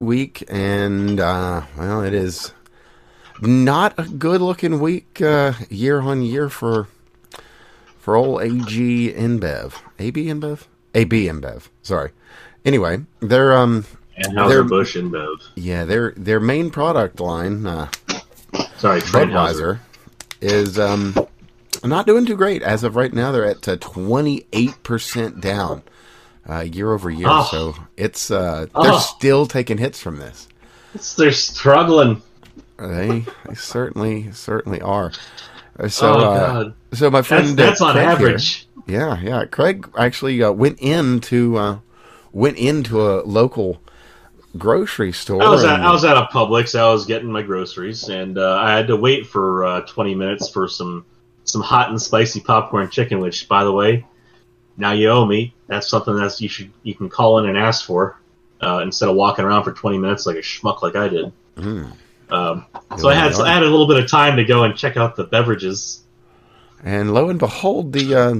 week, and uh, well, it is not a good looking week uh, year on year for for old AG InBev, AB InBev, AB InBev. Sorry. Anyway, they're um They're- Anheuser Busch and Bev. yeah their their main product line, uh, Sorry, Budweiser, Budweiser. is um not doing too great as of right now. They're at twenty eight percent down uh, year over year, Oh. so it's uh, they're Oh. still taking hits from this. It's- They're struggling. They, they certainly certainly are. Uh, So, oh uh, so my friend that's, that's uh, on Craig here- average. yeah, yeah. Craig actually uh, went into uh, went into a local grocery store. I was at I was at a Publix. I was getting my groceries, and uh, I had to wait for uh, 20 minutes for some some hot and spicy popcorn chicken. Which, by the way, now you owe me. That's something that's you should you can call in and ask for uh, instead of walking around for 20 minutes like a schmuck like I did. Mm. Um, so I had so I had a little bit of time to go and check out the beverages. And lo and behold, the uh,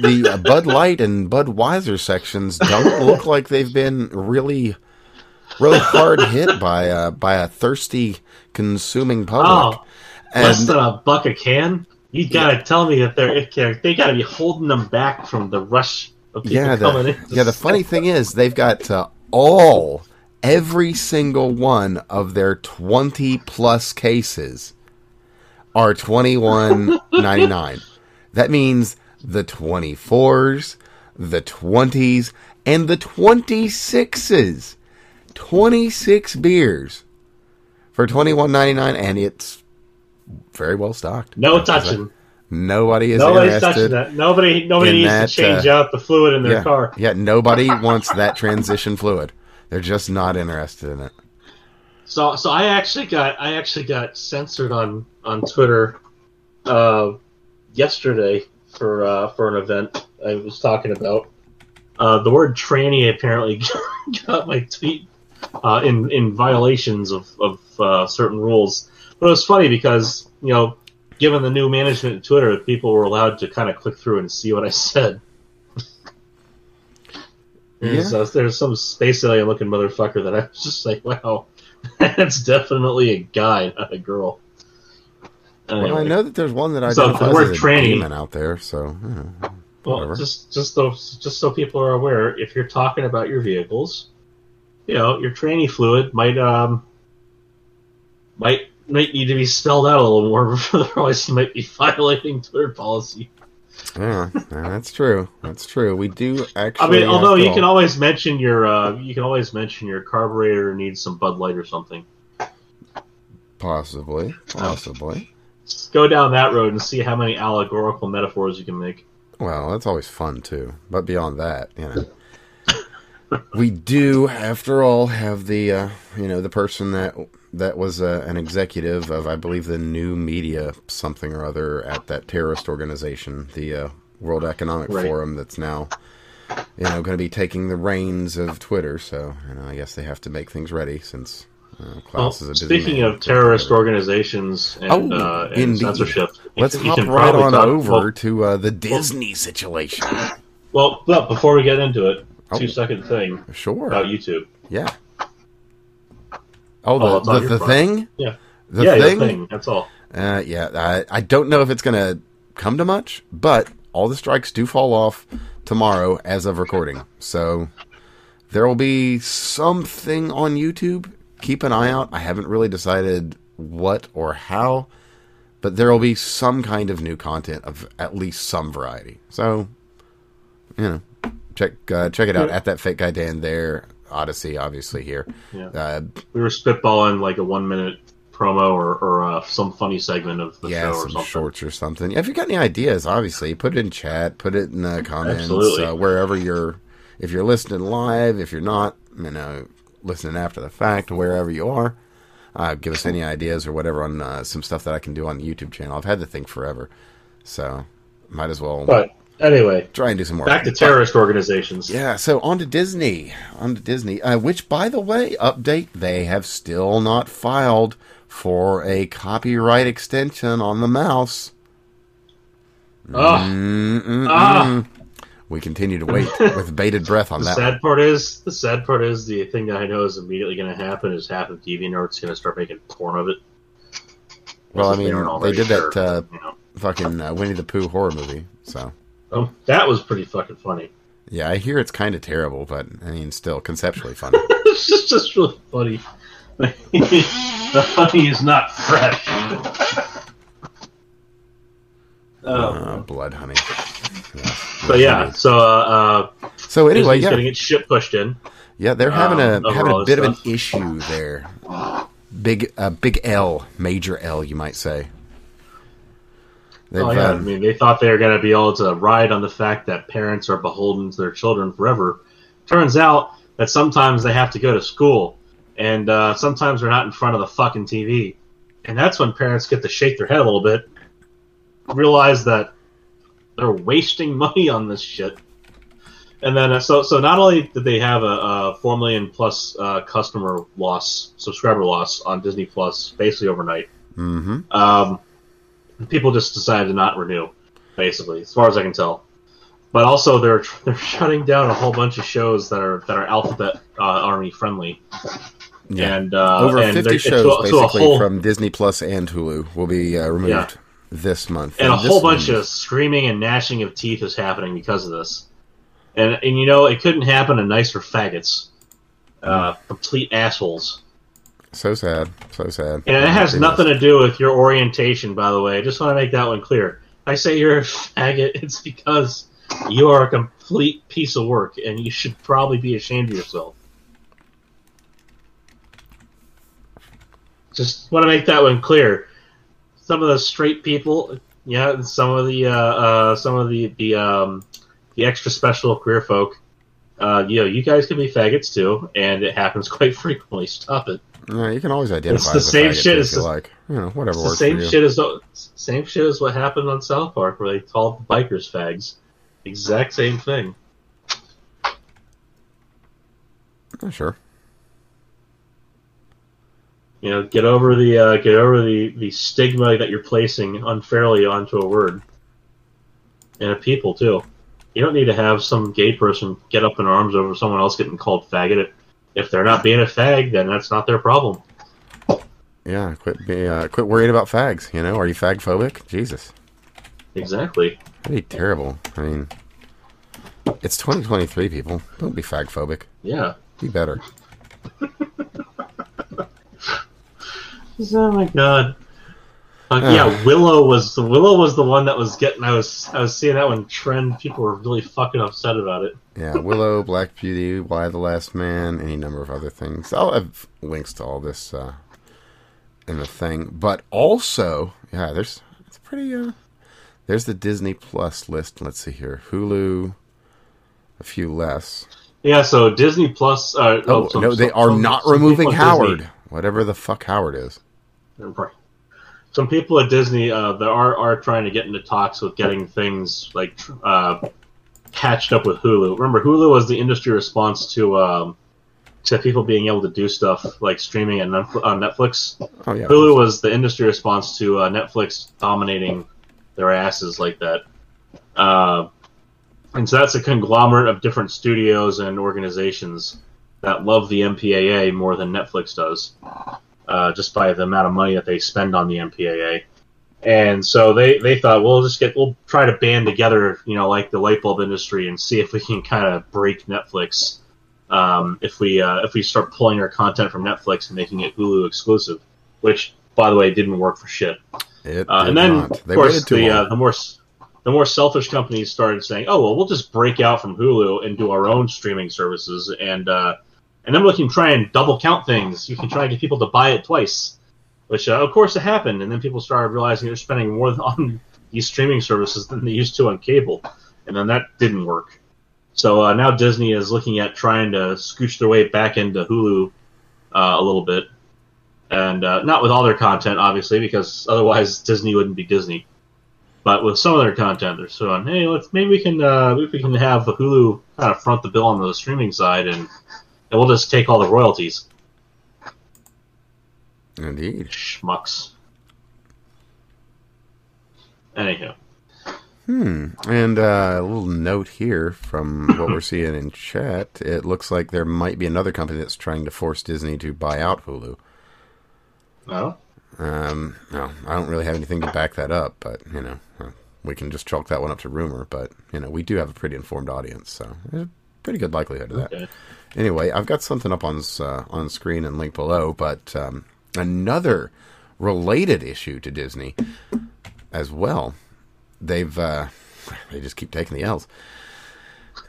the Bud Light and Budweiser sections don't look like they've been really, really hard hit by uh, by a thirsty consuming public. Oh, less than a buck a can. You gotta tell me that they're they gotta be holding them back from the rush of people yeah, coming the, in. yeah. The funny thing is, they've got uh, all every single one of their twenty plus cases are twenty one ninety nine. That means the twenty fours, the twenties, and the twenty sixes. Twenty six beers for twenty one ninety nine, and it's very well stocked. No touching. Nobody is Nobody's touching interested. that. Nobody nobody needs that, to change uh, out the fluid in their yeah, car. Yeah, nobody wants that transition fluid. They're just not interested in it. So so I actually got I actually got censored on on Twitter uh, yesterday for uh, for an event I was talking about. Uh, the word tranny apparently got my tweet uh, in in violations of of uh, certain rules. But it was funny because you know, given the new management at Twitter, people were allowed to kind of click through and see what I said. There's, Yeah. uh, there's some space alien looking motherfucker that I was just like, wow, that's definitely a guy, not a girl. Well, I know that there's one that I So, identifies the word as tranny- demon out there, so know, Well, just just so just so people are aware, if you're talking about your vehicles, you know your tranny fluid might um might might need to be spelled out a little more, otherwise you might be violating Twitter policy. yeah, that's true. That's true. We do actually. I mean, although you all- can always mention your uh, you can always mention your carburetor needs some Bud Light or something. possibly, possibly. Just go down that road and see how many allegorical metaphors you can make. Well, that's always fun too. But beyond that, you know, we do, after all, have the uh, you know the person that that was uh, an executive of, I believe, the new media something or other at that terrorist organization, the uh, World Economic Right. Forum, that's now you know going to be taking the reins of Twitter. So you know, I guess they have to make things ready since uh, Well, Klaus is a busy speaking of terrorist organizations and, Oh, uh, and censorship, Let's you hop right on talk- over well, to uh, the Disney situation. Well, well, before we get into it, Oh. two second thing Sure. about YouTube. Yeah. Oh, the Oh, the, the thing. Yeah. The yeah, thing. the thing. That's all. Uh, yeah. I I don't know if it's gonna come to much, but all the strikes do fall off tomorrow as of recording. So there will be something on YouTube. Keep an eye out. I haven't really decided what or how, but there will be some kind of new content of at least some variety. So you know, check uh, check it out Yeah. at that fake guy Dan there. Odysee, obviously here. Yeah. Uh, We were spitballing like a one minute promo or, or uh, some funny segment of the yeah, show or some something. shorts or something. If you got any ideas, obviously put it in chat, put it in the comments, uh, wherever you're. If you're listening live, if you're not, you know, listening after the fact, wherever you are, uh, give us any ideas or whatever on uh, some stuff that I can do on the YouTube channel. I've had the thing forever, so might as well But anyway, try and do some more. back to terrorist organizations. Yeah, so on to Disney. On to Disney. Uh, which, by the way, update, they have still not filed for a copyright extension on the mouse. Oh, Ah. we continue to wait with bated breath on The that. sad one. part is, the sad part is, the thing that I know is immediately going to happen is half of DeviantArt's going to start making porn of it. Well, I mean, they already did that uh, you know. fucking uh, Winnie the Pooh horror movie. So Oh, that was pretty fucking funny. yeah, I hear it's kind of terrible, but I mean, still conceptually funny. it's just, just really funny. the honey is not fresh. uh, Oh. blood honey. yeah, so uh, uh, So anyway, Disney's yeah, gonna get shit pushed in. yeah, they're having a um, over having a bit of an issue there. Big, uh, big L, major L, you might say. They've, Oh yeah, I um, mean they thought they were gonna be able to ride on the fact that parents are beholden to their children forever. Turns out that sometimes they have to go to school, and uh, sometimes they're not in front of the fucking TV, and that's when parents get to shake their head a little bit, realize that they're wasting money on this shit. And then, uh, so so not only did they have a, a four million plus uh, customer loss, subscriber loss on Disney Plus, basically overnight. mhm. Um, people just decided to not renew, basically, as far as I can tell. But also, they're they're shutting down a whole bunch of shows that are that are Alphabet uh, Army friendly, Yeah. and uh, Over and 50 they're- shows, to a- to basically, whole- from Disney Plus and Hulu will be uh, removed Yeah. this month. and a whole bunch one- of screaming and gnashing of teeth is happening because of this. And and you know it couldn't happen to nicer faggots, uh, complete assholes. So sad. So sad. And it has nothing to do with your orientation, by the way. I just want to make that one clear. I say you're a faggot, it's because you are a complete piece of work, and you should probably be ashamed of yourself. Just want to make that one clear. Some of the straight people, yeah, some of the uh, uh, some of the the um, the extra special queer folk, uh, you know, you guys can be faggots too, and it happens quite frequently. Stop it. Yeah, you can always identify It's the same shit as the- like. You know, whatever It's the works same for you. shit as same shit as what happened on South Park, where they called the bikers fags. Exact same thing. Oh, sure. You know, get over the uh, get over the the stigma that you're placing unfairly onto a word and a people too. You don't need to have some gay person get up in arms over someone else getting called faggot. If they're not being a fag, then that's not their problem. Yeah, quit be uh, quit worrying about fags. You know, are you fag phobic? Jesus, Exactly. that'd be terrible. I mean, it's 2023, people. Don't be fag phobic. Yeah. Be better. Oh my god. Uh, Ah. yeah, Willow was the Willow was the one that was getting. I was I was seeing that one trend. People were really fucking upset about it. Yeah, Willow, Black Beauty, Y: The Last Man, any number of other things. I'll have links to all this uh, in the thing. But also, yeah, there's it's pretty. Uh, there's the Disney Plus list. Let's see here, Hulu, a few less. Yeah, so Disney Plus. Uh, Oh, some- no, they some- are some- not removing Howard. Disney- Whatever the fuck Howard is. Right. Some people at Disney, uh, they are are trying to get into talks with getting things like uh, patched up with Hulu. Remember, Hulu was the industry response to um, to people being able to do stuff like streaming on Netflix. On Netflix. Oh yeah, Hulu was the industry response to uh, Netflix dominating their asses like that. Uh, and so that's a conglomerate of different studios and organizations that love the MPAA more than Netflix does, uh, just by the amount of money that they spend on the MPAA. And so they, they thought we'll just get we'll try to band together, you know, like the light bulb industry, and see if we can kind of break Netflix um, if we uh, if we start pulling our content from Netflix and making it Hulu exclusive, which by the way didn't work for shit. it Uh, and then of course the uh, the more the more selfish companies started saying, "Oh well, we'll just break out from Hulu and do our own streaming services," and uh, and then we can try and double count things. You can try and get people to buy it twice, which uh, of course it happened. And then people started realizing they're spending more on these streaming services than they used to on cable, and then that didn't work. So uh, now Disney is looking at trying to scooch their way back into Hulu uh, a little bit, and uh, not with all their content, obviously, because otherwise Disney wouldn't be Disney. But with some of their content, they're saying, "Hey, let's maybe we can uh, maybe we can have Hulu kind of front the bill on the streaming side, and and we'll just take all the royalties." Indeed. Schmucks. Anyhow, Hmm. And uh, a little note here from what we're seeing in chat. It looks like there might be another company that's trying to force Disney to buy out Hulu. No. Um, no, I don't really have anything to back that up, but you know, we can just chalk that one up to rumor. But you know, we do have a pretty informed audience, so there's a pretty good likelihood of that. Okay. Anyway, I've got something up on uh, on screen and link below, but um, another related issue to Disney as well. They've uh, they just keep taking the L's.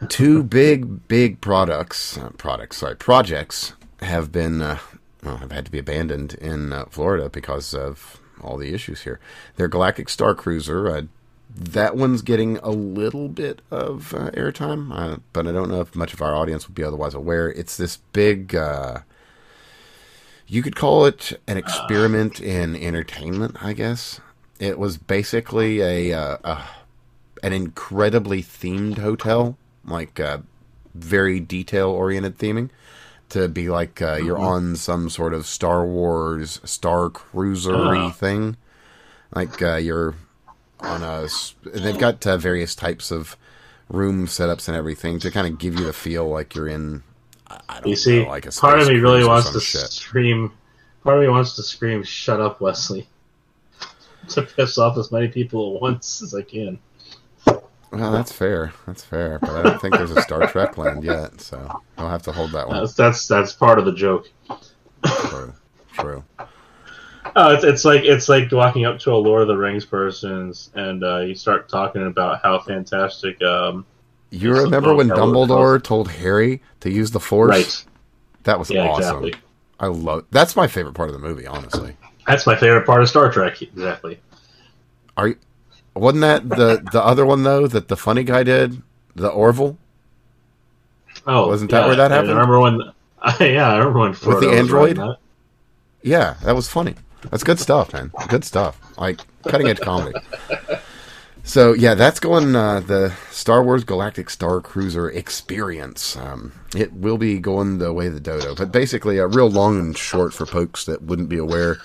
Two big big products, uh, products, sorry, projects have been uh, well, have had to be abandoned in uh, Florida because of all the issues here. Their Galactic Star Cruiser, uh, that one's getting a little bit of uh, airtime, uh, but I don't know if much of our audience would be otherwise aware. It's this big. Uh, you could call it an experiment in entertainment, I guess. It was basically a, uh, a an incredibly themed hotel, like uh, very detail oriented theming, to be like uh, you're on some sort of Star Wars Star Cruisery Ah. thing, like uh, you're on a. They've got uh, various types of room setups and everything to kind of give you the feel like you're in. I- don't You see, know, like a part of me really wants to shit. scream. Part of me wants to scream, "Shut up, Wesley!" to piss off as many people at once as I can. Well, that's fair. That's fair. But I don't think there's a Star Trek land yet, so I'll have to hold that one. That's that's, that's part of the joke. True. True. Oh, it's, it's like it's like walking up to a Lord of the Rings person and uh, you start talking about how fantastic. Um, You remember when Dumbledore told Harry to use the Force? right? That was Yeah, awesome. exactly. I love. That's my favorite part of the movie, honestly. That's my favorite part of Star Trek. Exactly. Are you, wasn't that the the other one though that the funny guy did? The Orville? Oh, Wasn't that where that happened? I remember when. yeah, I remember when Frodo the android? that. Yeah, that was funny. That's good stuff, man. Good stuff. Like cutting edge comedy. So yeah, that's going uh, the Star Wars Galactic Star Cruiser experience. Um, it will be going the way of the dodo, but basically a real long and short for folks that wouldn't be aware.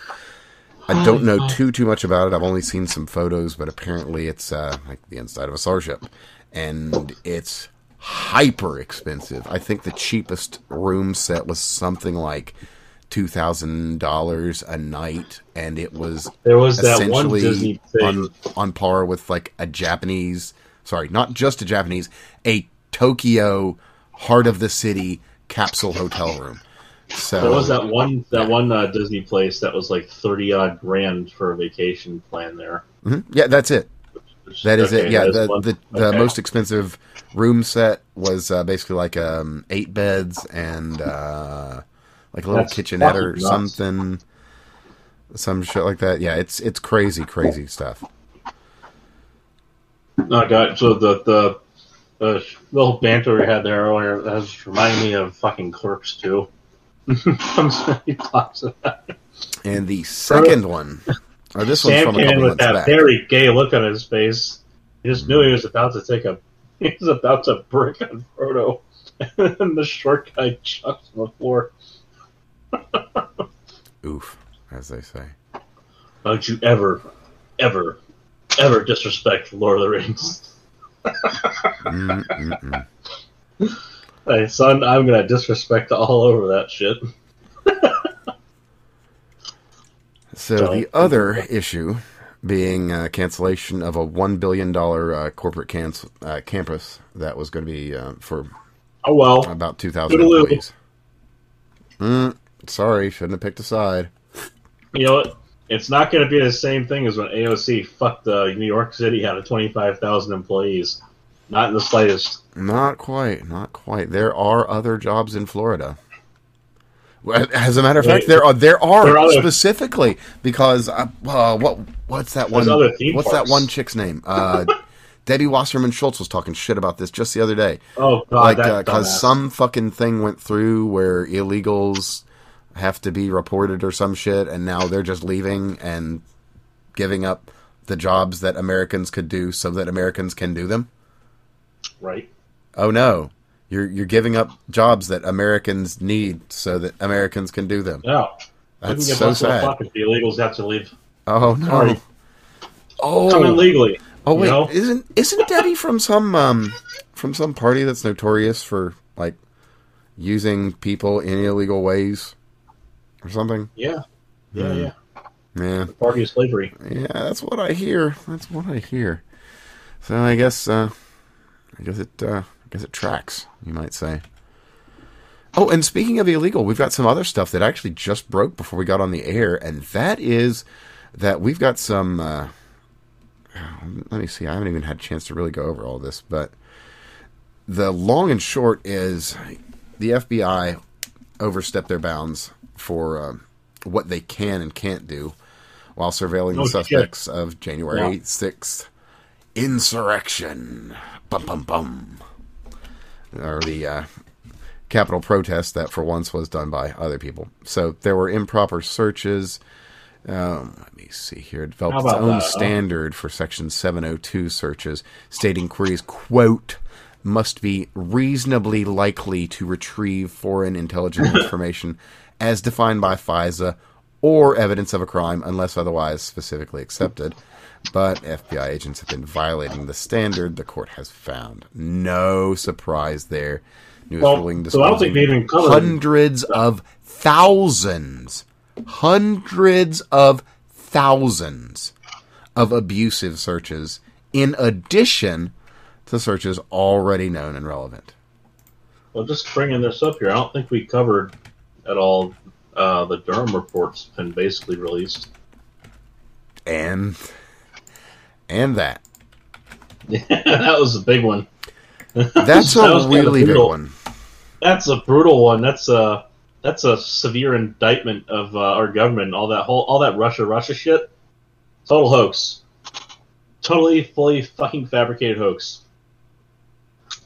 I don't know too too much about it. I've only seen some photos, but apparently it's uh, like the inside of a starship, and it's hyper expensive. I think the cheapest room set was something like two thousand dollars a night, and it was There was that one essentially Disney thing. on on par with like a Japanese, sorry, not just a Japanese, a Tokyo heart of the city capsule hotel room. So There was that one that one uh, Disney place that was like thirty odd grand for a vacation plan there. Mhm. yeah, that's it. That is Okay, it. Yeah, the one. the, the Okay. most expensive room set was uh, basically like um, eight beds and uh, like a little That's kitchenette or nuts. something, some shit like that. Yeah, it's it's crazy, crazy stuff. Oh god! So the the the little banter we had there earlier has reminded me of fucking Clerks II. he talks about it. And the second one, or this one's Sam from a came in couple with that back. very gay look on his face. He just knew he was about to take a. He was about to brick on Frodo, and the short guy chucks on the floor. Oof, as they say. Don't you ever, ever, ever disrespect Lord of the Rings. Hey, son, I'm gonna disrespect all over that shit. So Don't. the other issue being uh, cancellation of a one billion dollar uh, corporate uh, campus that was going to be uh, for Oh well. about two thousand employees. Mm, sorry, shouldn't have picked a side. You know what? It's not going to be the same thing as when AOC fucked uh, New York City out of 25,000 employees. Not in the slightest. Not quite, not quite. There are other jobs in Florida. As a matter of fact, there are there are there are specifically because uh, uh, what what's that one? What's parks. that one chick's name? Uh, Debbie Wasserman Schultz was talking shit about this just the other day. Oh, God. like because dumbass. some fucking thing went through where illegals have to be reported or some shit, and now they're just leaving and giving up the jobs that Americans could do so that Americans can do them. Right. Oh no, you're you're giving up jobs that Americans need so that Americans can do them. Yeah. That's we can get so sad. The illegals have to leave. Oh no. Sorry. Come in Oh, legally. Oh wait, You know? isn't isn't Debbie from some um from some party that's notorious for like using people in illegal ways or something? Yeah, yeah, yeah. Yeah, The party of slavery. yeah, that's what I hear. That's what I hear. So I guess uh I guess it uh I guess it tracks, you might say. Oh, and speaking of illegal, we've got some other stuff that actually just broke before we got on the air, and that is that we've got some. Uh, let me see. I haven't even had a chance to really go over all this, but the long and short is the FBI overstepped their bounds for uh, what they can and can't do while surveilling Oh, the shit. suspects of January Yeah. 6th insurrection. Bum bum bum. Or the uh, Capitol protest that for once was done by other people. So there were improper searches. Um, let me see here. It developed its own that, huh? standard for Section 702 searches, stating queries, quote, must be reasonably likely to retrieve foreign intelligence information as defined by FISA or evidence of a crime unless otherwise specifically accepted. But FBI agents have been violating the standard the court has found. No surprise there. Newest Well, ruling so I don't think they even covered- hundreds of thousands, hundreds of thousands of abusive searches in addition to searches already known and relevant. Well, just bringing this up here, I don't think we covered at all uh, the Durham report's been basically released. And and that. that was a big one. That's a really big one. That's a brutal one. That's a that's a severe indictment of uh, our government. All that whole all that Russia Russia shit. Total hoax. Totally, fully fucking fabricated hoax.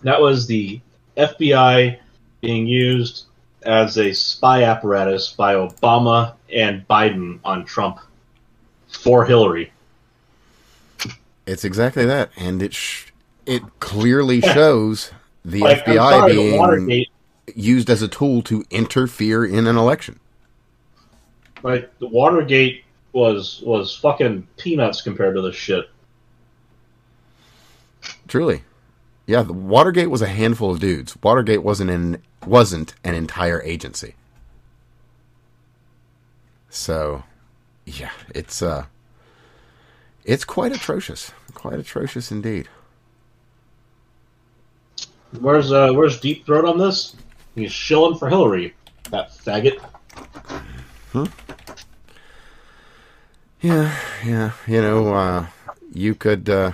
That was the FBI being used as a spy apparatus by Obama and Biden on Trump for Hillary. It's exactly that, and it sh- it clearly shows the Like, FBI sorry, being Watergate, used as a tool to interfere in an election. like the Watergate was was fucking peanuts compared to this shit. Truly, yeah. The Watergate was a handful of dudes. Watergate wasn't an wasn't an entire agency. So, yeah, it's uh, it's quite atrocious, quite atrocious indeed. Where's uh where's Deep Throat on this? He's shilling for Hillary. That faggot. Huh? Yeah, yeah. You know, uh, you could. Uh,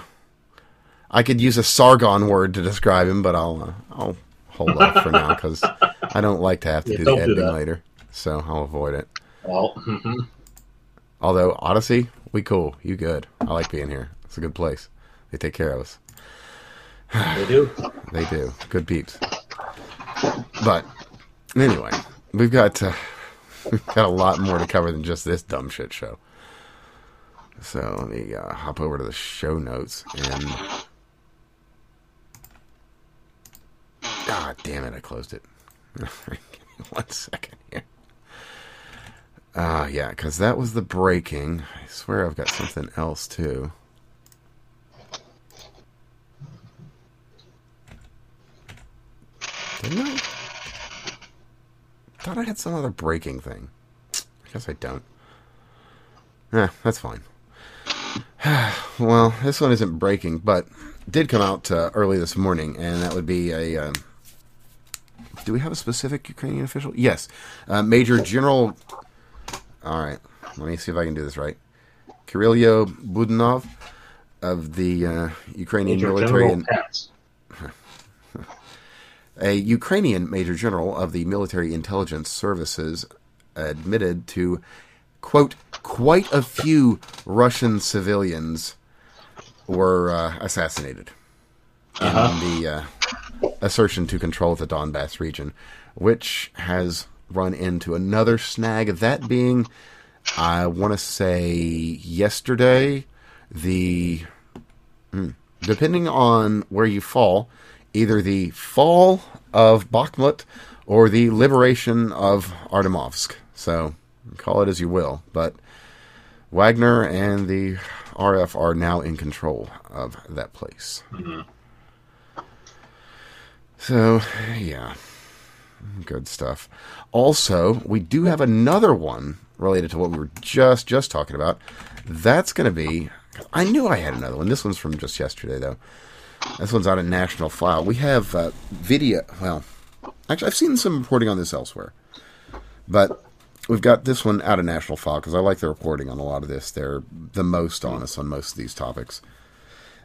I could use a Sargon word to describe him, but I'll uh, I'll hold off for now because I don't like to have to Yeah, do the don't do editing later, so I'll avoid it. Well, mhm. Although Odysee, we cool. You good? I like being here. It's a good place. They take care of us. they do. They do. Good peeps. But anyway, we've got uh, we've got a lot more to cover than just this dumb shit show. So let me uh, hop over to the show notes and. God damn it! I closed it. One second here. Ah, yeah, because that was the breaking. I swear I've got something else too. Didn't I? Thought I had some other breaking thing. I guess I don't. Eh, that's fine. well, this one isn't breaking, but did come out uh, early this morning, and that would be a. Um, do we have a specific Ukrainian official? Yes, uh, Major General. All right, let me see if I can do this right. Kyrylo Budanov of the uh, Ukrainian Major military General and a Ukrainian major general of the military intelligence services admitted to, quote, quite a few Russian civilians were uh, assassinated in the uh, assertion to control the Donbass region, which has run into another snag, that being, I want to say, yesterday, the depending on where you fall, either the fall of Bakhmut or the liberation of Artemovsk. So call it as you will. But Wagner and the RF are now in control of that place. Mhm. So, yeah, good stuff. Also, we do have another one related to what we were just just talking about. That's going to be. I knew I had another one. This one's from just yesterday, though. This one's out of National File. We have uh, video. Well, actually, I've seen some reporting on this elsewhere, but we've got this one out of National File because I like the reporting on a lot of this. They're the most honest on most of these topics.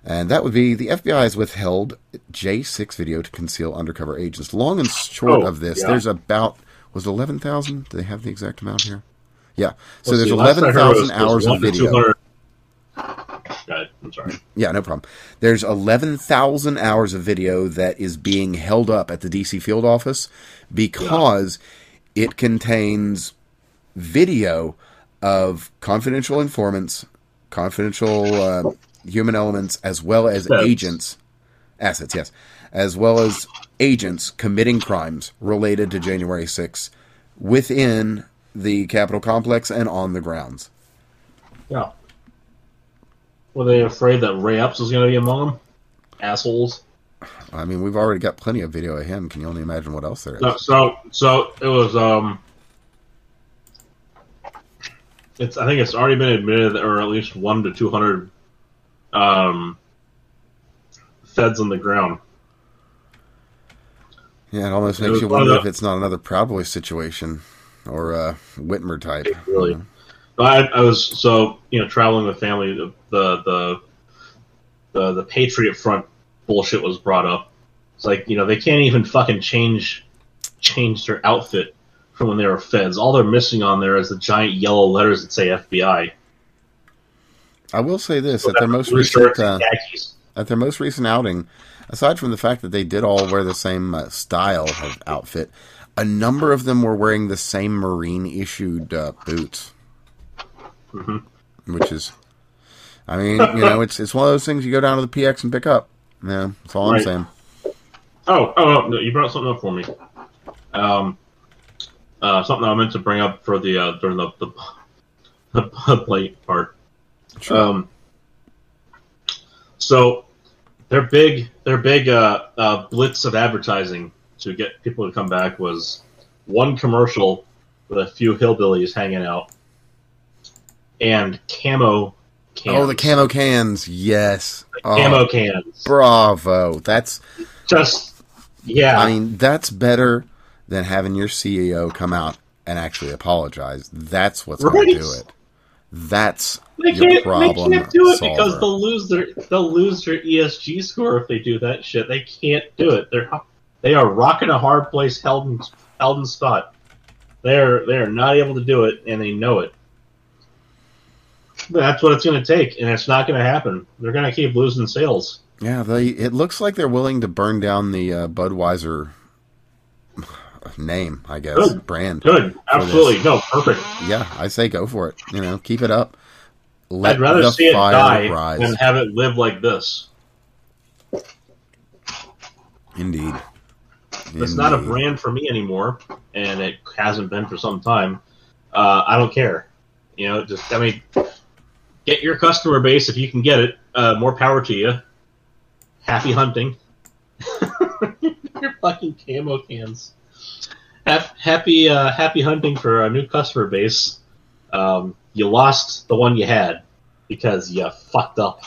And that would be the FBI has withheld J6 video to conceal undercover agents. Long and short Oh, of this, yeah. there's about was it eleven thousand? Do they have the exact amount here? Yeah. So Let's there's see, last I eleven thousand hours of video. 200 Go ahead. I'm sorry. Yeah, no problem. There's 11,000 hours of video that is being held up at the DC field office because it contains video of confidential informants, confidential uh, human elements, as well as Assets. agents, assets, yes, as well as agents committing crimes related to January 6th within the Capitol complex and on the grounds. Yeah. Were they afraid that Ray Epps was going to be among them? Assholes. I mean, we've already got plenty of video of him. Can you only imagine what else there is? So, so, so it was. Um, it's. I think it's already been admitted that there are at least one to two hundred um, feds on the ground. Yeah, it almost makes you wonder if it's not another Proud Boy situation or a Whitmer type. Really. you know? I, I was so you know traveling with family. The the the the, the Patriot Front bullshit was brought up. It's like you know they can't even fucking change change their outfit from when they were feds. All they're missing on there is the giant yellow letters that say FBI. I will say this: at their most recent uh, at their most recent outing, aside from the fact that they did all wear the same uh, style of outfit, a number of them were wearing the same Marine issued uh, boots, Mhm. which is, I mean, you know, it's it's one of those things you go down to the PX and pick up. Yeah, that's all Right. I'm saying. Oh, oh, oh, no, you brought something up for me. Um, uh, something I meant to bring up for the uh, during the the, the Light part. Sure. Um, so their big their big uh, uh, blitz of advertising to get people to come back was one commercial with a few hillbillies hanging out and camo cans. oh, the camo cans, yes. Oh, camo cans. Bravo. That's Just yeah. I mean, that's better than having your CEO come out and actually apologize. That's what's going to do it. That's They your problem they can't do it because they'll lose their they'll lose their ESG score if they do that shit. They can't do it. They're they are rocking a hard place held in held in spot. They're they are not able to do it and they know it. That's what it's going to take, and it's not going to happen. They're going to keep losing sales. Yeah, they. It looks like they're willing to burn down the uh, Budweiser name, I guess, Good. brand. Good, absolutely, no, perfect. Yeah, I say go for it. You know, keep it up. Let I'd rather see it die rise. than have it live like this. Indeed. It's not a brand for me anymore, and it hasn't been for some time. Uh, I don't care. You know, just I mean, get your customer base if you can get it. Uh, more power to you. Happy hunting. your fucking camo cans. Hap- Happy uh, happy hunting for a new customer base. Um, you lost the one you had because you fucked up.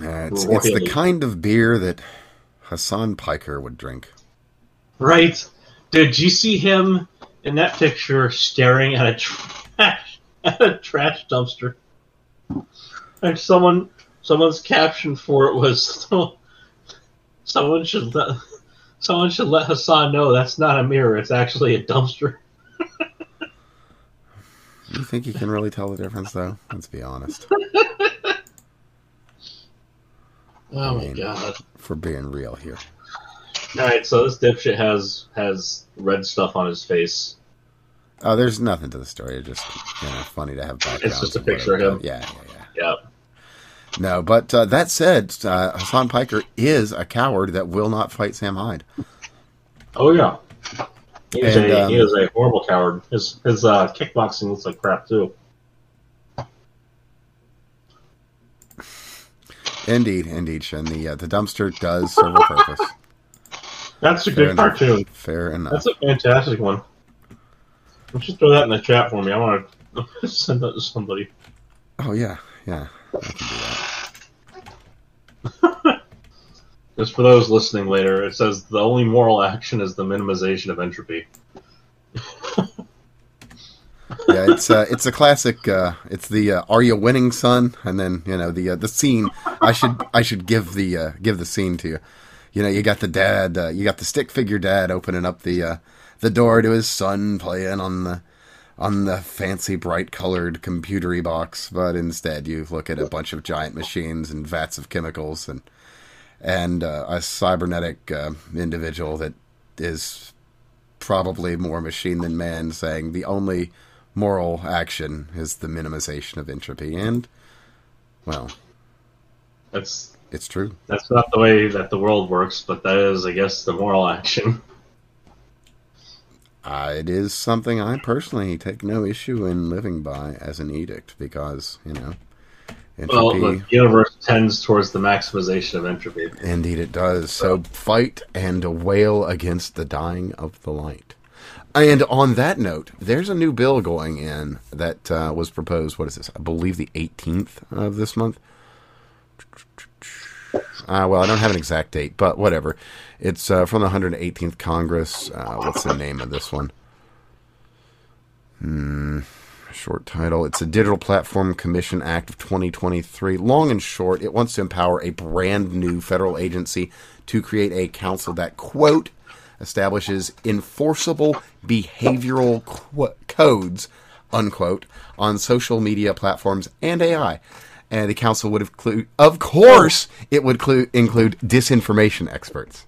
Uh, it's, it's the kind of beer that Hassan Piker would drink. Right? Did you see him in that picture staring at a trash at a trash dumpster? And someone someone's caption for it was someone should someone should let Hassan know that's not a mirror, it's actually a dumpster. You think you can really tell the difference, though? Let's be honest. Oh my mean- god. For being real here. Alright, so this dipshit has has red stuff on his face. Oh, there's nothing to the story. It's just you know funny to have It's just a and whatever, picture of him. Yeah, yeah, yeah. Yep. No, but uh, that said, uh, Hassan Piker is a coward that will not fight Sam Hyde. Oh yeah. He is, And, a, um, he is a horrible coward. His his uh, kickboxing looks like crap too. Indeed, indeed, Shin. The uh, the dumpster does serve a purpose. That's a Fair good enough. cartoon. Fair enough. That's a fantastic one. Just throw that in the chat for me. I want to send that to somebody. Oh yeah, yeah. Just for those listening later, it says the only moral action is the minimization of entropy. Yeah, it's uh, it's a classic. Uh, it's the uh, "Are you winning, son?" And then you know the uh, the scene. I should I should give the uh, give the scene to you. You know, you got the dad. Uh, you got the stick figure dad opening up the the door to his son playing on the on the fancy bright colored computery box, but instead you look at a bunch of giant machines and vats of chemicals and and uh, a cybernetic uh, individual that is probably more machine than man, saying the only moral action is the minimization of entropy, and well, That's it's true. that's not the way that the world works, but that is, I guess, the moral action. Uh, it is something I personally take no issue in living by as an edict because you know Well, entropy. the universe tends towards the maximization of entropy. Indeed, it does. So fight and wail against the dying of the light. And on that note, there's a new bill going in that uh, was proposed. What is this? I believe the 18th of this month. Uh, well, I don't have an exact date, but whatever. It's uh, from the 118th Congress. Uh, what's the name of this one? Hmm. Short title. It's a Digital Platform Commission Act of 2023. Long and short, it wants to empower a brand new federal agency to create a council that, quote, establishes enforceable behavioral qu- codes, unquote, on social media platforms and AI. And the council would include, of course, it would clu- include disinformation experts.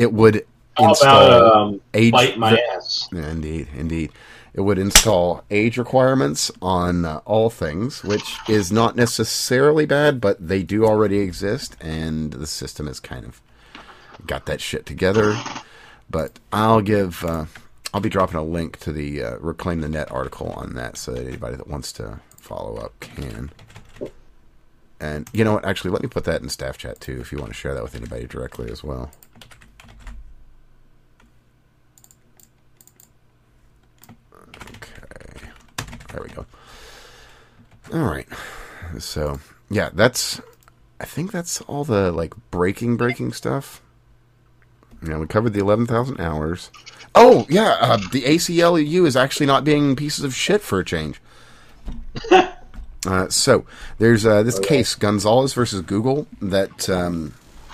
It would How install about um, age bite my ass? Indeed, indeed. It would install age requirements on uh, all things, which is not necessarily bad, but they do already exist, and the system has kind of got that shit together. But I'll give, uh, I'll be dropping a link to the uh, Reclaim the Net article on that, so that anybody that wants to follow up can. And you know what? Actually, let me put that in staff chat too, if you want to share that with anybody directly as well. There we go. All right. So, yeah, that's I think that's all the like breaking breaking stuff. You know, we covered the 11,000 hours. Oh, yeah, uh, the ACLU is actually not being pieces of shit for a change. uh, so, there's uh, this case, Gonzalez versus Google, that, um,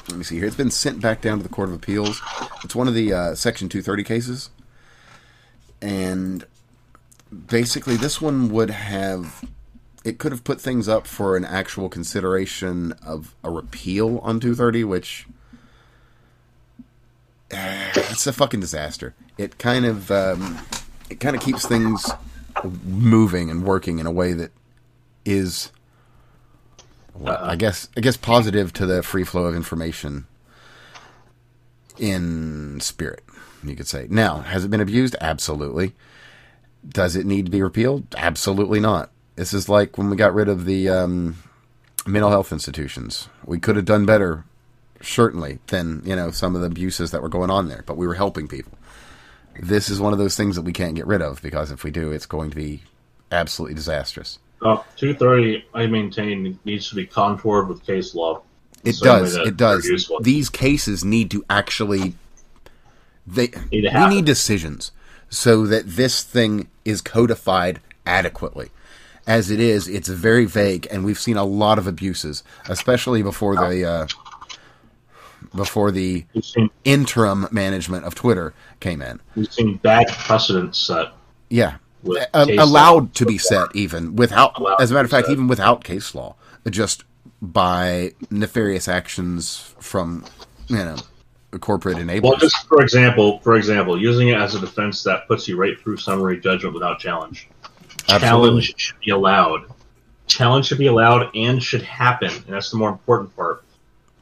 let me see here. It's been sent back down to the Court of Appeals. It's one of the uh, Section 230 cases. And basically, this one would have. It could have put things up for an actual consideration of a repeal on 230, which. Uh, it's a fucking disaster. It kind of. Um, it kind of keeps things moving and working in a way that is. Well, I guess I guess positive to the free flow of information in spirit, you could say. Now, has it been abused? Absolutely. Does it need to be repealed? Absolutely not. This is like when we got rid of the um, mental health institutions. We could have done better, certainly, than you know some of the abuses that were going on there. But we were helping people. This is one of those things that we can't get rid of because if we do, it's going to be absolutely disastrous. Uh, 230, I maintain, needs to be contoured with case law. It does. It does. These cases need to actually they Need we need decisions so that this thing is codified adequately. As it is, it's very vague, and we've seen a lot of abuses, especially before the uh, before the interim management of Twitter came in. we've seen bad precedents set. Yeah, allowed to be set even without, as a matter of fact, even without case law, just by nefarious actions from you know corporate enablers. Well, just for example, for example, using it as a defense that puts you right through summary judgment without challenge. Absolutely. Challenge should be allowed. Challenge should be allowed and should happen, and that's the more important part.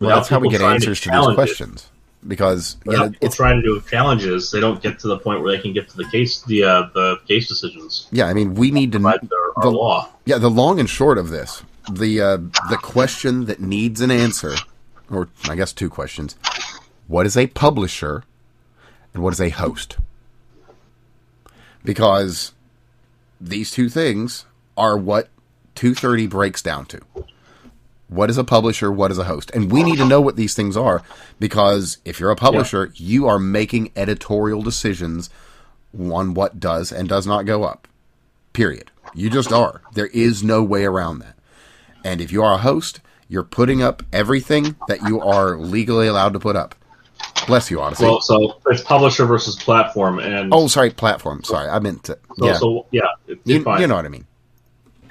Well, Without that's how we get answers to, these questions because you know, people trying to do challenges, they don't get to the point where they can get to the case, the uh, the case decisions yeah. I mean, we need to our the- law. yeah. The long and short of this the uh, the question that needs an answer, or I guess two questions: What is a publisher, and what is a host? Because these two things are what 230 breaks down to. What is a publisher? What is a host? And we need to know what these things are because if you're a publisher, yeah. you are making editorial decisions on what does and does not go up. Period. You just are. There is no way around that. And if you are a host, you're putting up everything that you are legally allowed to put up. Bless you, Odysee. Well, so it's publisher versus platform, and oh, sorry, platform. Sorry, I meant to. So, yeah, so, yeah, you, you, know what I mean.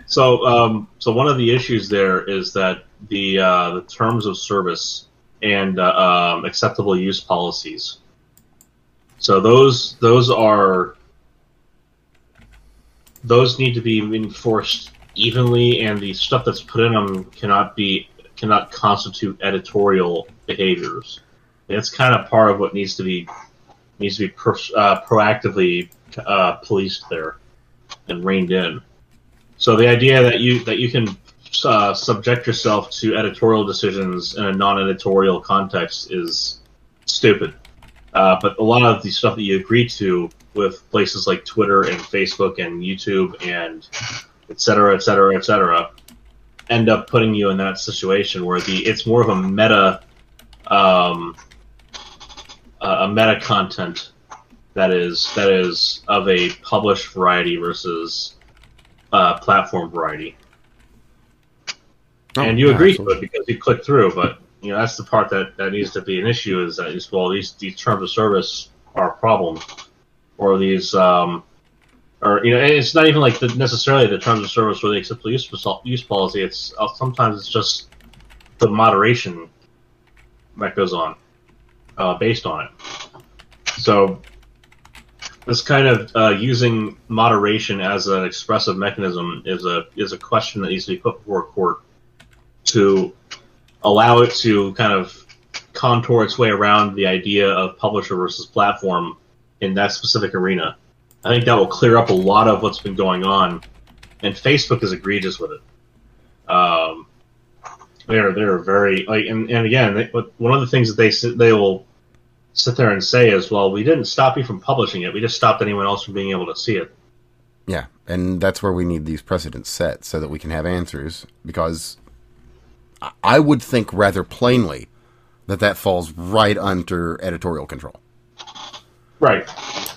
So, um, so one of the issues there is that the uh, the terms of service and uh, um, acceptable use policies. So those those are those need to be enforced evenly, and the stuff that's put in them cannot be cannot constitute editorial behaviors. It's kind of part of what needs to be needs to be uh, proactively uh, policed there and reined in. So the idea that you that you can uh, subject yourself to editorial decisions in a non-editorial context is stupid. Uh, but a lot of the stuff that you agree to with places like Twitter and Facebook and YouTube and et cetera, et cetera, et cetera, end up putting you in that situation where the it's more of a meta, um, a meta content that is that is of a published variety versus uh, platform variety. Oh, and you agree absolutely. to it because you click through, but you know that's the part that, that needs to be an issue is that is well these these terms of service are a problem, or these um, or you know it's not even like the, necessarily the terms of service or the acceptable use use policy. It's uh, sometimes it's just the moderation that goes on uh, based on it. So this kind of uh, using moderation as an expressive mechanism is a is a question that needs to be put before a court to allow it to kind of contour its way around the idea of publisher versus platform in that specific arena. I think that will clear up a lot of what's been going on, and Facebook is egregious with it. Um, they're they're very like, and, and again, they, one of the things that they they will sit there and say is, well, we didn't stop you from publishing it. We just stopped anyone else from being able to see it. Yeah, and that's where we need these precedents set so that we can have answers. Because I would think rather plainly that that falls right under editorial control. Right.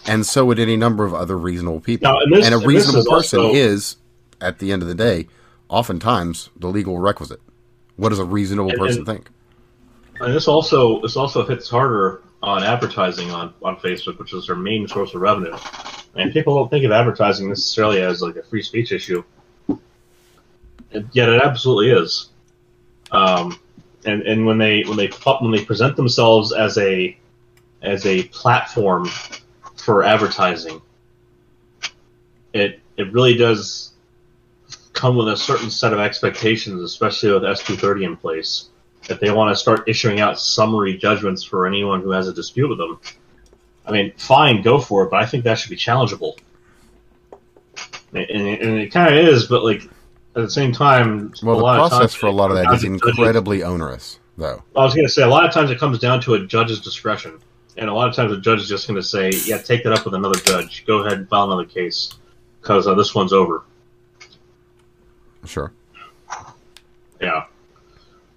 And so would any number of other reasonable people. Now, and, this, and a reasonable and person also... is, at the end of the day, oftentimes the legal requisite. What does a reasonable and, person think? And this also this also hits harder on advertising on, on Facebook, which is their main source of revenue. And people don't think of advertising necessarily as like a free speech issue, and yet it absolutely is. Um, and and when they when they when they present themselves as a as a platform for advertising, it it really does come with a certain set of expectations, especially with S230 in place if they want to start issuing out summary judgments for anyone who has a dispute with them, I mean, fine, go for it, but I think that should be challengeable. And, and it kind of is, but like at the same time, well, the process for a lot of that is incredibly onerous, though. I was going to say a lot of times it comes down to a judge's discretion, and a lot of times a judge is just going to say, "Yeah, take that up with another judge. Go ahead and file another case because uh, this one's over." Sure. Yeah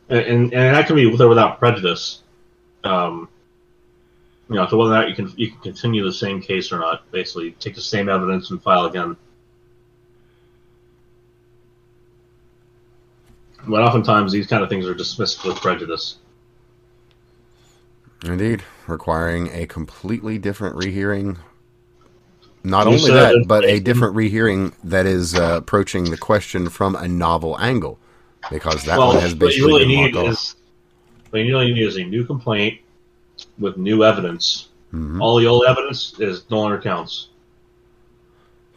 and, and that can be with or without prejudice. Um, you know, to whether or not you can you can continue the same case or not. Basically, take the same evidence and file again. But oftentimes, these kind of things are dismissed with prejudice. Indeed, requiring a completely different rehearing. Not you only that, but a different rehearing that is uh, approaching the question from a novel angle because that well, one has basically what you really need is what you really need is a new complaint with new evidence. Mm-hmm. All the old evidence is no longer counts.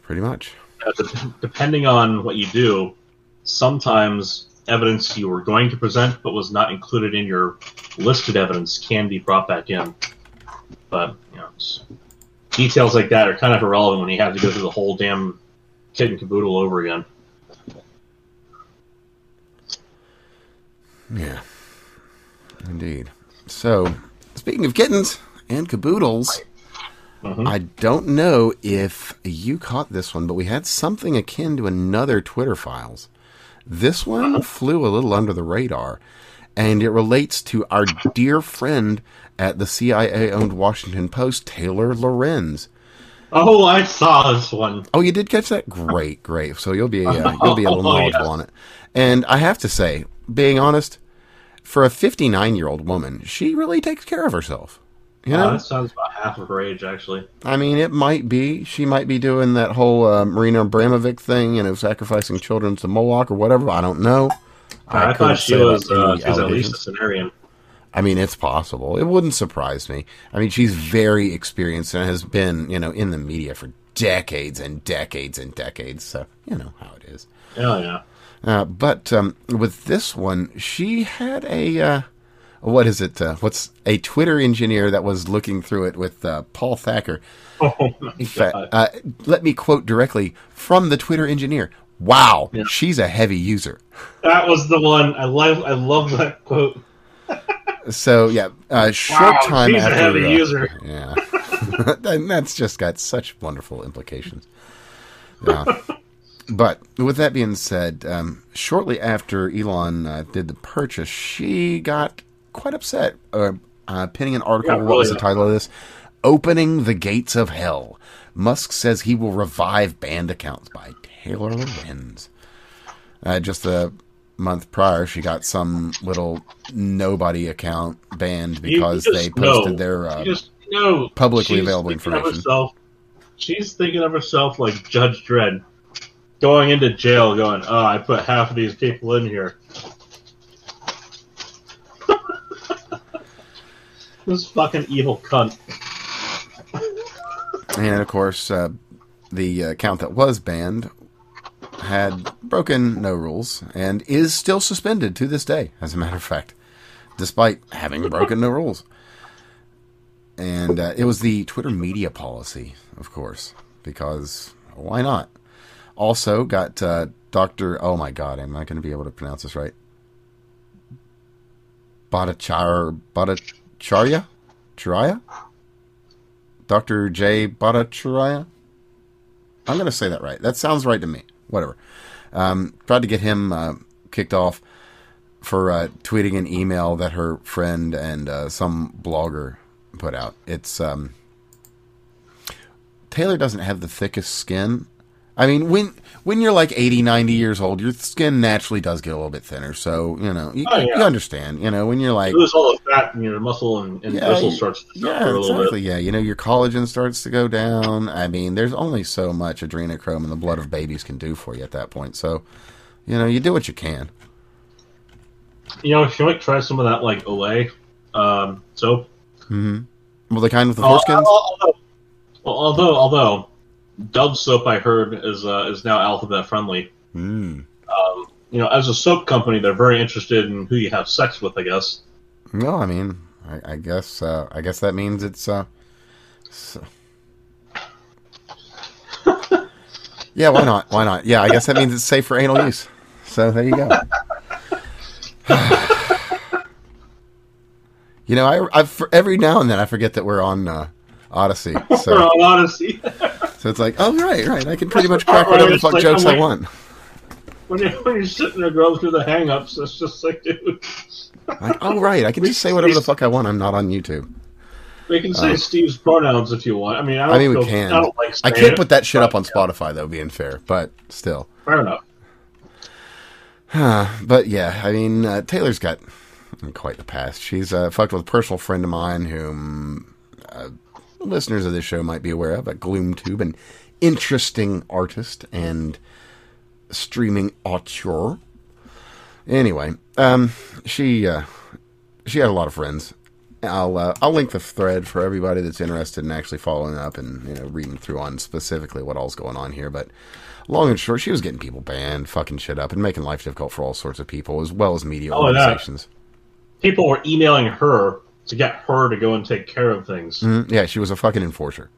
Pretty much. Uh, depending on what you do, sometimes evidence you were going to present but was not included in your listed evidence can be brought back in. But you know, details like that are kind of irrelevant when you have to go through the whole damn kit and caboodle over again. Yeah, indeed. So, speaking of kittens and caboodles, Mhm. I don't know if you caught this one, but we had something akin to another Twitter files. This one flew a little under the radar, and it relates to our dear friend at the CIA owned Washington Post, Taylor Lorenz. Oh, I saw this one. Oh, you did catch that? Great, great. So you'll be uh, you'll be a little Oh, knowledgeable on it. And I have to say, being honest, for a 59 year old woman, she really takes care of herself. You know, Uh, that sounds about half of her age, actually. I mean, it might be she might be doing that whole uh, Marina Abramovic thing, you know, sacrificing children to Moloch or whatever. I don't know. I, couldn't thought she was, uh, any she was at least a Cenarian. I mean, it's possible. It wouldn't surprise me. I mean, she's very experienced and has been, you know, in the media for decades and decades and decades. So you know how it is. Yeah, yeah. Uh, but um, with this one, she had a uh, what is it? Uh, what's a Twitter engineer that was looking through it with uh, Paul Thacker. Oh, my God. uh, let me quote directly from the Twitter engineer. Wow, Yeah. she's a heavy user. That was the one. I love. I love that quote. So yeah, uh, short Wow, time she's a after heavy uh, user. Yeah, and that's just got such wonderful implications. Yeah. But with that being said, um, shortly after Elon uh, did the purchase, she got quite upset, uh, uh, pinning an article. Yeah, what was the title of this? Opening the Gates of Hell. Musk says he will revive banned accounts by Taylor Lorenz. Uh, just a month prior, she got some little nobody account banned because they posted know. their. Uh, know publicly available information. herself- she's thinking of herself like Judge Dredd, going into jail, going, "Oh, I put half of these people in here." this fucking evil cunt. And of course, uh, the account that was banned had broken no rules and is still suspended to this day, as a matter of fact, despite having broken no rules. And uh, it was the Twitter media policy, of course, because why not? Also, got uh, Dr. Oh my god, I'm not going to be able to pronounce this right. Bhattachar, Bhattacharya? Charya? Dr. Jay Bhattacharya? I'm going to say that right. That sounds right to me. Whatever. Um, tried to get him uh, kicked off for uh, tweeting an email that her friend and uh, some blogger put out. It's um, Taylor doesn't have the thickest skin. I mean, when when you're like 80, 90 years old, your skin naturally does get a little bit thinner. So you know, you, Oh, yeah. you understand. You know, when you're like You lose all the fat in your muscle and, and Yeah, muscle starts to yeah, a little exactly. bit. Yeah, you know, your collagen starts to go down. I mean, there's only so much adrenochrome in the blood of babies can do for you at that point. So, you know, you do what you can. You know, she might try some of that like Olay um, soap. hmm Well, the kind with the foreskins. Although, although, although, Dove soap I heard is uh, is now alphabet friendly. Mm. Um, you know, as a soap company, they're very interested in who you have sex with. I guess. No, I mean, I, I guess, uh, I guess that means it's. Uh, so... yeah, why not? Why not? Yeah, I guess that means it's safe for anal use. So there you go. you know, I, I every now and then I forget that we're on uh, Odysee. So. For all honesty, So it's like, oh right, right. I can pretty much crack whatever the fuck like, jokes I'm I want. when you're, when you're sitting there going through the hang-ups, it's just like, dude, Like, oh right, I can just say whatever the fuck I want. I'm not on YouTube. they can say Uh, Steve's pronouns if you want. I mean, I, don't I mean, we can. I don't like. I can't it, put that shit up on Spotify though, being fair, but still. Fair enough. But yeah, I mean, uh, Taylor's got quite the past. She's uh, fucked with a personal friend of mine whom uh, listeners of this show might be aware of, a GloomTube, an interesting artist and streaming auteur. Anyway, um, she uh, she had a lot of friends. I'll uh, I'll link the thread for everybody that's interested in actually following up and you know reading through on specifically what all's going on here. But long and short, she was getting people banned, fucking shit up, and making life difficult for all sorts of people as well as media Oh, organizations. People were emailing her to get her to go and take care of things. Mhm, Yeah, she was a fucking enforcer.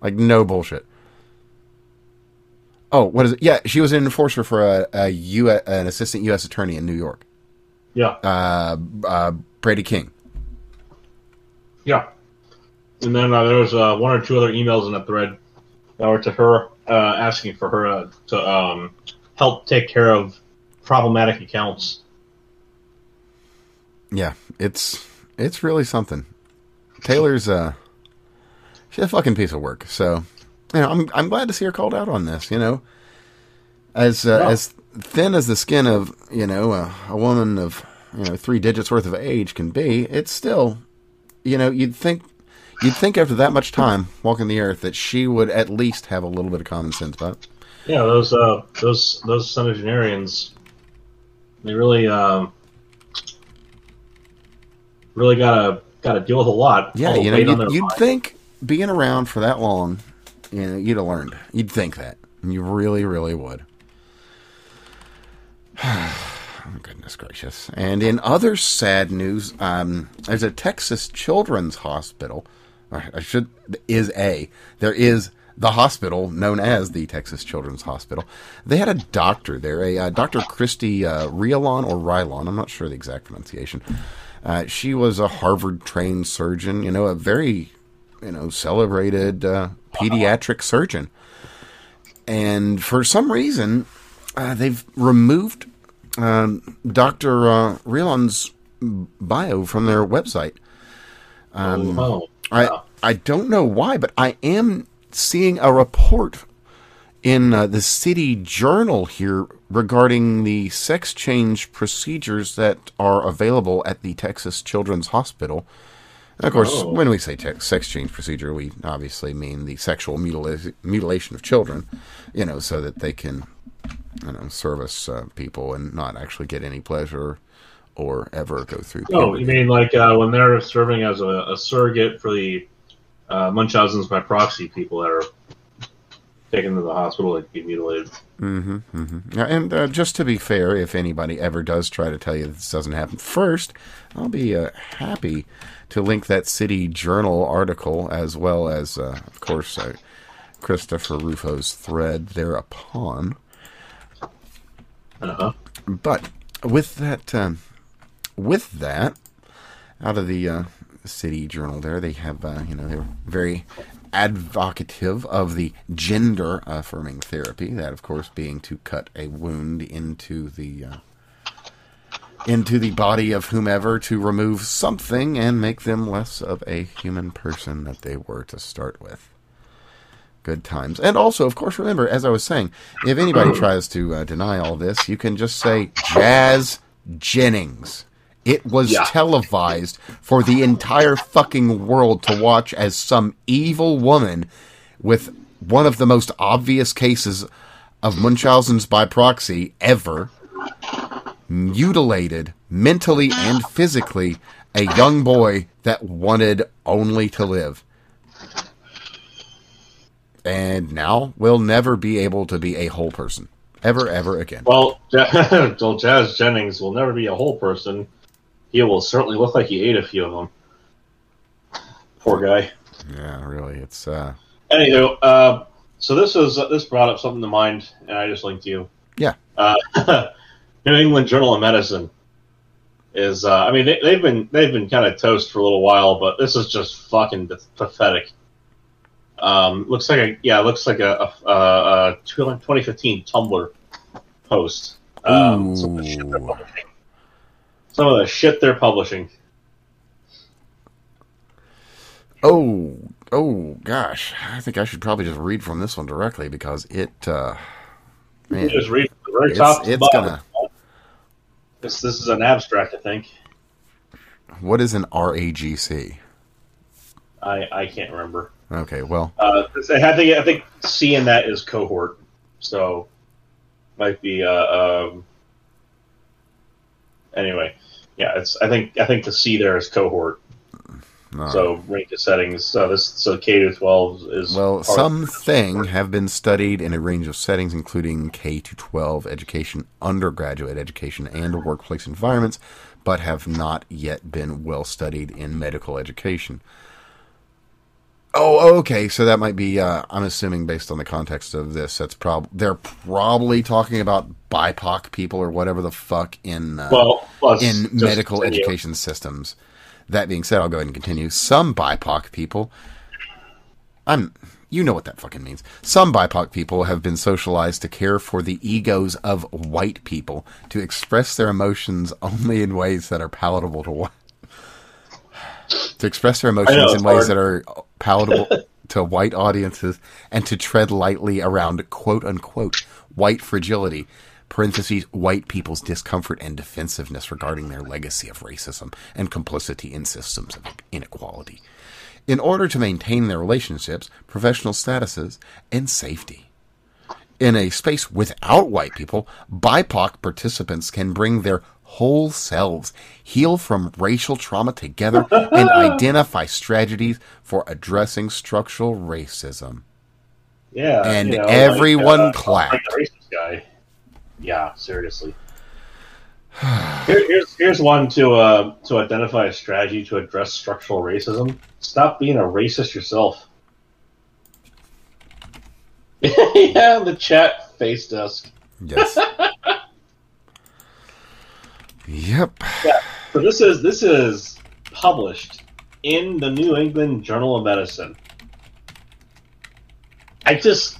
Like no bullshit. Oh, what is it? Yeah, she was an enforcer for a, a U, an assistant U.S. attorney in New York. Yeah. Uh, uh, Brady King. Yeah. And then uh, there was uh, one or two other emails in the thread that were to her uh, asking for her uh, to um, help take care of problematic accounts. Yeah, it's it's really something. Taylor's uh, she's a fucking piece of work. So, you know, I'm I'm glad to see her called out on this. You know, as uh, Yeah. as thin as the skin of you know a, a woman of you know three digits worth of age can be, it's still, you know, you'd think you'd think after that much time walking the earth that she would at least have a little bit of common sense. But Yeah, those uh, those those Senagenarians, they really um, really gotta gotta deal with a lot. yeah, you know, you'd, you'd think being around for that long, you know, you'd have learned. You'd think that. You really, really would. Oh, Goodness gracious. And in other sad news, um, there's a Texas Children's Hospital. I should is a there is the hospital known as the Texas Children's Hospital. They had a doctor there, a uh, Dr. Kristy uh, Rialon or Rylon. I'm not sure the exact pronunciation. Uh, she was a Harvard-trained surgeon. You know, a very you know celebrated uh, pediatric surgeon. And for some reason, uh, they've removed um, Dr. Uh, bio from their website. Um, oh, I. I don't know why, but I am seeing a report in uh, the city journal here regarding the sex change procedures that are available at the Texas Children's Hospital. And of course, Oh. when we say te- sex change procedure, we obviously mean the sexual mutila- mutilation of children, you know, so that they can, you know, service uh, people and not actually get any pleasure or ever go through. Oh, puberty. you mean like uh, when they're serving as a, a surrogate for the uh, Munchausen's by proxy people that are taken to the hospital to be mutilated? Mm-hmm, mm-hmm. Yeah, and uh, just to be fair, if anybody ever does try to tell you this doesn't happen, first, I'll be uh, happy to link that City Journal article as well as, uh, of course, uh, Christopher Rufo's thread thereupon. Uh-huh. But with that, um, with that, out of the uh, City Journal, there they have, uh, you know, they're very advocative of the gender affirming therapy. That, of course, being to cut a wound into the uh, into the body of whomever to remove something and make them less of a human person that they were to start with. Good times. And also, of course, remember, as I was saying, if anybody tries to uh, deny all this, you can just say Jazz Jennings. It was Yeah. televised for the entire fucking world to watch as some evil woman with one of the most obvious cases of Munchausen's by proxy ever mutilated mentally and physically a young boy that wanted only to live. And now will never be able to be a whole person. Ever, ever again. Well, well, Jazz Jennings will never be a whole person. He will certainly look like he ate a few of them. Poor guy. Yeah, really. It's, uh, Anywho, uh, so this is this brought up something to mind, and I just linked you. Yeah. Uh, New England Journal of Medicine is. Uh, I mean, they, they've been they've been kind of toast for a little while, but this is just fucking pathetic. Um, looks like a yeah, looks like a, a, a, a 2015 Tumblr post. Um, some, of the shit they're Ooh. publishing. Some of the shit they're publishing. oh, oh, gosh. I think I should probably just read from this one directly because it, uh, man, just read from the very top it's, to it's bottom. gonna, This this is an abstract, I think. what is an RAGC? I I can't remember. Okay, well, Uh, I think I think C in that is cohort, so might be. Uh, um, anyway, yeah, it's. I think I think the C there is cohort. no. So range of settings. So this so K to twelve is Well, part- something have been studied in a range of settings, including K to 12 education, undergraduate education, and workplace environments, but have not yet been well studied in medical education. Oh, okay. So that might be. Uh, I'm assuming based on the context of this, that's probably they're probably talking about BIPOC people or whatever the fuck in uh, Well, in medical continue. education systems. That being said, I'll go ahead and continue. Some BIPOC people, I'm, you know what that fucking means. Some BIPOC people have been socialized to care for the egos of white people, to express their emotions only in ways that are palatable to white. To express their emotions know, in ways hard. that are palatable to white audiences, and to tread lightly around quote unquote white fragility parentheses, white people's discomfort and defensiveness regarding their legacy of racism and complicity in systems of inequality, in order to maintain their relationships, professional statuses, and safety. In a space without white people, BIPOC participants can bring their whole selves, heal from racial trauma together, and identify strategies for addressing structural racism. Yeah, And you know, everyone like, uh, clapped. Like racist guy. Yeah, seriously. Here, here's here's one to uh, to identify a strategy to address structural racism. Stop being a racist yourself. yeah, the chat face desk. Yes. yep. So this is this is published in the New England Journal of Medicine. I just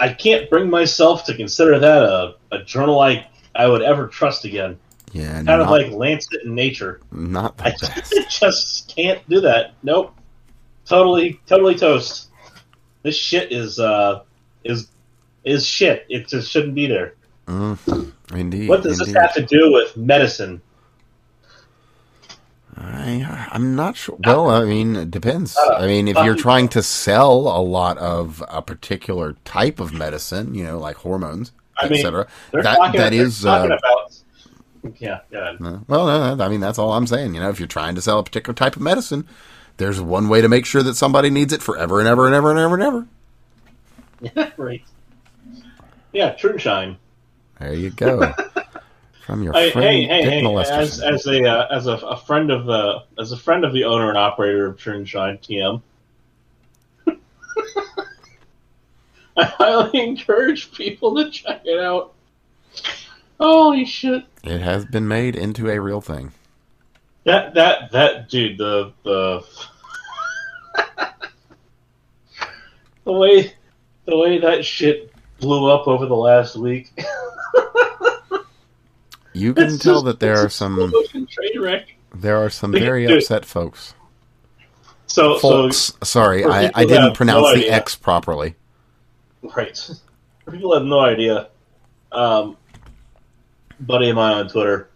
I can't bring myself to consider that a, a journal I I would ever trust again. Yeah. Kind not, of like Lancet and Nature. not the I just, just can't do that. Nope. Totally totally toast. This shit is uh is is shit. It just shouldn't be there. Mm, indeed. What does indeed. this have to do with medicine? I, I'm not sure. Well, I mean, it depends. Uh, I mean, if you're trying to sell a lot of a particular type of medicine, you know, like hormones, etc. That that is. Uh, about yeah, yeah. uh, well, no, no, I mean, that's all I'm saying. You know, if you're trying to sell a particular type of medicine, there's one way to make sure that somebody needs it forever and ever and ever and ever and ever. Yeah, right. Yeah, True and Shine. There you go. From your Hey, friend hey, hey, Dick hey! As, as a uh, as a, a friend of the as a friend of the owner and operator of True Shine TM, I highly encourage people to check it out. Holy shit! It has been made into a real thing. That that that dude, the the the way the way that shit blew up over the last week. You can It's tell just- that there are some slow-motion train wreck. there are some very upset folks. So Folks, sorry, I, I didn't pronounce no the idea. X properly. so right. People have no idea. Um, buddy of mine on Twitter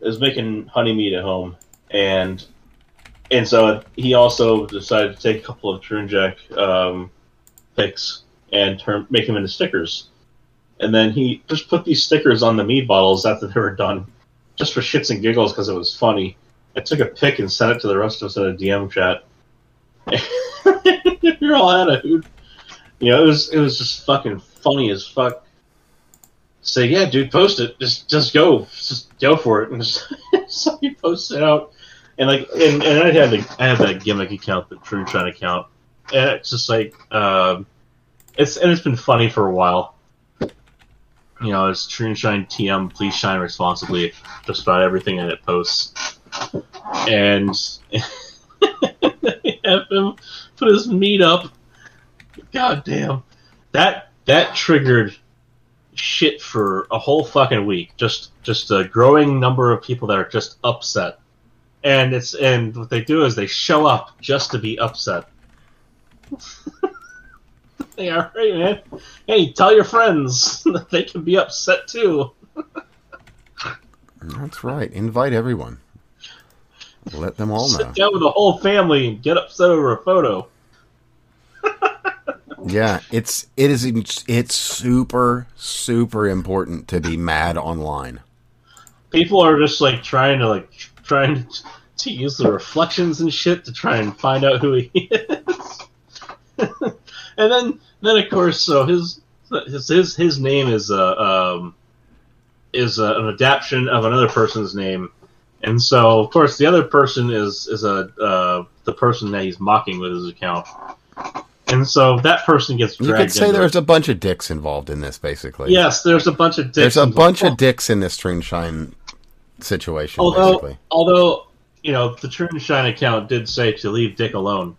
is making honey mead at home, and and so he also decided to take a couple of True and um, pics and turn make them into stickers. And then he just put these stickers on the mead bottles after they were done, just for shits and giggles because it was funny. I took a pic and sent it to the rest of us in a DM chat. You're all out of. You know, it was it was just fucking funny as fuck. Say, yeah, dude, post it. Just just go, just go for it. And just, so he posts it out, and like, and, and I had the, I have that gimmick account, the True Shine account, and it's just like, um, it's and it's been funny for a while. You know, it's True and Shine TM. Please shine responsibly. Just about everything that it posts, and have him put his meat up. God damn, that that triggered shit for a whole fucking week. Just just a growing number of people that are just upset, and it's and what they do is they show up just to be upset. they are right, man. Hey, tell your friends that they can be upset too. That's right. Invite everyone. Let them all know. Sit down with the whole family and get upset over a photo. Yeah, it's it is it's super super important to be mad online. people are just like trying to like trying to use the reflections and shit to try and find out who he is. and then then of course so his his his, his name is uh, um is uh, an adaptation of another person's name. And so of course the other person is is a uh, the person that he's mocking with his account. And so that person gets dragged. You could say there's it. a bunch of dicks involved in this, basically. yes, there's a bunch of dicks. There's a involved. bunch of dicks in this Trinshine situation, Although, basically. although you know, the True and Shine account did say to leave Dick alone,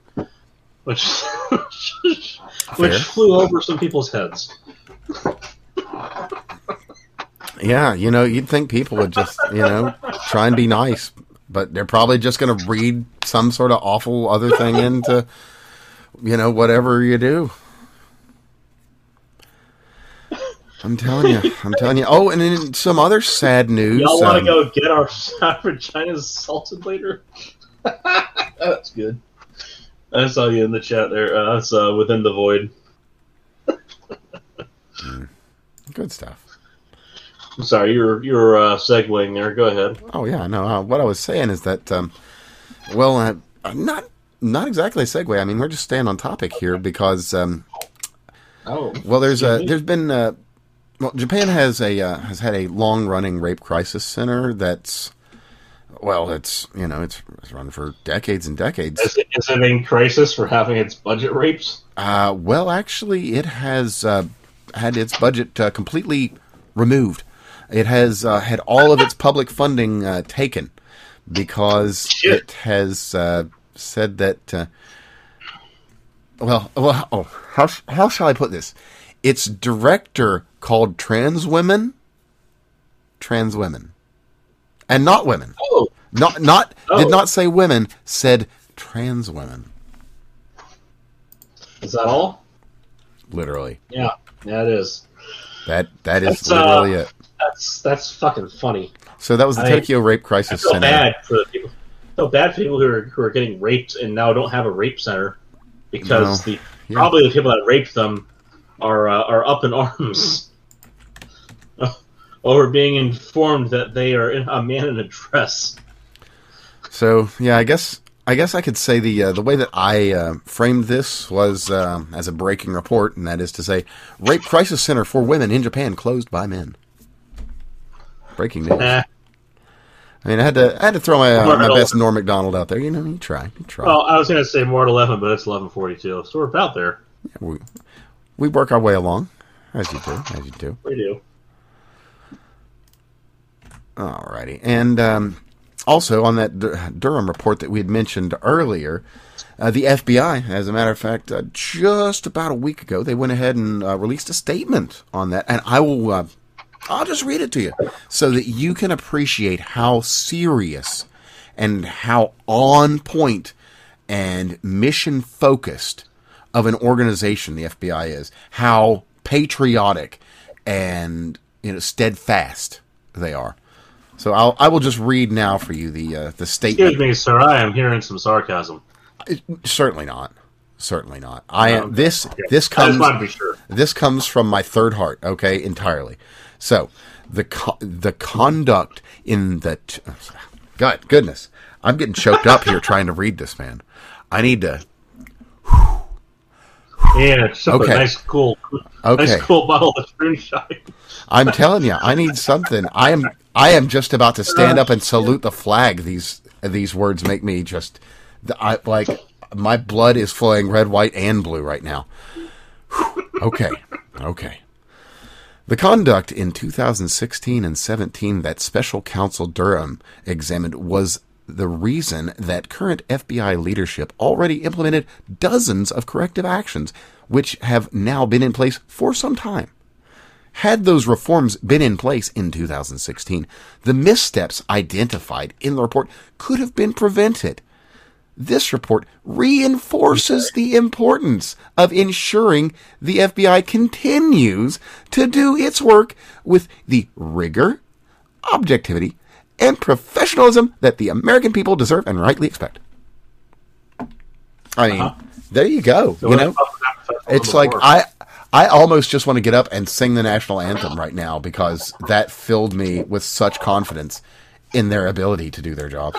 which which flew over some people's heads. Yeah, you know, you'd think people would just, you know, try and be nice, but they're probably just going to read some sort of awful other thing into, you know, whatever you do. I'm telling you, I'm telling you. Oh, and in some other sad news, Y'all want um, to go get our vaginas salted later? That's good. I saw you in the chat there. Uh, that's uh, within the void. good stuff. I'm sorry, you're you're uh, segueing there. Go ahead. Oh yeah, no. Uh, what I was saying is that, um, well, uh, not not exactly a segue. I mean, we're just staying on topic here because, um, Oh, well, there's a there's been uh, well, Japan has a uh, has had a long running rape crisis center that's well, it's you know it's, it's run for decades and decades. is it, is it in crisis for having its budget rapes? Uh, well, actually, it has uh, had its budget uh, completely removed. It has uh, had all of its public funding uh, taken because Shit. it has uh, said that. Uh, well, well, oh, how how shall I put this? Its director called trans women trans women, and not women. Oh, Not not Oh. did not say women. Said trans women. is that all? Literally. Yeah, yeah, it is. That that is That's, uh, literally it. That's that's fucking funny. So that was the I- Tokyo Rape I Crisis feel Center. bad for the people. I feel bad for people who are who are getting raped and now don't have a rape center because No. the Yeah. probably the people that raped them are uh, are up in arms over being informed that they are in, a man in a dress. So yeah, I guess I guess I could say the uh, the way that I uh, framed this was uh, as a breaking report, and that is to say, Rape Crisis Center for Women in Japan closed by men. Breaking news. Eh, I mean, I had to I had to throw my uh, my best Norm Macdonald out there. You know, you try, you try. well, I was going to say more at eleven, but it's eleven forty-two, so we're about there. we, we work our way along, as you do, as you do. We do. Alrighty, and um, also on that Dur- Durham report that we had mentioned earlier, uh, the FBI, as a matter of fact, uh, just about a week ago, they went ahead and uh, released a statement on that, and I will, uh, I'll just read it to you so that you can appreciate how serious and how on point and mission focused of an organization the FBI is, how patriotic and you know steadfast they are. So I'll I will just read now for you the uh, the statement. Excuse me, sir. I am hearing some sarcasm. Certainly not. Certainly not. I am Um, this okay. this comes sure. this comes from my third heart, okay, entirely. So the co- the conduct in the t- God goodness, I'm getting choked up here trying to read this, man. I need to. Yeah, Okay. a nice, cool, Okay. nice, cool bottle of moonshine. I'm telling you, I need something. I am I am just about to stand uh, up and salute the flag. These these words make me just I like my blood is flowing red, white, and blue right now. Whew. Okay, okay. The conduct in 2016 and 17 that Special Counsel Durham examined was the reason that current FBI leadership already implemented dozens of corrective actions, which have now been in place for some time. Had those reforms been in place in 2016, the missteps identified in the report could have been prevented. This report reinforces the importance of ensuring the FBI continues to do its work with the rigor, objectivity, and professionalism that the American people deserve and rightly expect. I mean, there you go. You know, it's like I I almost just want to get up and sing the national anthem right now because that filled me with such confidence in their ability to do their job.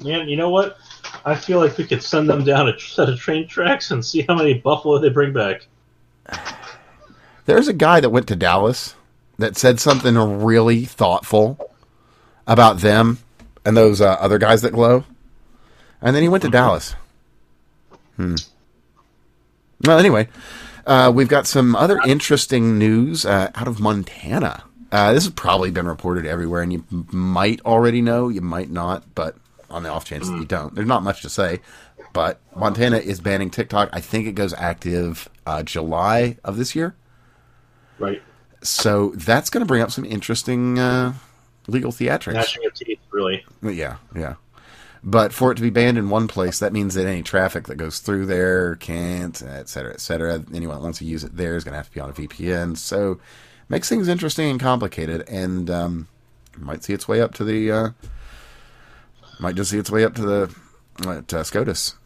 Man, you know what? I feel like we could send them down a set of train tracks and see how many buffalo they bring back. There's a guy that went to Dallas that said something really thoughtful about them and those uh, other guys that glow. And then he went to Dallas. Hmm. Well, anyway, uh, we've got some other interesting news uh, out of Montana. Uh, this has probably been reported everywhere, and you might already know, you might not, but on the off chance that you don't, there's not much to say. But Montana is banning TikTok. I think it goes active uh, July of this year. Right. So that's going to bring up some interesting uh, legal theatrics. Gnashing of teeth, really. Yeah, yeah. But for it to be banned in one place, that means that any traffic that goes through there can't, et cetera, et cetera. Anyone that wants to use it there is going to have to be on a VPN. So makes things interesting and complicated, and um, might see its way up to the, uh, might just see its way up to the uh, to SCOTUS.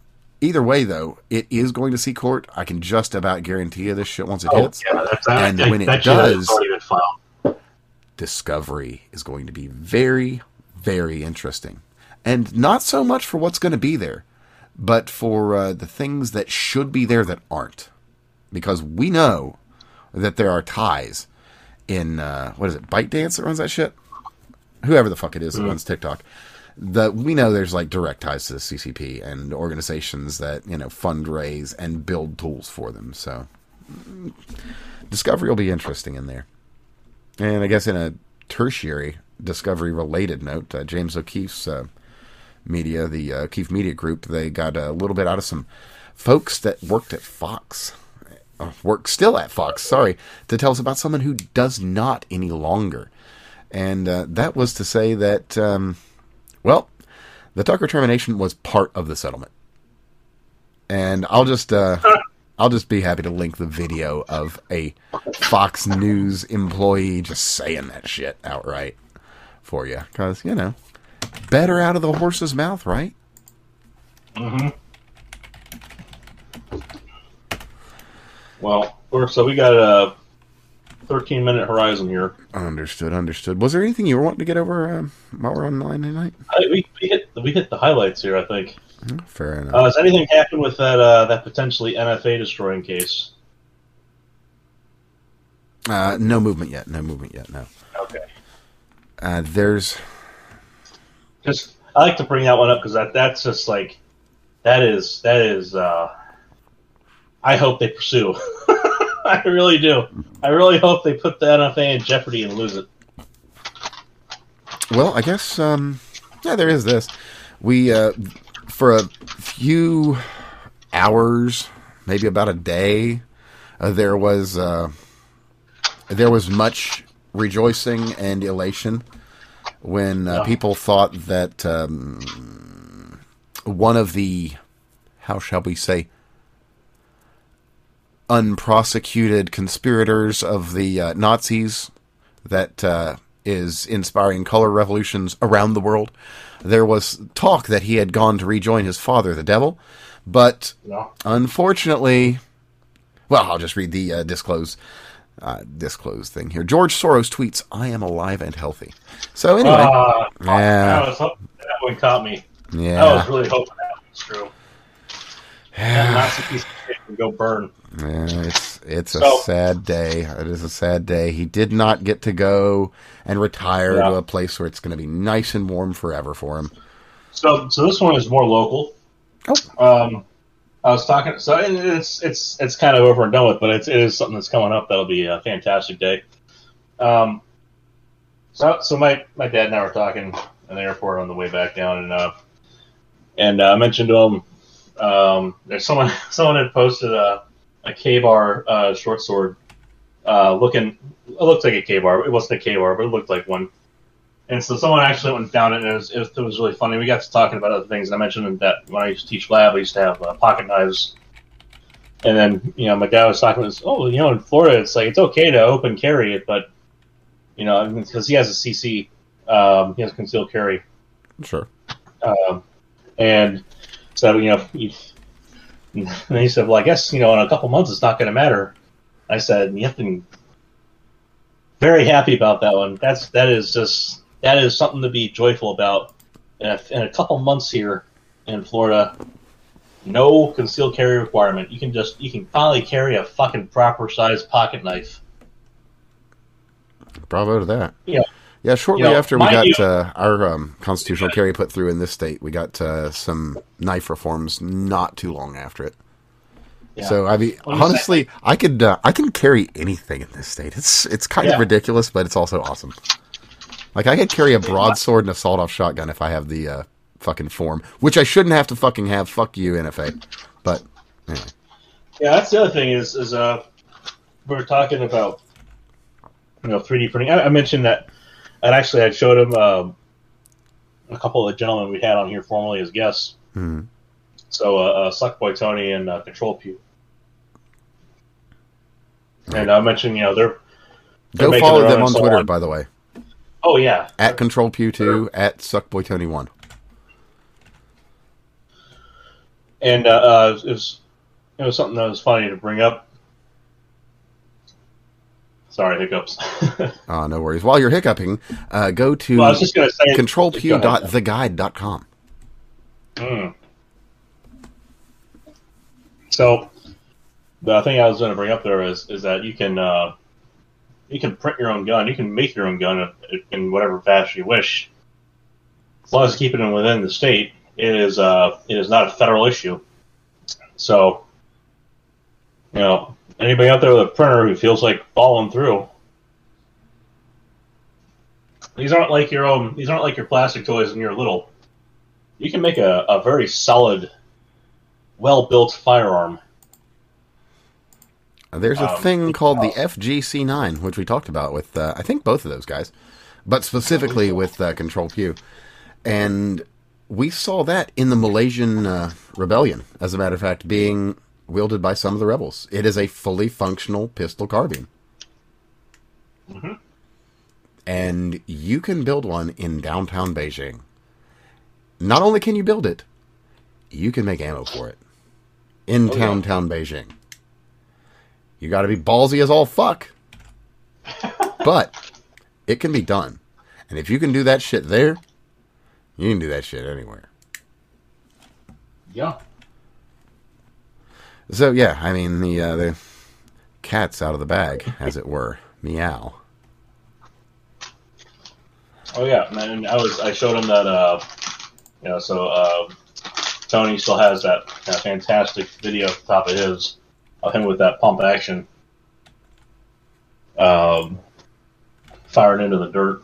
Either way, though, it is going to see court. I can just about guarantee you this shit once it Oh, hits. yeah, that's, And I, when it that does- already been filed. Discovery is going to be very, very interesting. And not so much for what's going to be there, but for uh, the things that should be there that aren't. Because we know that there are ties in, uh, what is it, ByteDance that runs that shit? Whoever the fuck it is that runs TikTok. The, we know there's like direct ties to the CCP and organizations that, you know, fundraise and build tools for them. So mm, Discovery will be interesting in there. And I guess in a tertiary discovery related note, uh, James O'Keefe's uh, media, the uh, O'Keefe Media Group, they got a little bit out of some folks that worked at Fox, uh, work still at Fox, sorry, to tell us about someone who does not any longer. And uh, that was to say that, um, well, the Tucker termination was part of the settlement. And I'll just. Uh, I'll just be happy to link the video of a Fox News employee just saying that shit outright for you. Because, you know, better out of the horse's mouth, right? Well, we're, so we got a 13 minute horizon here. Understood, understood. Was there anything you were wanting to get over um, while we're on line tonight? I, we, we hit we hit the highlights here. I think. Fair enough. Uh, has anything happened with that uh, that potentially NFA destroying case? Uh, no movement yet. No movement yet. No. Okay. Uh, there's. Just I like to bring that one up because that that's just like that is that is. uh I hope they pursue. I really do. I really hope they put the NFA in jeopardy and lose it. Well, I guess. Um, yeah, there is this. We uh, for a few hours, maybe about a day, uh, there was uh, there was much rejoicing and elation when uh, Yeah. people thought that um, one of the how shall we say unprosecuted conspirators of the uh, Nazis that uh, is inspiring color revolutions around the world. There was talk that he had gone to rejoin his father, the devil, but unfortunately, well, I'll just read the uh, disclose uh, disclose thing here. George Soros tweets, "I am alive and healthy." So anyway, Uh, Yeah. I was hoping that one caught me. Yeah, I was really hoping that was true. That Nazi piece of shit would go burn. Yeah, it's it's a So- sad day. It is a sad day. He did not get to go and retire Yeah. to a place where it's going to be nice and warm forever for him. So, so this one is more local. Um, I was talking. So it's it's it's kind of over and done with, but it's, it is something that's coming up. That'll be a fantastic day. Um, so so my my dad and I were talking in the airport on the way back down, and uh, and uh, I mentioned to him um, there's someone someone had posted a a KA-BAR uh, short sword uh, looking. It looked like a KA-BAR. It wasn't a KA-BAR, but it looked like one. And so someone actually went and found it, and it was, it was, it was really funny. We got to talking about other things, and I mentioned that when I used to teach lab, I used to have uh, pocket knives. And then, you know, my dad was talking about, oh, you know, in Florida, it's like, it's okay to open carry it, but, you know, because he has a CC, um, he has concealed carry. Sure. Um, and so, you know, he, and he said, well, I guess, you know, in a couple months, it's not going to matter. I said, you have to very happy about that one. That's, that is just, that is something to be joyful about. In a, in a couple months here in Florida, no concealed carry requirement. You can just, you can finally carry a fucking proper sized pocket knife. Bravo to that. Yeah. Yeah, shortly You know, after we got uh, our um, constitutional carry put through in this state, we got uh, some knife reforms not too long after it. Yeah. So I mean, What do you honestly, I could uh, I can carry anything in this state. It's it's kind Yeah. of ridiculous, but it's also awesome. Like I could carry a broadsword and a sawed-off shotgun if I have the uh, fucking form, which I shouldn't have to fucking have. Fuck you, NFA. But anyway, Yeah, that's the other thing is is uh, we were talking about you know 3D printing. I, I mentioned that, and actually I showed him um, a couple of the gentlemen we had on here formerly as guests. Mhm. So uh, uh, Suckboy Tony and uh, Control Pew, and I mentioned you know they're They're go follow them on Twitter, on. by the way, oh yeah at Control Pew Two, at Suckboy Tony One. and uh, uh, it was it was something that was funny to bring up. Sorry, hiccups. Uh, no worries. While you're hiccuping, uh, go to well, I was just gonna say controlpew.theguide.com. Mm. So, the thing I was going to bring up there is is that you can uh, you can print your own gun. You can make your own gun in- whatever fashion you wish, as long as you keep it within the state. It is uh, it is not a federal issue. So, you know, anybody out there with a printer who feels like following through. These aren't like your own. These aren't like your plastic toys when you're little you can make a, a very solid, well built firearm. There's a Um, thing called the FGC9, which we talked about with, uh, I think, both of those guys, but specifically with uh, Control Pew. And we saw that in the Malaysian uh, rebellion, as a matter of fact, being wielded by some of the rebels. It is a fully functional pistol carbine. Mhm. And you can build one in downtown Beijing. Not only can you build it, you can make ammo for it in Oh, yeah. town town Beijing. You got to be ballsy as all fuck, but it can be done. And if you can do that shit there, you can do that shit anywhere. Yeah. So yeah, I mean the uh, the cat's out of the bag, as it were. Meow. Oh yeah, and I was I showed him that uh, you know, so uh, Tony still has that, that fantastic video at the top of his of him with that pump action, um, firing into the dirt.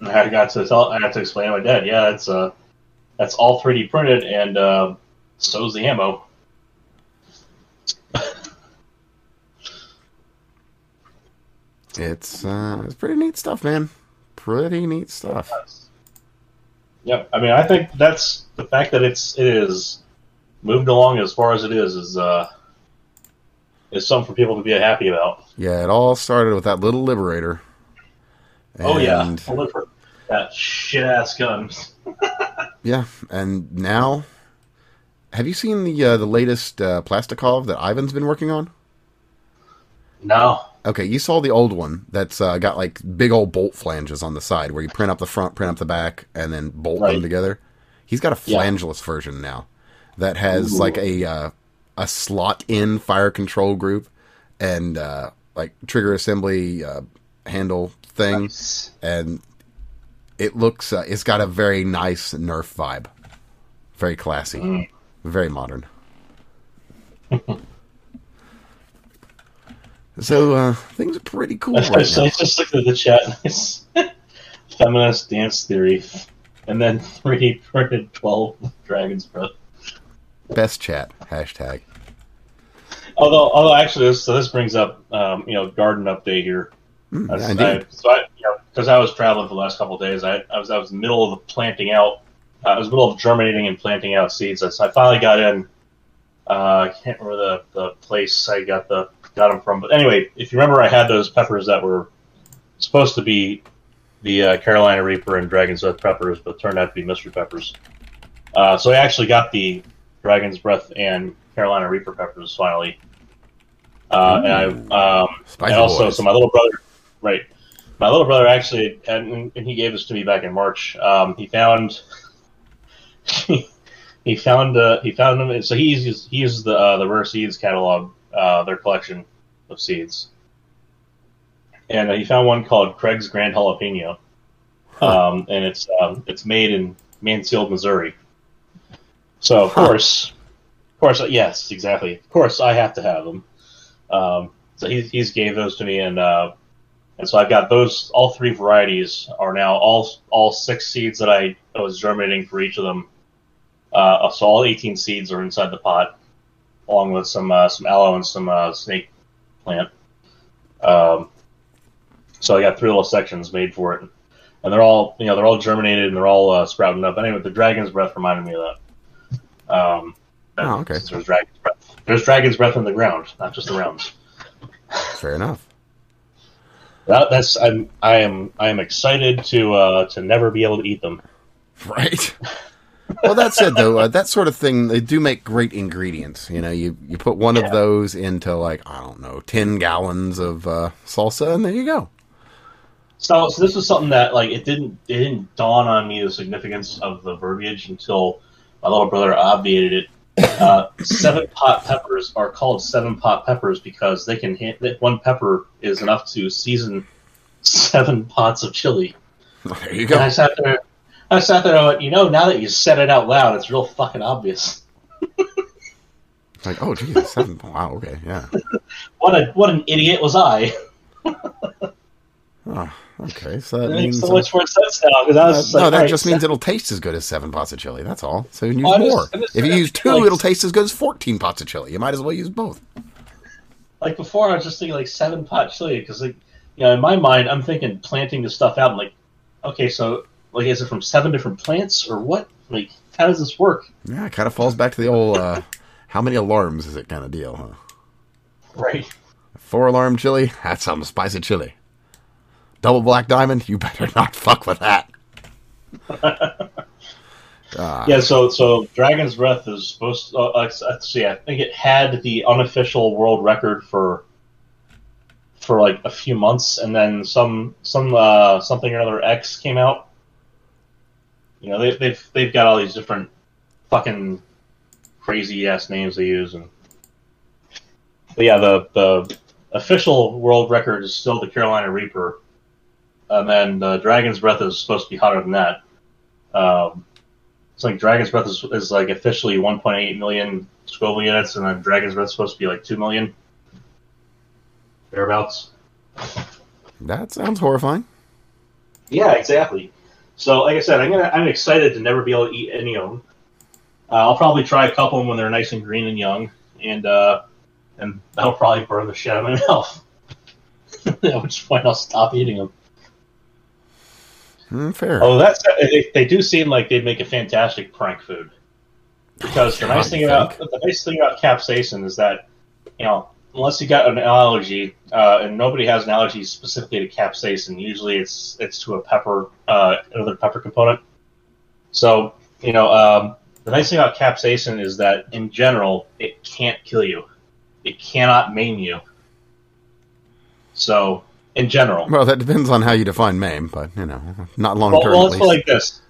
And I got to tell I got to explain to my dad, yeah, it's uh, that's all 3D printed, and uh, so's the ammo. It's uh, it's pretty neat stuff, man. Pretty neat stuff. Yep. I mean, I think that's the fact that it's it is moved along as far as it is is uh is something for people to be happy about. Yeah, it all started with that little liberator. oh yeah, And- look for that shit ass guns. Yeah, and now, have you seen the uh, the latest uh, Plastikov that Ivan's been working on? No. Okay, you saw the old one that's uh, got like big old bolt flanges on the side where you print up the front, print up the back, and then bolt Right. them together. He's got a Yeah. flangeless version now that has Ooh. like a uh, a slot in fire control group and uh, like trigger assembly uh, handle thing, Nice. and it looks uh, it's got a very nice Nerf vibe, very classy, Mm. very modern. so uh, things are pretty cool I right just, now. I just looked at the chat. Feminist dance theory, and then 3D printed 12 Dragon's Breath. Best chat hashtag. Although, although actually, this, so this brings up, um, you know, garden update here. Mm, I, I, so I, you know, because I was traveling for the last couple of days, I, I was I was in the middle of the planting out. Uh, I was in the middle of germinating and planting out seeds. So I finally got in. Uh, I can't remember the, the place I got the got them from, but anyway, if you remember, I had those peppers that were supposed to be the uh, Carolina Reaper and Dragon's Breath peppers, but turned out to be mystery peppers. Uh, so I actually got the Dragon's Breath and Carolina Reaper peppers finally. Uh, and I um, and also, boys. so my little brother, right? My little brother actually, and, and he gave this to me back in March. Um, he found, he found, uh, he found them. So he uses he uses the uh, the Rare Seeds catalog, uh, their collection of seeds, and uh, he found one called Craig's Grande Jalapeno, um, and it's um, it's made in Mansfield, Missouri. So of Huh. course, of course, uh, yes, exactly. Of course, I have to have them. Um, so he he's gave those to me, and uh, and so I've got those. All three varieties are now all all six seeds that I was germinating for each of them. Uh, so all 18 seeds are inside the pot, along with some uh, some aloe and some uh, snake plant. Um, so I got three little sections made for it, and they're all you know they're all germinated and they're all uh, sprouting up. Anyway, the dragon's breath reminded me of that. Um, Oh, okay. There's dragon's breath. There's dragon's breath in the ground, not just around. Fair enough. That, that's I'm I am I am excited to uh, to never be able to eat them. Right. Well, that said, though, uh, that sort of thing, they do make great ingredients. You know, you, you put one Yeah. of those into, like, I don't know, 10 gallons of uh, salsa, and there you go. So, so this was something that like it didn't it didn't dawn on me the significance of the verbiage until my little brother obviated it. Uh, seven pot peppers are called seven pot peppers because they can hit that one pepper is enough to season seven pots of chili. There you And I sat there, I sat there. and I went, you know, now that you said it out loud, it's real fucking obvious. Like, oh, geez, seven. Wow, okay, yeah. What a what an idiot was I. Oh, okay, so that It means. makes so much more sense now because I was uh, just no, that right, just means it'll taste as good as seven pots of chili. That's all. So you can use Well, I'm just- more. Just if you use two, like- it'll taste as good as 14 pots of chili. You might as well use both. like before I was just thinking like seven pot chili because like you know in my mind I'm thinking planting the stuff out. I'm like, okay, so like is it from seven different plants or what? Like how does this work? Yeah, it kind of falls back to the old uh, how many alarms is it kind of deal, huh? Right. Four alarm chili, that's some spicy chili. Double black diamond, you better not fuck with that. Ah, Yeah. So so Dragon's Breath is supposed. To, uh, let's see. I think it had the unofficial world record for for like a few months, and then some some uh, something or another X came out. You know they, they've they've got all these different fucking crazy ass names they use, and but yeah, the the official world record is still the Carolina Reaper, and then the Dragon's Breath is supposed to be hotter than that. Um, it's like Dragon's Breath is, is like officially 1.8 million Scoville units, and then Dragon's Breath is supposed to be like 2 million. Thereabouts. that sounds horrifying. Yeah, exactly. So, like I said, I'm gonna I'm excited to never be able to eat any of them. Uh, I'll probably try a couple of them when they're nice and green and young, and uh, and that'll probably burn the shit out of my mouth. At which point I'll stop eating them. Mm, fair. Oh, that's they, they do seem like they'd make a fantastic prank food. Because the nice thing about the nice thing about capsaicin is that you know unless you got an allergy, uh, and nobody has an allergy specifically to capsaicin, usually it's it's to a pepper, uh, another pepper component. So you know um, the nice thing about capsaicin is that in general it can't kill you, it cannot maim you. So in general, Well, that depends on how you define maim, but, you know, not long term. well go least. like this.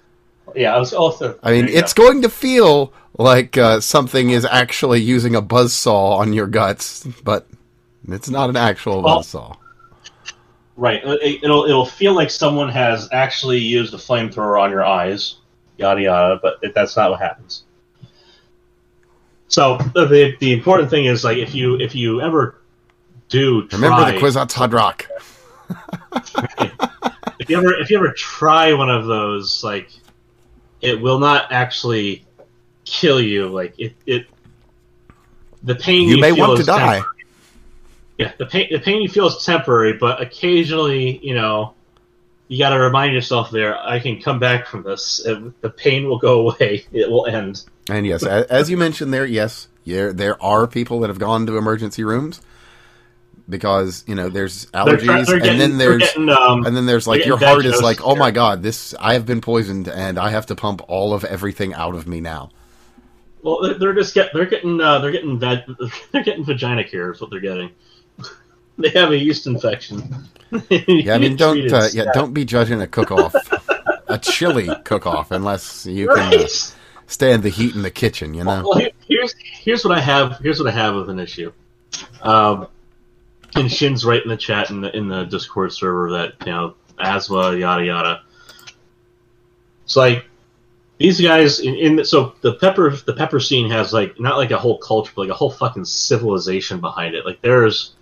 Yeah, I was also. I mean, it's going to feel like uh, something is actually using a buzzsaw on your guts, but it's not an actual Well- buzzsaw. Right. It, it'll it'll feel like someone has actually used a flamethrower on your eyes, yada yada. But it, that's not what happens. So the the important thing is like if you if you ever do try, Remember the Kwisatz Haderach. if you ever if you ever try one of those like it will not actually kill you like it it the pain You you, may feel want to die. temporary. Yeah, the pain the pain you feel is temporary, but occasionally, you know, you got to remind yourself there. I can come back from this. It, the pain will go away. It will end. And yes, as you mentioned there, yes, there there are people that have gone to emergency rooms because you know there's They're, allergies, they're and getting, then there's getting, um, and then there's like your heart is like, oh my god, this I have been poisoned, and I have to pump all of everything out of me now. well, they're- they're just get they're getting uh, they're getting vag- they're getting vagina care is what they're getting. they have a yeast infection. Yeah, I mean, don't uh, yeah, don't be judging a cook off, a chili cook off, unless you can uh, Right. stand the heat in the kitchen. You know, Well, here's here's what I have. Here's what I have with an issue. Um, Kinshin's right in the chat in the in the Discord server that you know asthma yada yada. It's like these guys in, in so the pepper the pepper scene has like not like a whole culture but like a whole fucking civilization behind it. Like there's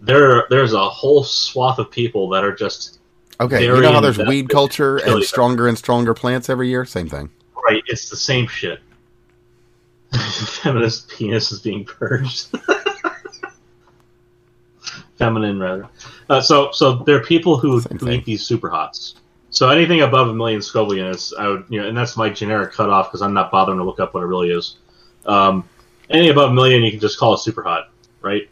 there there's a whole swath of people that are just Okay, you know how there's weed culture and stronger and stronger plants every year? Same thing. right. It's the same shit. Feminist penis is being purged. Feminine, rather. Uh, so, so there are people who, who eat these super hots. So anything above a million Scoville units, I would, you know, and that's my generic cutoff because I'm not bothering to look up what it really is. Um, anything above a million, you can just call it super hot, right?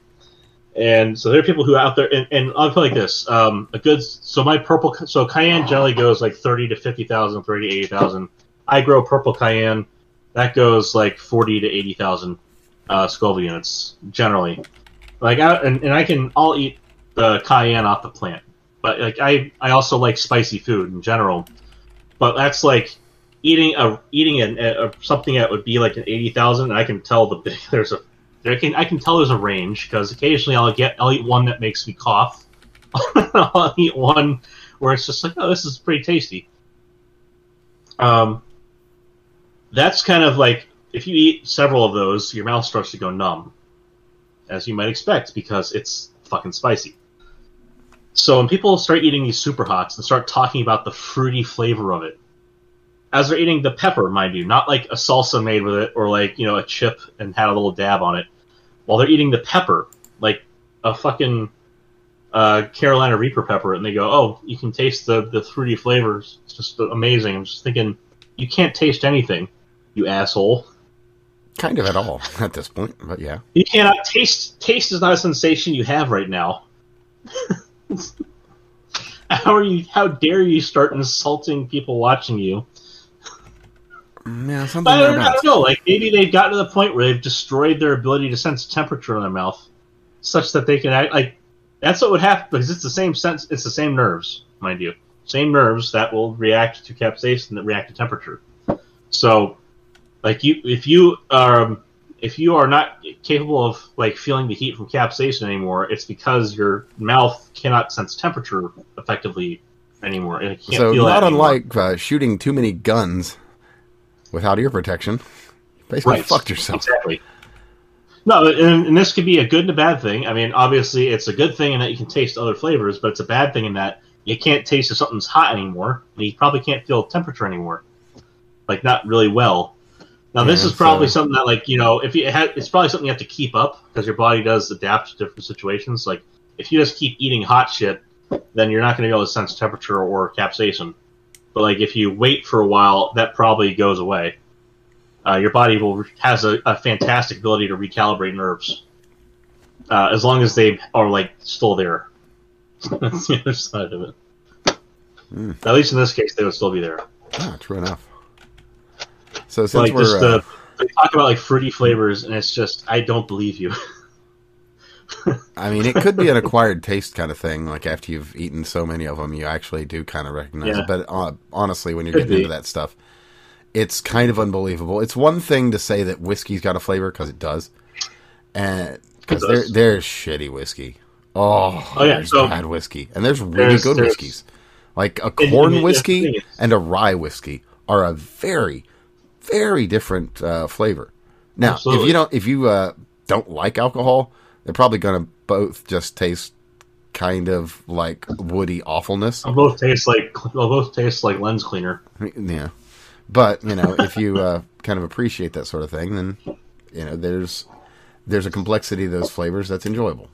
And so there are people who out there, and, and I'll put it like this: um, a good. So my purple, so cayenne generally goes like thirty to fifty thousand, thirty to eighty thousand. I grow purple cayenne, that goes like forty to eighty thousand uh, Scoville units generally. Like, I, and, and I can, I'll eat the cayenne off the plant, but like I, I also like spicy food in general. But that's like eating a eating an, a, a, something that would be like an eighty thousand. and I can tell the there's a there can I can tell there's a range because occasionally I'll get I'll eat one that makes me cough. I'll eat one where it's just like oh this is pretty tasty. Um, that's kind of like if you eat several of those, your mouth starts to go numb, as you might expect because it's fucking spicy. So when people start eating these super hots and start talking about the fruity flavor of it, as they're eating the pepper, mind you, not like a salsa made with it or like you know a chip and had a little dab on it, while they're eating the pepper, like a fucking uh, Carolina Reaper pepper, and they go, "Oh, you can taste the the fruity flavors. It's just amazing." I'm just thinking, you can't taste anything, you asshole. Kind of at all at this point, but yeah. You cannot taste. Taste is not a sensation you have right now. how are you? How dare you start insulting people watching you? Yeah, something I don't, I don't know. Like maybe they've gotten to the point where they've destroyed their ability to sense temperature in their mouth, such that they can act like. That's what would happen because it's the same sense. It's the same nerves, mind you, same nerves that will react to capsaicin that react to temperature. So, like you, if you are, if you are not capable of like feeling the heat from capsaicin anymore, it's because your mouth cannot sense temperature effectively anymore. So not unlike uh, shooting too many guns without ear protection, you basically Right. fucked yourself. Exactly. No, and, and this could be a good and a bad thing. I mean, obviously, it's a good thing in that you can taste other flavors, but it's a bad thing in that you can't taste if something's hot anymore, and you probably can't feel temperature anymore. Like, not really well. Now, this Yeah, is probably so- something that, like, you know, if you had, it's probably something you have to keep up because your body does adapt to different situations. Like, if you just keep eating hot shit, then you're not going to be able to sense temperature or capsaicin. But like, if you wait for a while, that probably goes away uh, your body will has a, a fantastic ability to recalibrate nerves uh, as long as they are like still there. That's the other side of it. Hmm. At least in this case, they would still be there. Ah, true enough. So since like we're just uh, they talk about like fruity flavors, and it's just I don't believe you. I mean, it could be an acquired taste kind of thing. Like after you've eaten so many of them, you actually do kind of recognize Yeah. it. But uh, honestly, when you're Could getting be. into that stuff, it's kind of unbelievable. It's one thing to say that whiskey's got a flavor because it does, and because there there's shitty whiskey. Oh, Oh, yeah, there's so- bad whiskey, and there's really There's- good there's- whiskeys. Like a corn whiskey and a rye whiskey are a very, very different uh, flavor. Now, if you don't, if you uh, don't like alcohol, they're probably going to both just taste kind of like woody awfulness. They'll both taste like they'll both taste like lens cleaner. Yeah, but you know, if you uh, kind of appreciate that sort of thing, then you know there's there's a complexity to those flavors that's enjoyable,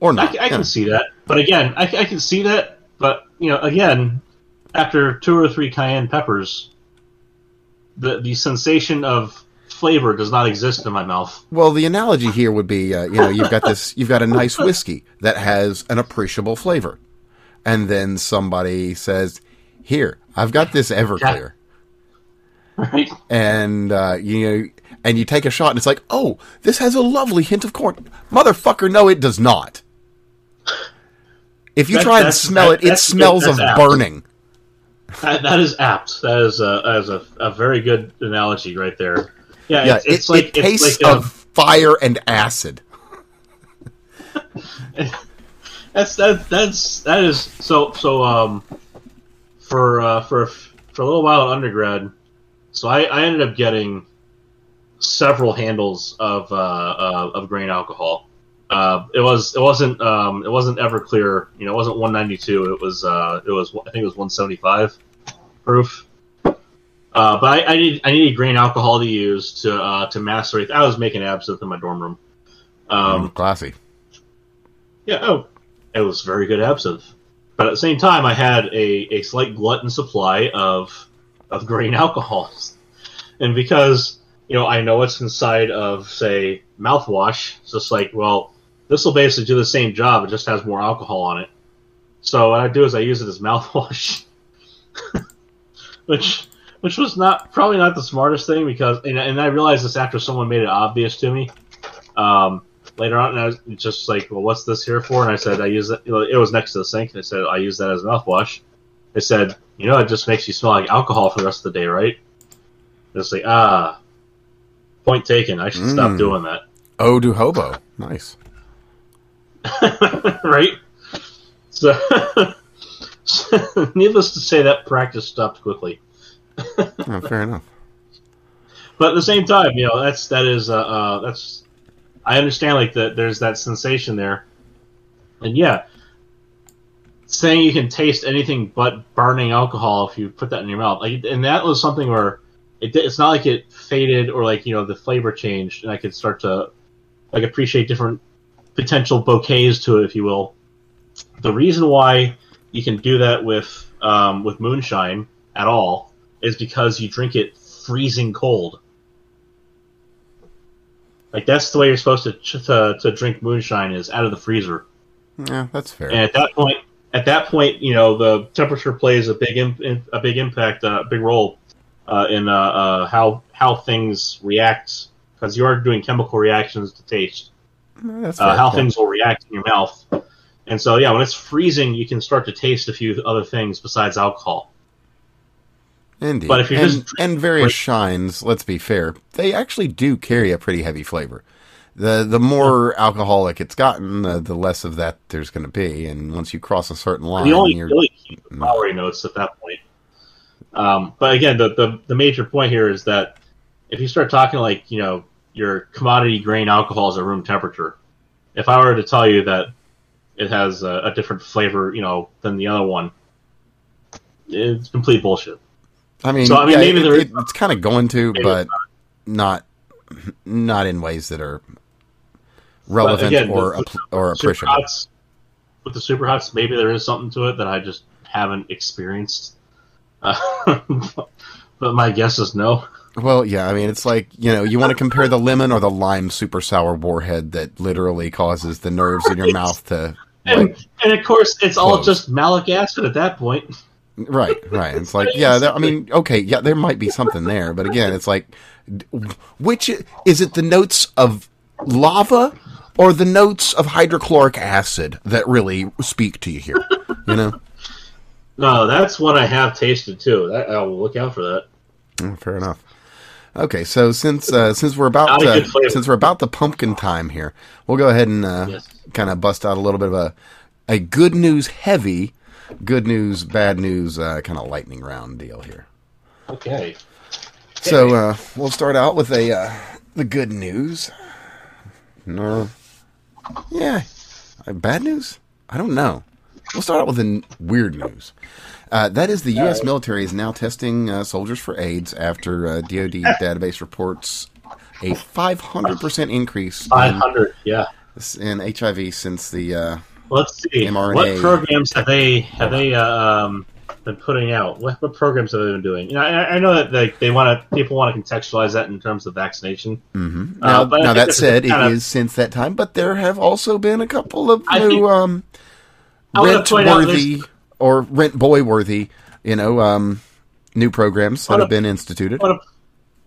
or not. I yeah. can see that, but again, I, I can see that. But you know, again, after two or three cayenne peppers, the the sensation of flavor does not exist in my mouth. Well, the analogy here would be, uh, you know, you've got this, you've got a nice whiskey that has an appreciable flavor, and then somebody says, "Here, I've got this Everclear," Right? and uh, you know, and you take a shot, and it's like, "Oh, this has a lovely hint of corn." Motherfucker, no, it does not. If you That- try and smell that- it, it smells of burning. That, that is apt. That is a that is a, a very good analogy right there. Yeah, Yeah, it's, it's it, like it tastes like, of fire and acid. that's that that's that is so so um for uh, for for a little while in undergrad. So I, I ended up getting several handles of uh, uh, of grain alcohol. Uh, it was it wasn't um, it wasn't Everclear. You know, it wasn't 192. It was uh, it was I think it was 175 proof. Uh, but I, I need I needed grain alcohol to use to uh, to macerate. I was making absinthe in my dorm room. Um, Mm, classy. yeah, oh, it was very good absinthe. But at the same time, I had a, a slight glutton supply of of grain alcohols, and because you know I know what's inside of say mouthwash, it's just like well, this will basically do the same job. It just has more alcohol on it. So what I do is I use it as mouthwash, which which was not probably not the smartest thing because and, and I realized this after someone made it obvious to me. Um, later on, and I was just like, "Well, what's this here for?" And I said, "I use it." It was next to the sink, and I said, "I use that as mouthwash." They said, "You know, it just makes you smell like alcohol for the rest of the day, right?" And it's like, ah, point taken. I should stop Mm. doing that, Oh, do hobo. Nice. right? So, needless to say, that practice stopped quickly. Oh, fair enough. But at the same time, you know, that's that is uh, uh that's I understand like that there's that sensation there. And yeah, saying you can taste anything but burning alcohol if you put that in your mouth. Like and that was something where it it's not like it faded or like, you know, the flavor changed and I could start to like appreciate different potential bouquets to it if you will. The reason why you can do that with um, with moonshine at all is because you drink it freezing cold. Like that's the way you're supposed to to, to drink moonshine is out of the freezer. Yeah, that's fair. And at that point, at that point, you know the temperature plays a big in, a big impact, a big role uh, in uh, uh, how how things react because you are doing chemical reactions to taste. That's Uh, how Yeah. things will react in your mouth. And so, yeah, when it's freezing, you can start to taste a few other things besides alcohol. Indeed. But if you're and, just- and various shines, let's be fair, they actually do carry a pretty heavy flavor. The the more alcoholic it's gotten, the, the less of that there's going to be. And once you cross a certain line, you only really keep the flowery notes at that point. Um, but again, the, the the major point here is that if you start talking like you know your commodity grain alcohol is at room temperature, if I were to tell you that it has a, a different flavor, you know, than the other one, it's complete bullshit. I mean, So, I mean, yeah, maybe it- there is- it- it's kind of going to, but not not in ways that are relevant again, or app- or appreciable. hots, with the super hots, maybe there is something to it that I just haven't experienced. Uh, but my guess is no. Well, yeah, I mean, it's like you know, you want to compare the lemon or the lime super sour warhead that literally causes the nerves in your mouth to And, and of course, it's all just malic acid at that point. Right, right. It's like, yeah, I mean, okay, yeah, there might be something there, but again, it's like, which is it? The notes of lava or the notes of hydrochloric acid that really speak to you here? You know, No, that's one I have tasted too. That, I'll look out for that. Mm, fair enough. Okay, so since uh, since we're about uh, since we're about the pumpkin time here, we'll go ahead and uh, Yes. kind of bust out a little bit of a a good news heavy, good news bad news uh, kind of lightning round deal here. Okay. So uh, we'll start out with a uh, the good news. No, yeah, bad news. I don't know. We'll start out with the n- weird news. Uh, that is, the U.S. military is now testing uh, soldiers for AIDS after uh, DoD database reports a 500% increase Five in. Yeah. in HIV since the. Uh, Let's see. mRNA. What programs have they have they uh, um, been putting out? What, what programs have they been doing? You know, I, I know that they, they want to people want to contextualize that in terms of vaccination. mhm. Uh, Now, but now that said, it of- is since that time, but there have also been a couple of I new think- um, I wanna rent point out worthy or rent boy worthy, you know, um, new programs that Wanna- have been instituted. Want to,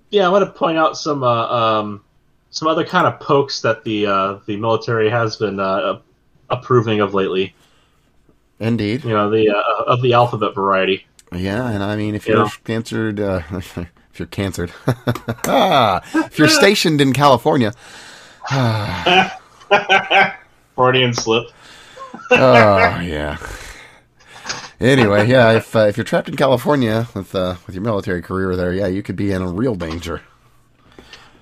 yeah, I want to point out some uh, um, some other kind of pokes that the uh, the military has been uh, approving of lately. Indeed. You know, the uh, of the alphabet variety. Yeah, and I mean, if you're cancered, uh, if you're cancered, if you're stationed in California, Freudian slip. oh yeah. Anyway, yeah, if uh, if you're trapped in California with uh, with your military career there, yeah, you could be in real danger.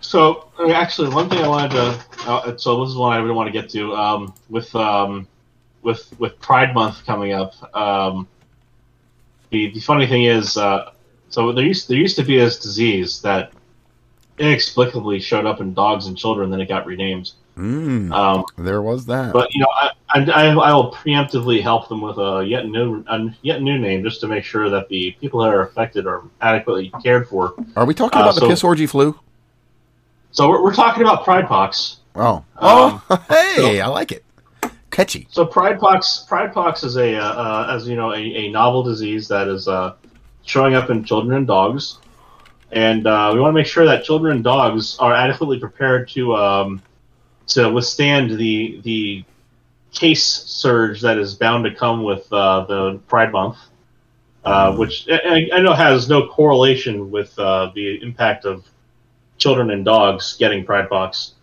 So uh, actually, one thing I wanted to uh, so this is one I really want to get to um, with um, with with Pride Month coming up. Um, the the funny thing is, uh, so there used there used to be this disease that inexplicably showed up in dogs and children, then it got renamed. Mm, Um, there was that. but you know, I, I, I will preemptively help them with a yet new a yet new name just to make sure that the people that are affected are adequately cared for. Are we talking uh, about the so- piss orgy flu? So we're, we're talking about Pride Pox. Oh, Um, oh, hey, I like it. Catchy. So Pride Pox, Pride Pox is a, uh, uh, as you know, a, a novel disease that is uh, showing up in children and dogs, and uh, we want to make sure that children and dogs are adequately prepared to um, to withstand the the case surge that is bound to come with uh, the Pride Month, uh, which I, I know has no correlation with uh, the impact of children and dogs getting Pride Pox.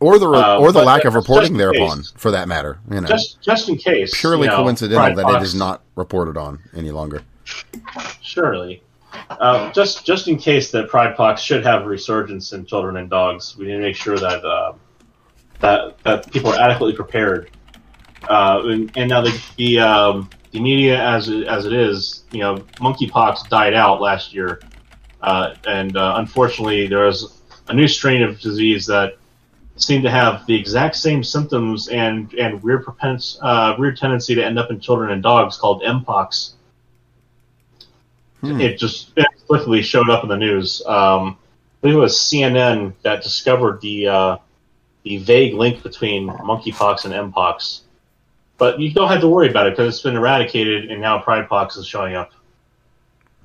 Or the Uh, or the lack of reporting thereupon, case. for that matter. You know, Just just in case, purely you know, coincidental Pride that Pox- it is not reported on any longer. Surely. Uh, just just in case that Pride Pox should have resurgence in children and dogs, we need to make sure that uh, that that people are adequately prepared. Uh, and, and now the the, um, the media, as it, as it is, you know, monkeypox died out last year, uh, and uh, unfortunately, there is a new strain of disease that seemed to have the exact same symptoms and and weird propens- uh, weird tendency to end up in children and dogs called mpox Hmm. it just inexplicably showed up in the news. Um, I believe it was CNN that discovered the uh, the vague link between monkeypox and mpox. But you don't have to worry about it because it's been eradicated, and now pride pox is showing up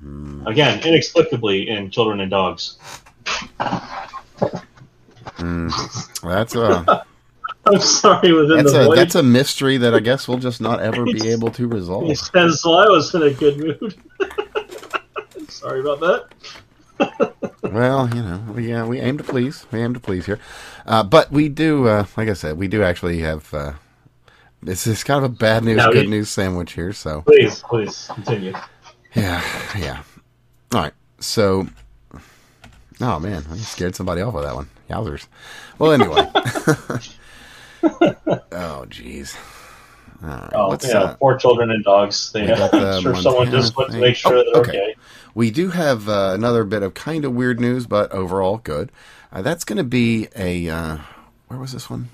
Hmm. again inexplicably in children and dogs. Hmm. That's a I'm sorry, within that's the a voice. that's a mystery that I guess we'll just not ever be able to resolve. It says well, I was in a good mood. sorry about that. Well, you know, we uh, we aim to please. We aim to please here, uh, but we do, uh, like I said, we do actually have. Uh, this is kind of a bad news, Now, good you- news sandwich here. So Please, please continue. yeah, yeah. All right, so. Oh man, I scared somebody off with that one. Yowzers. Well, anyway. oh jeez. Right, Oh, yeah, uh, poor children and dogs. They, got the I'm sure someone just went to make sure Oh, that they're okay. okay. We do have uh, another bit of kind of weird news, but overall good. Uh, that's going to be a. Uh, where was this one?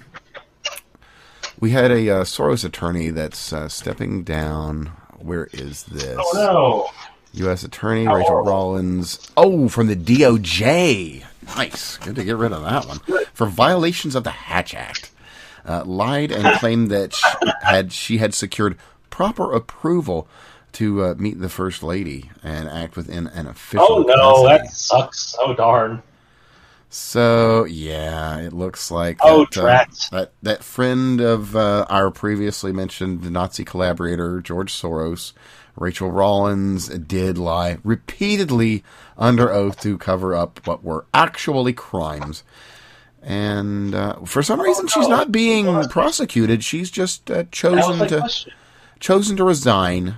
We had a uh, Soros attorney that's uh, stepping down. Where is this? Oh no! U.S. Attorney How Rachel. Rollins. Oh, from the DOJ. Nice. Good to get rid of that one. For violations of the Hatch Act. Uh, lied and claimed that she had she had secured proper approval to uh, meet the first lady and act within an official. Oh no! capacity. That sucks. Oh darn! So yeah, it looks like Oh, that, uh, that that friend of uh, our previously mentioned Nazi collaborator George Soros, Rachel Rollins, did lie repeatedly under oath to cover up what were actually crimes. And uh, for some reason, she's not being prosecuted. She's just uh, chosen to question. chosen to resign.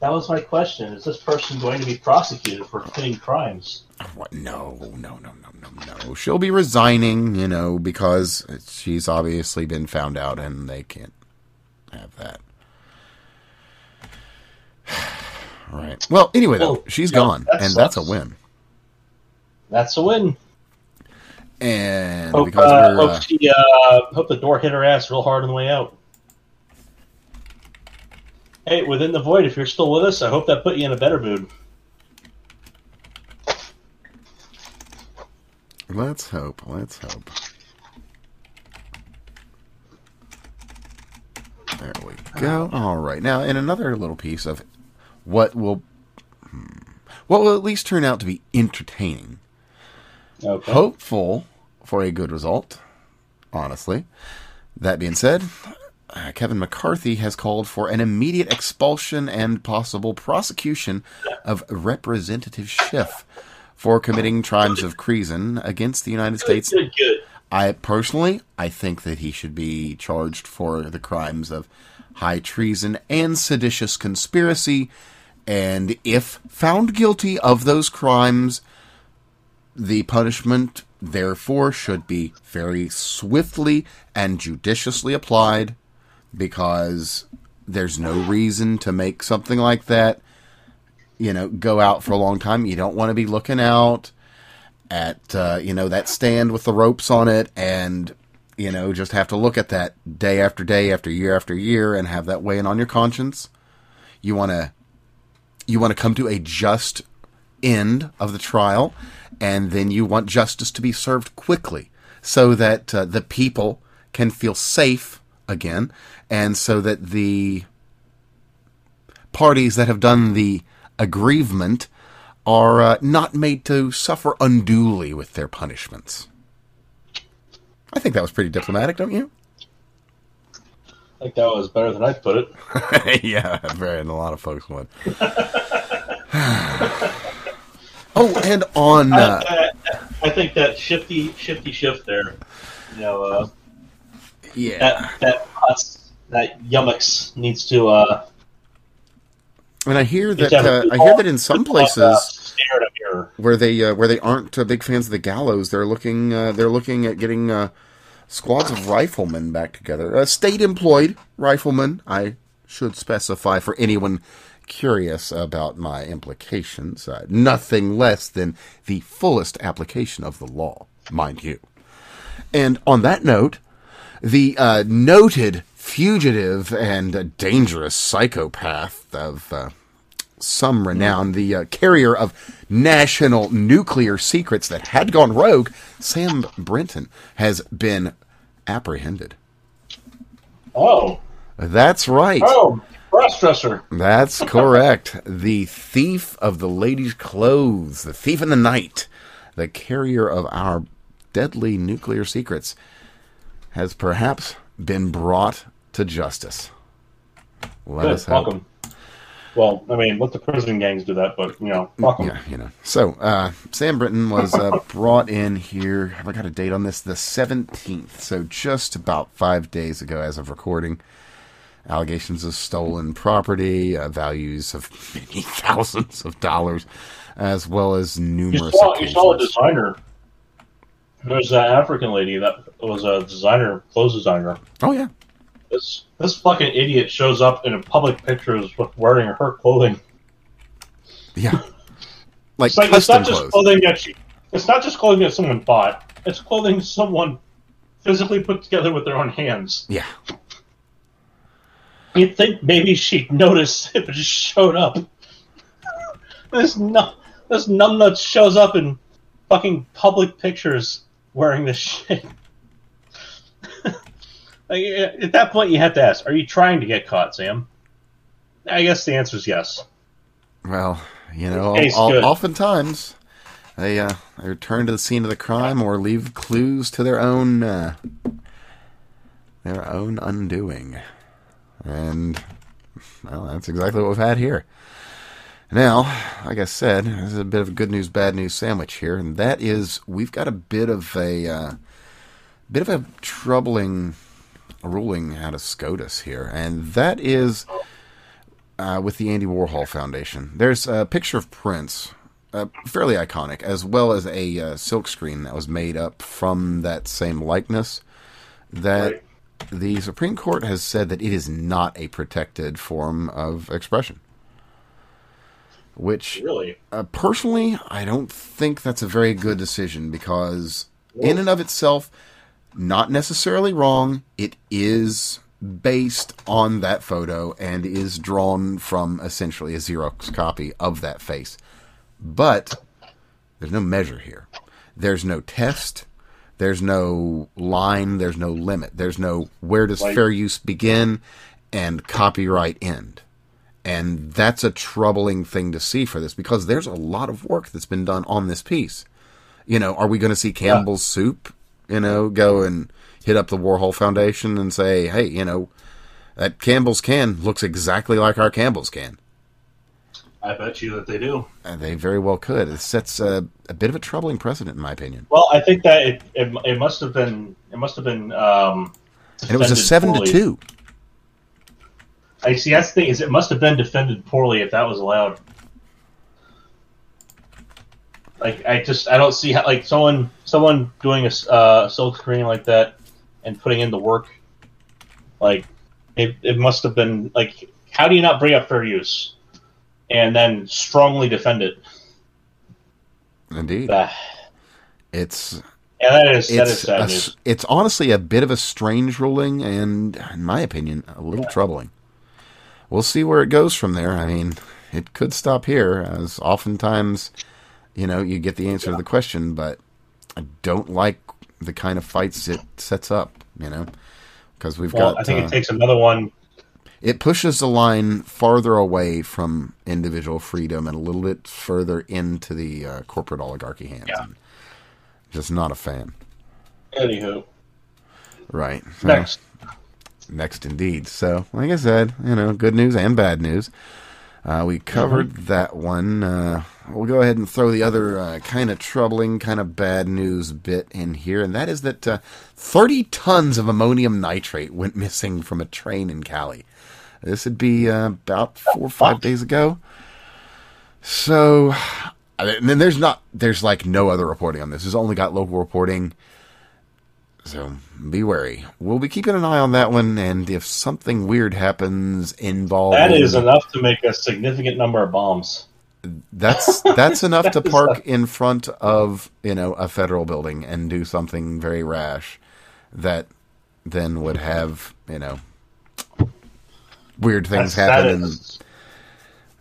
That was my question. Is this person going to be prosecuted for committing crimes? What? No, no, no, no, no, no. She'll be resigning, you know, because she's obviously been found out and they can't have that. right. Well, anyway, though, Well, she's yeah, gone, that and that's a win. That's a win. And Hope, because uh, hope, Uh, she, uh, hope the door hit her ass real hard on the way out. Hey, within the void, if you're still with us, I hope that put you in a better mood. let's hope. Let's hope. There we go. All right. Now, in another little piece of what will. hmm, What will at least turn out to be entertaining. Okay. hopeful for a good result, honestly. That being said, uh, Kevin McCarthy has called for an immediate expulsion and possible prosecution of Representative Schiff for committing crimes of treason against the United States Good, good. I personally, I think that he should be charged for the crimes of high treason and seditious conspiracy. And if found guilty of those crimes, the punishment, therefore, should be very swiftly and judiciously applied because there's no reason to make something like that, you know, go out for a long time. You don't want to be looking out at, uh, you know, that stand with the ropes on it and, you know, just have to look at that day after day after year after year and have that weighing on your conscience. You want to, you want to come to a just end of the trial and then you want justice to be served quickly so that uh, the people can feel safe again and so that the parties that have done the aggrievement are uh, not made to suffer unduly with their punishments. I think that was pretty diplomatic, don't you? I think that was better than I put it. yeah, very, and a lot of folks would. oh, and on. Uh, I, I, think that shifty, shifty shift there. You know, uh, yeah, that that that yummux needs to. Uh, and I hear that uh, I hear that in some places where they uh, where they aren't uh, big fans of the gallows, they're looking uh, they're looking at getting uh, squads of riflemen back together. Uh, state employed riflemen, I should specify for anyone curious about my implications. nothing less than the fullest application of the law, mind you. And on that note, the noted fugitive and dangerous psychopath of uh, some renown, the uh, carrier of national nuclear secrets that had gone rogue, Sam Brinton, has been apprehended. Oh. That's right. Oh, crossdresser. That's correct. the thief of the ladies' clothes, the thief in the night, the carrier of our deadly nuclear secrets, has perhaps been brought to justice. Let Good, us hope. welcome. Well, I mean, let the prison gangs do that, but you know, welcome. Yeah, you know. So, uh, Sam Brinton was uh, brought in here. Have I got a date on this? The seventeenth. So just about five days ago, as of recording. Allegations of stolen property, uh, values of many thousands of dollars, as well as numerous. You saw, you saw a designer. There's that African lady that was a designer, clothes designer. Oh yeah, this this fucking idiot shows up in a public pictures with wearing her clothing. Yeah, like, it's, like, it's not just clothing that she. It's not just clothing that someone bought. It's clothing someone physically put together with their own hands. Yeah. You'd think maybe she'd notice if it just showed up. this no, this numbnut shows up in fucking public pictures wearing this shit. At that point, you have to ask: Are you trying to get caught, Sam? I guess the answer is yes. Well, you know, all, oftentimes they uh, they return to the scene of the crime or leave clues to their own uh, their own undoing, and well, that's exactly what we've had here. Now, like I said, this is a bit of a good news, bad news sandwich here, and that is we've got a bit of a uh, bit of a troubling ruling out of SCOTUS here, and that is uh, with the Andy Warhol Foundation. There's a picture of Prince, uh, fairly iconic, as well as a uh, silkscreen that was made up from that same likeness. That right. the Supreme Court has said that it is not a protected form of expression. Which, really, uh, personally, I don't think that's a very good decision because, in and of itself, not necessarily wrong. It is based on that photo and is drawn from essentially a Xerox copy of that face. But there's no measure here. There's no test. There's no line. There's no limit. There's no where does fair use begin and copyright end. And that's a troubling thing to see for this because there's a lot of work that's been done on this piece. You know, are we going to see Campbell's yeah. soup you know, go and hit up the Warhol Foundation and say, hey, you know, that Campbell's can looks exactly like our Campbell's can. I bet you that they do. Uh, they very well could. It sets a, a bit of a troubling precedent, in my opinion. Well, I think that it it, it must have been it must have been. Um, And it was a seven to two. I see. That's the thing is, it must have been defended poorly if that was allowed. Like, I just I don't see how like someone someone doing a uh, silk screen like that and putting in the work. Like, it it must have been like, how do you not bring up fair use, and then strongly defend it? Indeed, it's yeah, that is that is it's sad a- news. it's honestly a bit of a strange ruling, and in my opinion, a little troubling. We'll see where it goes from there. I mean, it could stop here, as oftentimes, you know, you get the answer to the question, but I don't like the kind of fights it sets up. You know, because we've Well, got I think uh, it takes another one. it pushes the line farther away from individual freedom and a little bit further into the uh, corporate oligarchy hands. Yeah. Just not a fan. Anywho, Right. So- next. Next, indeed. So, like I said, you know, good news and bad news. Uh, we covered that one. Uh, we'll go ahead and throw the other uh, kind of troubling, kind of bad news bit in here, and that is that uh, 30 tons of ammonium nitrate went missing from a train in Cali. This would be uh, about four or five days ago. So, and then there's not, there's like no other reporting on this. It's only got local reporting. So be wary. We'll be keeping an eye on that one, and if something weird happens involving That is enough to make a significant number of bombs. that's that's enough to That is park in front of you know a federal building and do something very rash that then would have you know weird things That's- that happen is-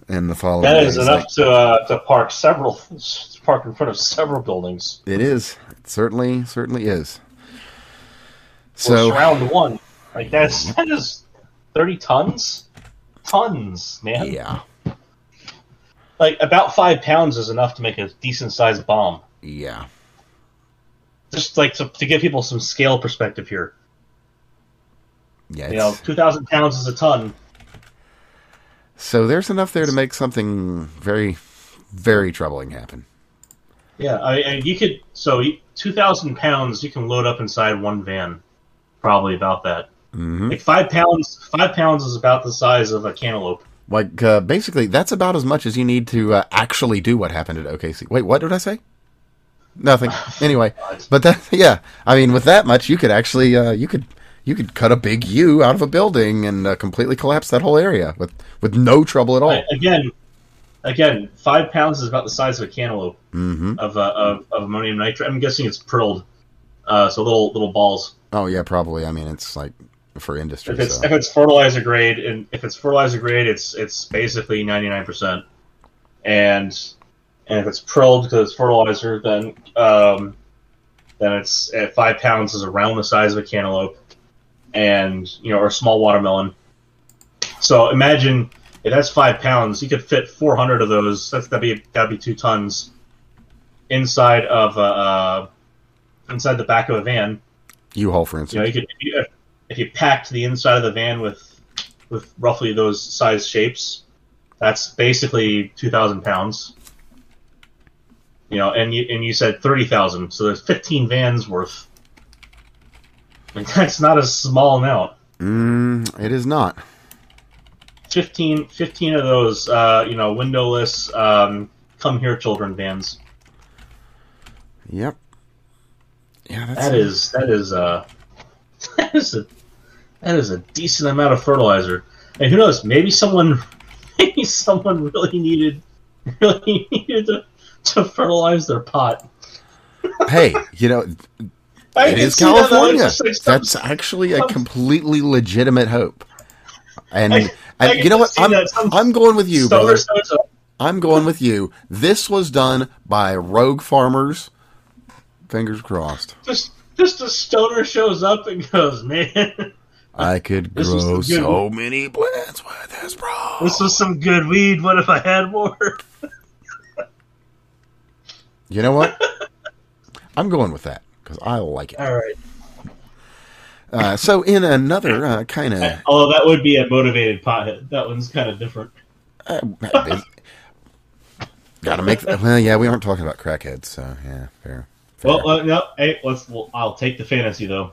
in, in the following that is days. enough Like, to uh, to park several to park in front of several buildings. it is. It certainly certainly is. So surround one. Like that's mhm. that is thirty tons, tons, man. yeah, Like about five pounds is enough to make a decent sized bomb. yeah. Just like to, to give people some scale perspective here. Yeah, You know, two thousand pounds is a ton. so there's enough there to make something very, very troubling happen. Yeah, I, and you could so two thousand pounds you can load up inside one van, probably about that. hmm Like five pounds, five pounds is about the size of a cantaloupe. Like uh, basically, that's about as much as you need to uh, actually do what happened at OKC. Wait, what did I say? Nothing. Anyway, but that yeah, I mean, with that much, you could actually uh, you could you could cut a big U out of a building and uh, completely collapse that whole area with with no trouble at all. I- again, again, five pounds is about the size of a cantaloupe hmm of, uh, of, of ammonium nitrate. I'm guessing it's prilled, uh, so little little balls. Oh yeah, probably. I mean, it's like for industry. If it's So. if it's fertilizer grade, and if it's fertilizer grade, it's it's basically 99 percent, and and if it's prilled because it's fertilizer, then um, then it's at five pounds is around the size of a cantaloupe, and you know, or a small watermelon. So imagine if that's five pounds, you could fit 400 of those. That's that'd be that'd be two tons inside of uh, uh, inside the back of a van. U-Haul, for You know, instance. you could if you, if you packed the inside of the van with with roughly those size shapes, that's basically two thousand pounds. You know, and you and you said thirty thousand, so there's fifteen vans worth. And that's not a small amount. Mm, it is not. 15, 15 of those, uh, you know, windowless, um, come here, children vans. Yep. Yeah, that's That is that is uh that is a that is a decent amount of fertilizer. And who knows? Maybe someone maybe someone really needed really needed to, to fertilize their pot. Hey, you know, I it can is see that, though. It's California. just like some- That's actually a some- completely legitimate hope. And, I, I and you know what? I'm I'm going with you, stoner brother. I'm going with you. This was done by rogue farmers. Fingers crossed. Just just a stoner shows up and goes, man, I could grow so many plants with this, bro. this was some good weed. What if I had more? You know what? I'm going with that because I like it. All right. Uh, so, in another uh, kind of Although that would be a motivated pothead. That one's kind of different. Uh, Gotta make. well, yeah, we aren't talking about crackheads, so yeah, fair. Fair. Well, uh, no. Hey, let's. Well, I'll take the fantasy though.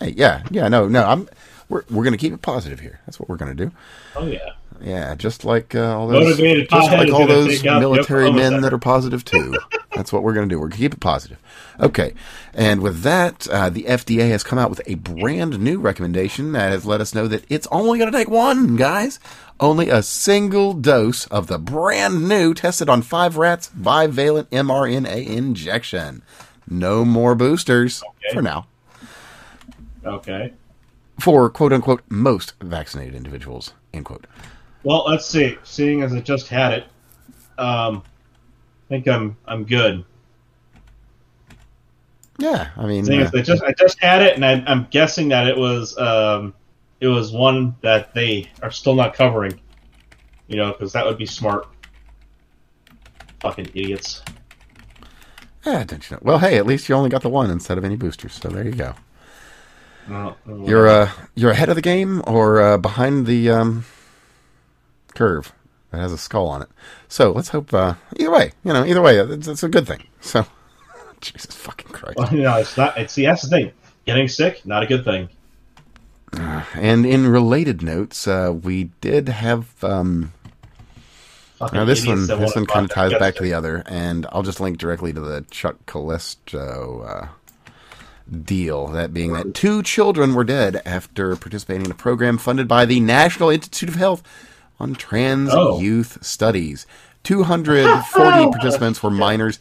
Hey, yeah, yeah, no, no. I'm. We're we're gonna keep it positive here. That's what we're gonna do. Oh yeah. Yeah, just like uh, all those, Motivated just like all those take out the military men that are positive too. That's what we're going to do. We're going to keep it positive. Okay, and with that, uh, the FDA has come out with a brand new recommendation that has let us know that it's only going to take one, guys. Only a single dose of the brand new tested on five rats bivalent mRNA injection. No more boosters Okay. for now. Okay. For quote unquote most vaccinated individuals. End quote. Well, let's see. Seeing as I just had it, um, I think I'm I'm good. Yeah, I mean, Seeing uh, as I just I just had it, and I, I'm guessing that it was um, it was one that they are still not covering. You know, because that would be smart. Fucking idiots. Yeah, don't you know? Well, hey, at least you only got the one instead of any boosters, so there you go. Well, You're uh, you're ahead of the game or uh, behind the um, curve that has a skull on it. So let's hope. Uh, either way, you know, either way, it's, it's a good thing. So, Jesus fucking Christ. Well, know, it's not. It's see, that's the thing. Getting sick, not a good thing. And in related notes, uh, we did have um, now this one. This one kind of ties back to the other, and I'll just link directly to the Chuck Callesto uh, deal. That being that two children were dead after participating in a program funded by the National Institute of Health on trans Oh. youth studies. 240 participants were minors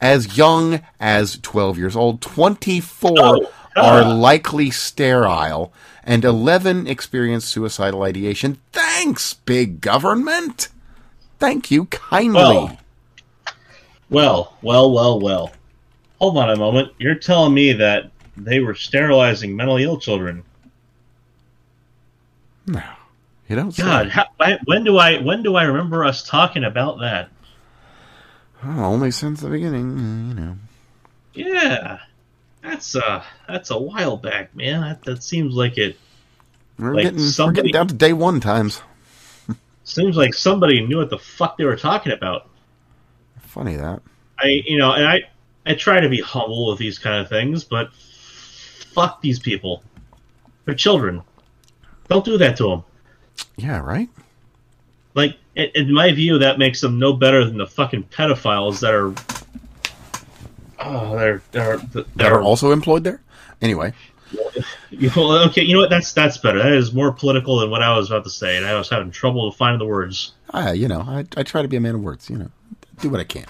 as young as 12 years old. 24 Oh, are likely sterile, and 11 experienced suicidal ideation. Thanks, big government. Thank you kindly. Well, well, well, well, well. Hold on a moment. You're telling me that they were sterilizing mentally ill children? no, you don't say. God, how, I- when do I when do I remember us talking about that? Oh, only since the beginning, you know. Yeah, that's uh that's a while back, man. That, that seems like it We're Like getting we're getting down to day one times. Seems like somebody knew what the fuck they were talking about. Funny that. I you know, and I I try to be humble with these kind of things, but fuck these people. They're children. Don't do that to them. Yeah, right. Like in, in my view, that makes them no better than the fucking pedophiles that are. Oh, they're they're That are also employed there. Anyway, Okay, you know what? That's that's better. That is more political than what I was about to say, and I was having trouble finding the words. I you know I I try to be a man of words. You know, do what I can.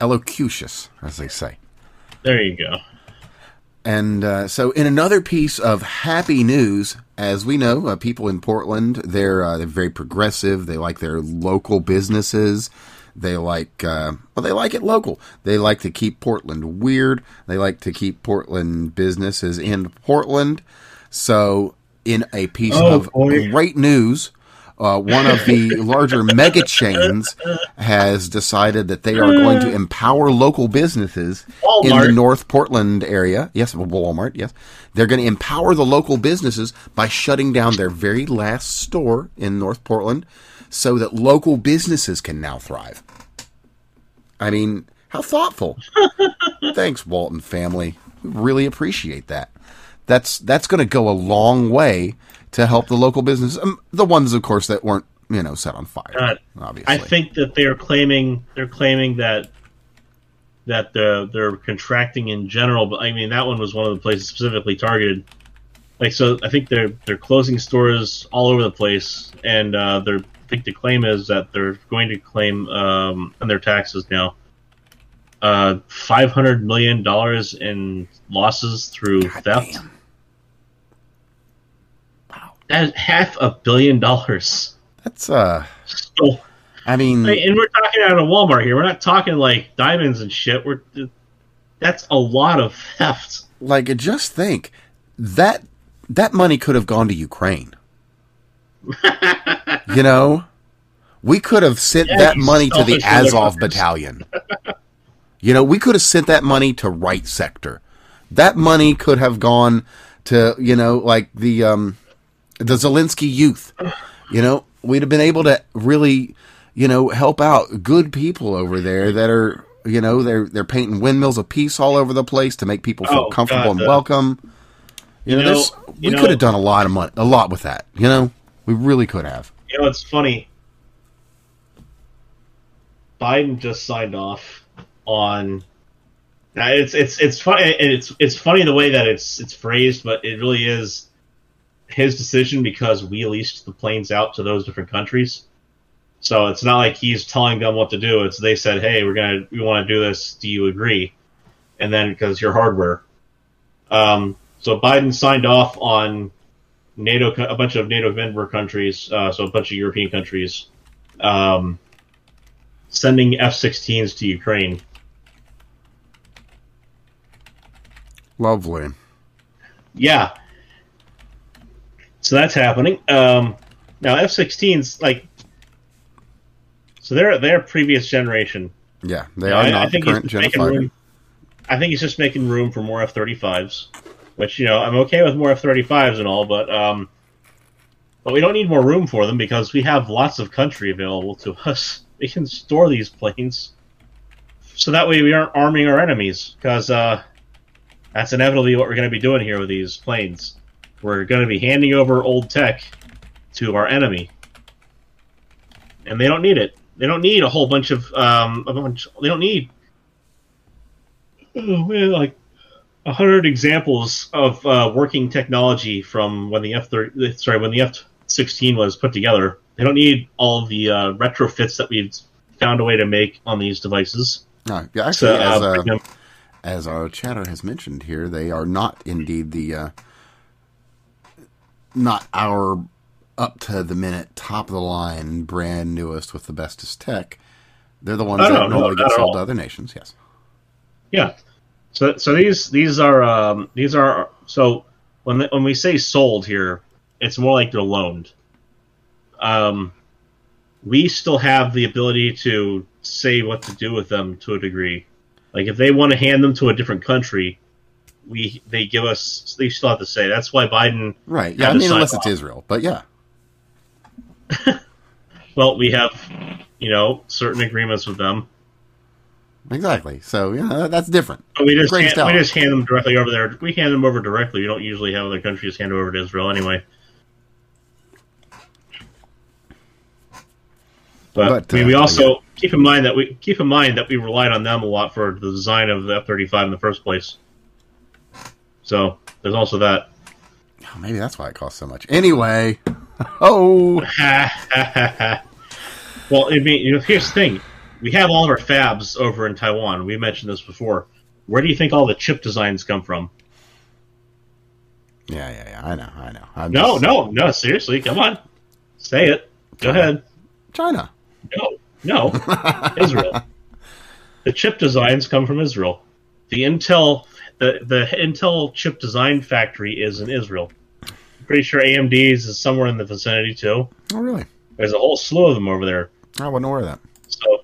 Elocucious, as they say. There you go. And uh, so, in another piece of happy news, as we know, uh, people in Portland they're uh, they're very progressive. They like their local businesses. They like uh, well, they like it local. They like to keep Portland weird. They like to keep Portland businesses in Portland. So, in a piece Oh, of boy. great news, uh, one of the larger mega chains has decided that they are going to empower local businesses in the North Portland area. Yes, Walmart. Yes, they're going to empower the local businesses by shutting down their very last store in North Portland, so that local businesses can now thrive. I mean, how thoughtful! Thanks, Walton family. We really appreciate that. That's that's going to go a long way to help the local business. Um, the ones, of course, that weren't you know set on fire. God, obviously, I think that they're claiming they're claiming that that they're, they're contracting in general, but I mean that one was one of the places specifically targeted. Like so, I think they're they're closing stores all over the place, and uh, they're think the claim is that they're going to claim um, on their taxes now uh, five hundred million dollars in losses through God theft. damn. Wow, That is half a billion dollars. that's uh, So I mean, and we're talking out of Walmart here. We're not talking like diamonds and shit. We're that's a lot of theft. like just think that that money could have gone to Ukraine. you know, we could have sent Yeah, that money to the Azov battalion. you know, we could have sent that money to right sector. That money could have gone to, you know, like the um the Zelensky youth. You know, we'd have been able to really, you know, help out good people over there that are, you know, they're they're painting windmills of peace all over the place to make people feel Oh, comfortable God, and welcome. You, know, know- you we know- could have done a lot of money, a lot with that. You know, we really could have. You know, it's funny. Biden just signed off on. Now it's it's it's funny. It's it's funny the way that it's it's phrased, but it really is his decision because we leased the planes out to those different countries. So it's not like he's telling them what to do. It's they said, "Hey, we're gonna we want to do this. Do you agree?" And then because your hardware. Um, so Biden signed off on NATO, a bunch of NATO member countries, uh, so a bunch of European countries, um, sending F-16s to Ukraine. Lovely. Yeah. So that's happening. Um, now F-16s, like, so they're they're previous generation. Yeah, they are I- I not the think current Gen I think he's just making room for more F-35s, which you know I'm okay with more F-35s and all, but um, but we don't need more room for them because we have lots of country available to us. We can store these planes, so that way we aren't arming our enemies because uh, that's inevitably what we're going to be doing here with these planes. We're going to be handing over old tech to our enemy, and they don't need it. They don't need a whole bunch of um, a bunch. They don't need oh, man, like hundred examples of uh, working technology from when the F thirty sorry when the F sixteen was put together. They don't need all the uh, retrofits that we've found a way to make on these devices. No, yeah, So, actually, as, uh, uh, them- as our chatter has mentioned here, they are not indeed the uh, not our up to the minute, top of the line, brand newest with the bestest tech. They're the ones that no, no, normally get sold all. to other nations. Yes. Yeah. So so these these are um, these are so when when we say sold here, it's more like they're loaned. Um, we still have the ability to say what to do with them to a degree. Like if they want to hand them to a different country, we they give us they still have to say. That's why Biden. Right. Yeah. I mean, unless off. it's Israel, but yeah. Well, we have you know certain agreements with them. Exactly. So yeah, that- that's different. But we just hand, we just hand them directly over there. We hand them over directly. We don't usually have other countries hand over to Israel anyway. But, But, I mean, uh, we also keep in mind that we keep in mind that we relied on them a lot for the design of the F thirty five in the first place. So there's also that. Oh, maybe that's why it costs so much. Anyway. Oh. well, I mean, you know, here's the thing: we have all of our fabs over in Taiwan. We mentioned this before. Where do you think all the chip designs come from? Yeah, yeah, yeah. I know. I know. I'm No, just- no, no. Seriously, come on, say it. Go ahead. China. No, no, Israel. The chip designs come from Israel. The Intel, the the Intel chip design factory is in Israel. I'm pretty sure AMD's is somewhere in the vicinity too. Oh, really? There's a whole slew of them over there. I wasn't aware of that. So,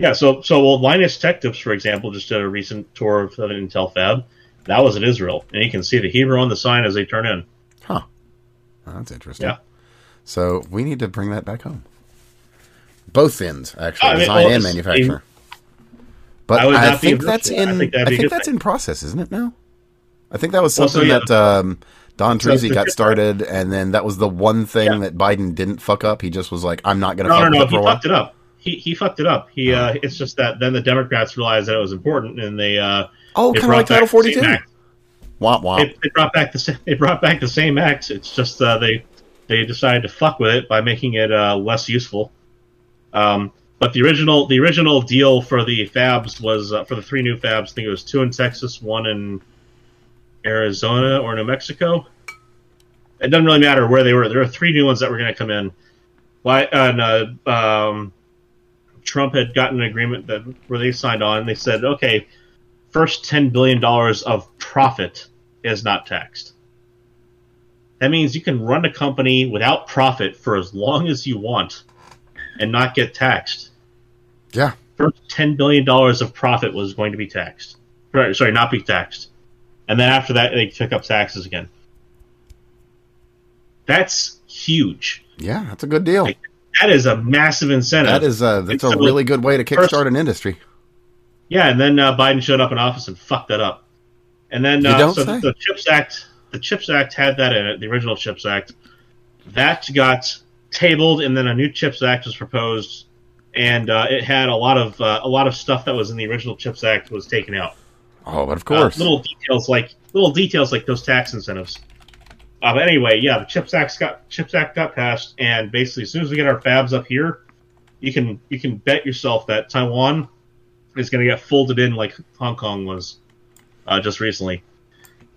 yeah. So, so well, Linus Tech Tips, for example, just did a recent tour of an Intel fab. That was in Israel, and you can see the Hebrew on the sign as they turn in. Huh. Oh, that's interesting. Yeah. So we need to bring that back home. Both ends, actually, I mean, design well, and it's- manufacture. But I I, think that's to. I in. think I that'd be a think that's thing. in process, isn't it? Now, I think that was Well, so, something yeah, that um, Don so Treasy the- got started, and then that was the one thing Yeah. that Biden didn't fuck up. He just was like, "I'm not going to No, fuck no, no. it He for a fucked it up. He he fucked it up. He uh, it's just that then the Democrats realized that it was important, and they uh, Oh, they kind of like brought Title back the same 42. act. Womp womp. They, they brought back the sa- they brought back the same act. It's just uh, they they decided to fuck with it by making it uh, less useful. Um, but the original the original deal for the fabs was uh, for the three new fabs. I think it was two in Texas, one in Arizona or New Mexico. It doesn't really matter where they were. There are three new ones that were going to come in. Why? And uh, um, Trump had gotten an agreement that where they signed on. They said, okay, first ten billion dollars of profit is not taxed. That means you can run a company without profit for as long as you want and not get taxed. yeah. First ten billion dollars of profit was going to be taxed. Sorry, sorry, not be taxed. And then after that, they took up taxes again. That's huge. Yeah, that's a good deal. Like, That is a massive incentive. That is a that's a really good way to kickstart an industry. Yeah, and then uh, Biden showed up in office and fucked that up. And then uh, so the, the Chips Act, the Chips Act had that in it, the original Chips Act. That got tabled, and then a new Chips Act was proposed, and uh, it had a lot of uh, a lot of stuff that was in the original Chips Act was taken out. Oh, but of Uh, course. little details like little details like those tax incentives. Uh, but anyway, yeah, the Chips Act got Chips Act got passed, and basically, as soon as we get our fabs up here, you can you can bet yourself that Taiwan is going to get folded in like Hong Kong was uh, just recently,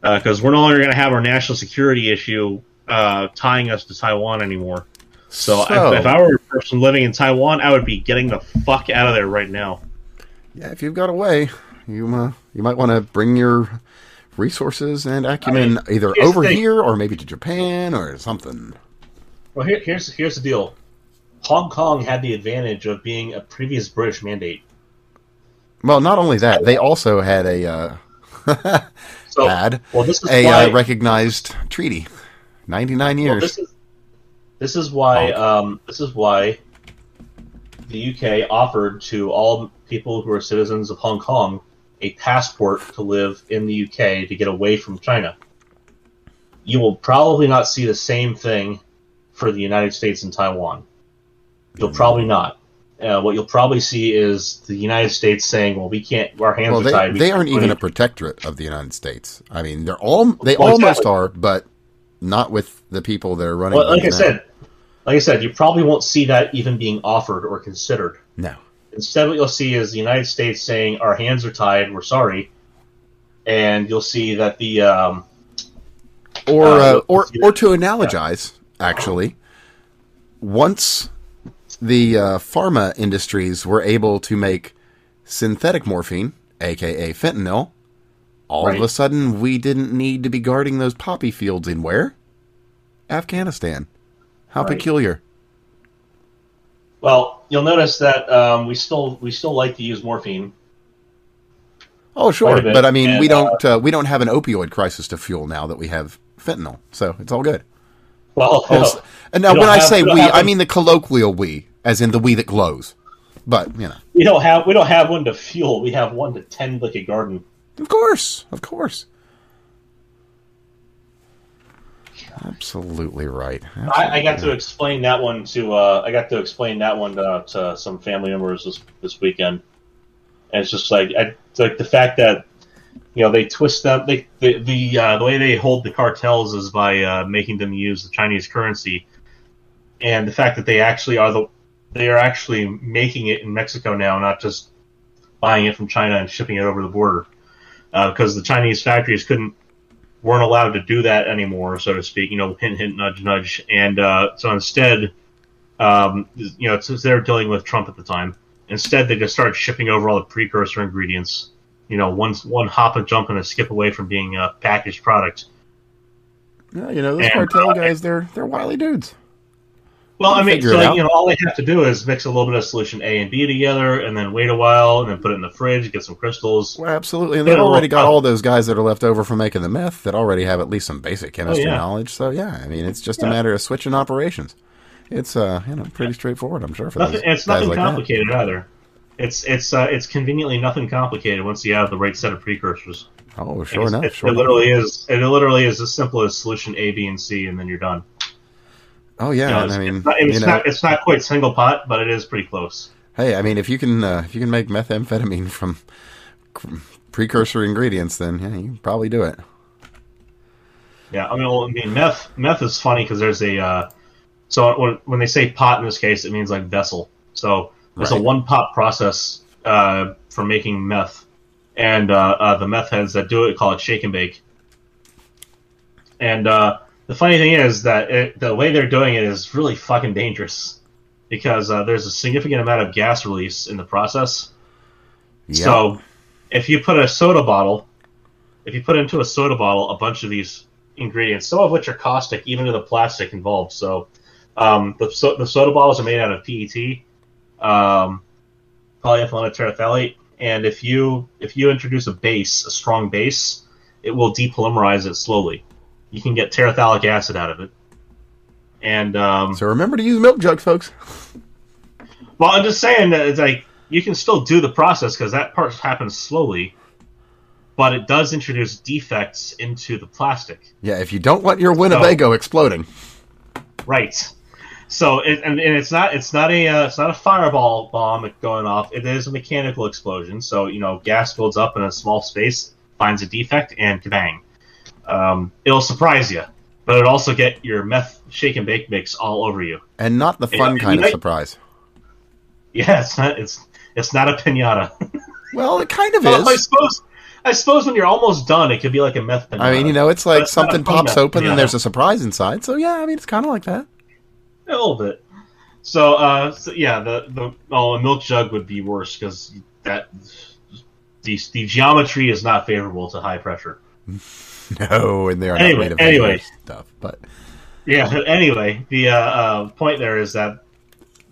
because we're no longer going to have our national security issue uh, tying us to Taiwan anymore. So, if, if I were a person living in Taiwan, I would be getting the fuck out of there right now. yeah, if you've got a way, you uh, you might want to bring your resources and acumen either here's the over here or maybe to Japan or something. Well, here, here's here's the deal. Hong Kong had the advantage of being a previous British mandate. Well, not only that, they also had a uh, So, had well, this is a why. uh, recognized treaty, ninety nine well, years. this is this is why um, this is why the UK offered to all people who are citizens of Hong Kong a passport to live in the UK to get away from China. You will probably not see the same thing for the United States and Taiwan. You'll probably not. Uh, what you'll probably see is the United States saying, "Well, we can't. Our hands well, are tied. we they aren't even a protectorate of the United States. I mean, they're all they Well, almost exactly. are, but not with the people that are running. Well, like I now. said, like I said, you probably won't see that even being offered or considered. no. Instead, what you'll see is the United States saying, "Our hands are tied. We're sorry," and you'll see that the um, or Uh, uh, or or to analogize, actually, once the uh, pharma industries were able to make synthetic morphine, aka fentanyl, all of a sudden we didn't need to be guarding those poppy fields in where? Afghanistan. How Right. peculiar. Well, you'll notice that um, we still we still like to use morphine. Oh, sure, bit. but I mean, we don't uh, we don't have an opioid crisis to fuel now that we have fentanyl, so it's all good. Well, and now, when I have- say we we, I mean the colloquial we, as in the we that glows. But you know, we don't have we don't have one to fuel. We have one to tend like a garden. of course, of course, absolutely right. I, I got to explain that one to uh, I got to explain that one to, to some family members this this weekend, and it's just like I it's like the fact that you know they twist them they the the uh, the way they hold the cartels is by uh, making them use the Chinese currency, and the fact that they actually are the they are actually making it in Mexico now, not just buying it from China and shipping it over the border, because the Chinese factories couldn't weren't allowed to do that anymore, so to speak. You know, hint, hint, nudge, nudge, and uh, so instead, um, you know, since they were dealing with Trump at the time, instead they just started shipping over all the precursor ingredients. You know, one one hop and jump and a skip away from being a packaged product. Yeah, you know, those And- cartel guys, they're they're wily dudes. Well, I mean, so it out. you know, all they have to do is mix a little bit of solution A and B together, and then wait a while, and then put it in the fridge, get some crystals. Well, absolutely, and they've already got uh, all those guys that are left over from making the meth that already have at least some basic chemistry Oh, yeah. knowledge. So yeah, I mean, it's just a matter of switching operations. It's uh, you know, pretty straightforward. I'm sure for Nothing, those it's guys nothing like that. complicated either. It's it's uh, it's conveniently nothing complicated once you have the right set of precursors. Oh, sure It's- enough, it, sure it enough. literally is. It literally is as simple as solution A, B, and C, and then you're done. Oh yeah, You know, it's, I mean, it's, not, it's, not, it's not quite single pot, but it is pretty close. hey, I mean, if you can uh, if you can make methamphetamine from precursor ingredients, then yeah, you can probably do it. Yeah, I mean, well, I mean, meth meth is funny because there's a uh, so when, when they say pot in this case, it means like vessel. So there's a one pot process uh, for making meth, and uh, uh, the meth heads that do it call it shake and bake. And uh, the funny thing is that it, the way they're doing it is really fucking dangerous because uh, there's a significant amount of gas release in the process. Yeah. So, if you put a soda bottle, if you put into a soda bottle a bunch of these ingredients, some of which are caustic, even to the plastic involved. So, um, the, so, the soda bottles are made out of PET, um, polyethylene terephthalate, and if you if you introduce a base, a strong base, it will depolymerize it slowly. You can get terephthalic acid out of it, And um, So remember to use milk jugs, folks. well, I'm just saying that it's like you can still do the process because that part happens slowly, but it does introduce defects into the plastic. Yeah, if you don't want your Winnebago exploding. Right. So it, and, and it's not it's not a uh, it's not a fireball bomb going off. It is a mechanical explosion. So you know gas builds up in a small space, finds a defect, and kabang. Um, it'll surprise you, but it'll also get your meth shake and bake mix all over you. And not the fun Yeah, kind of you- surprise. Yeah, it's not it's it's not a pinata. Well, it kind of well, I is. suppose I suppose when you're almost done, it could be like a meth pinata. I mean, you know, it's like it's something pops open pinata. and there's a surprise inside. So yeah, I mean, it's kind of like that. a little bit. So, uh, so yeah, the the oh, a milk jug would be worse because that the the geometry is not favorable to high pressure. No, and they are Anyway, not made of anyway. stuff. But Yeah. Anyway, the uh, uh, point there is that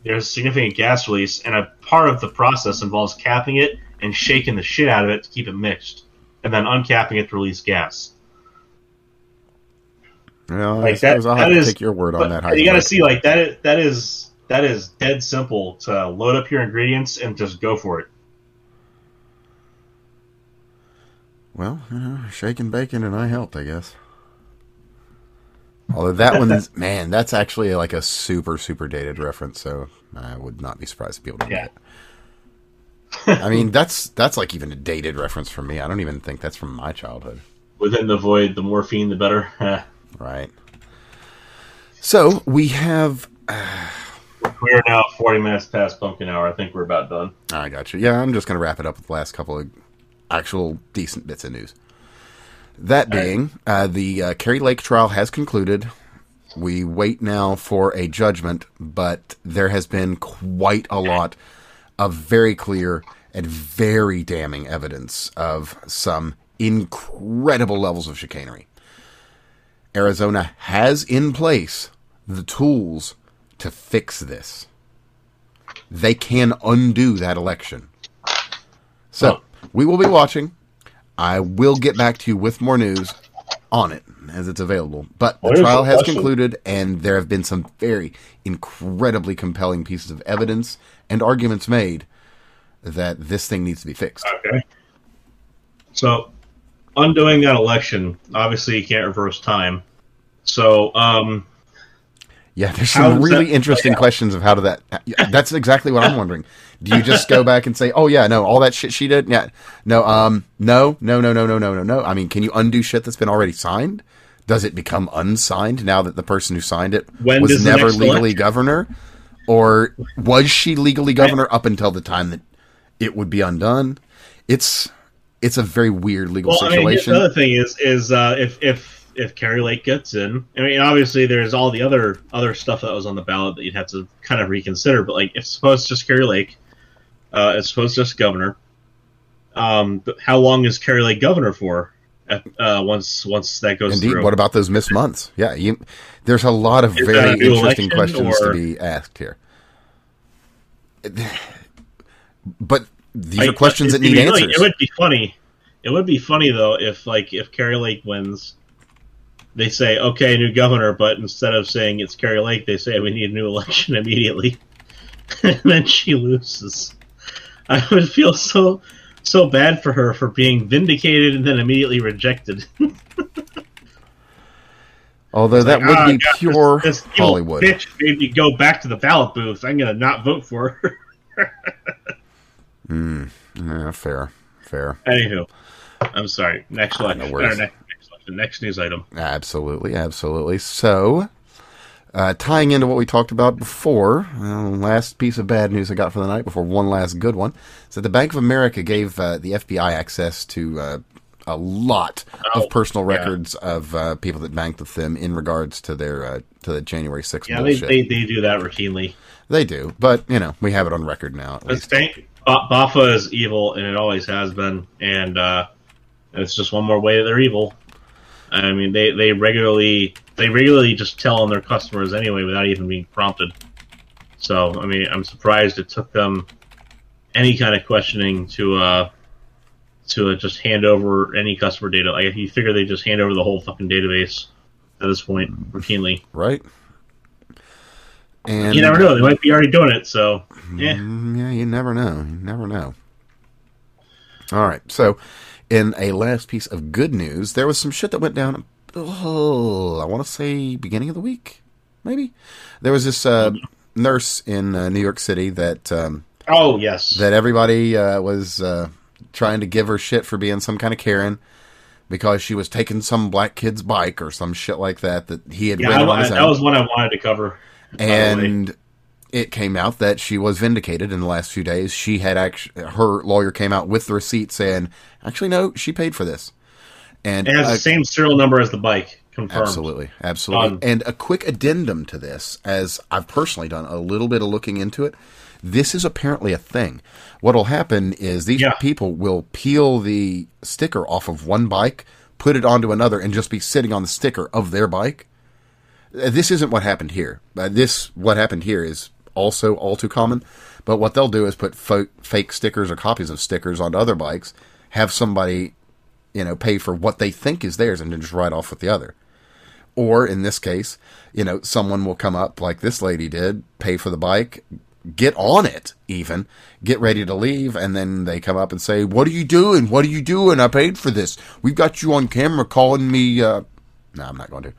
there's significant gas release, and a part of the process involves capping it and shaking the shit out of it to keep it mixed, and then uncapping it to release gas. I Like that- I'll have that to take your word on that. you got to see like that. Is, that is that is dead simple to load up your ingredients and just go for it. Well, you know, shaking bacon and I helped, I guess. Although that one's man, that's actually like a super super dated reference, so I would not be surprised if people don't Yeah. get it. I mean, that's that's like even a dated reference for me. I don't even think that's from my childhood, Within the void, the morphine, the better. Right? So we have. Uh, we are now 40 minutes past pumpkin hour. I think we're about done. I got you. Yeah, I'm just going to wrap it up with the last couple of actual decent bits of news. That being, uh, the uh, Kari Lake trial has concluded. We wait now for a judgment, but there has been quite a lot of very clear and very damning evidence of some incredible levels of chicanery. Arizona has in place the tools to fix this. They can undo that election. So, we will be watching. I will get back to you with more news on it as it's available. But the here's trial has concluded, and there have been some very incredibly compelling pieces of evidence and arguments made that this thing needs to be fixed. Okay. So, undoing that election, obviously you can't reverse time. So, um, Yeah, there's some really that interesting questions of how to that. That's exactly what I'm wondering. Do you just go back and say, "Oh yeah, no, all that shit she did"? Yeah, no, um, no, no, no, no, no, no, no, no. I mean, can you undo shit that's been already signed? Does it become unsigned now that the person who signed it When was never legally election- governor, or was she legally governor up until the time that it would be undone? It's it's a very weird legal well, I mean, situation. the other thing is, is uh, if if if Kari Lake gets in, I mean, obviously there's all the other other stuff that was on the ballot that you'd have to kind of reconsider. But like, if suppose just Kari Lake, uh, opposed to just governor. Um, but how long is Kari Lake governor for? Uh, once once that goes Indeed. through. What about those missed months? Yeah, you, there's a lot of Is very interesting questions to be asked here. But these are questions that need really- answers. it would be funny. It would be funny though if like if Kari Lake wins, they say okay, new governor, but instead of saying it's Kari Lake, they say we need a new election immediately, and then she loses. I would feel so so bad for her for being vindicated and then immediately rejected. Although that Like, would "Ah, be God, pure this, this Hollywood. bitch made me go back to the ballot booth. I'm gonna not vote for her. Yeah, fair, fair. Anywho, I'm sorry. Next no election. next, next. Next news item. Absolutely, absolutely. So, uh, tying into what we talked about before, uh, last piece of bad news I got for the night before one last good one is that the Bank of America gave uh, the FBI access to uh, a lot Oh, of personal yeah. records of uh, people that banked with them in regards to their uh, to the January 6th Yeah, they, they, they do that routinely. They do, but you know we have it on record now. Stank, Bafa is evil, and it always has been, and uh, it's just one more way that they're evil. I mean, they, they regularly they regularly just tell on their customers anyway without even being prompted. So, I mean, I'm surprised it took them any kind of questioning to uh, to uh, just hand over any customer data. Like, you figure they just hand over the whole fucking database at this point routinely. right? And You never know; they might be already doing it. So, yeah. Mm, yeah, you never know. You never know. All right. So, in a last piece of good news, there was some shit that went down. Oh, I want to say beginning of the week, maybe. There was this uh, nurse in uh, New York City that um, Oh yes, that everybody uh, was uh, trying to give her shit for being some kind of Karen because she was taking some black kid's bike or some shit like that that he had yeah, I- on his that was one I wanted to cover. by the way. and it came out that she was vindicated in the last few days. She had actually her lawyer came out with the receipt saying, actually, no, she paid for this. And it has uh, the same serial number as the bike. Confirmed. Absolutely, absolutely. Done. And a quick addendum to this, as I've personally done a little bit of looking into it. This is apparently a thing. What'll happen is these Yeah. people will peel the sticker off of one bike, put it onto another, and just be sitting on the sticker of their bike. Uh, This isn't what happened here. Uh, this what happened here is also all too common. But what they'll do is put fo- fake stickers or copies of stickers onto other bikes, have somebody, you know, pay for what they think is theirs, and then just ride off with the other. Or in this case, you know, someone will come up like this lady did, pay for the bike, get on it even, get ready to leave, and then they come up and say, What are you doing? What are you doing? I paid for this. We've got you on camera calling me uh no, I'm not going to.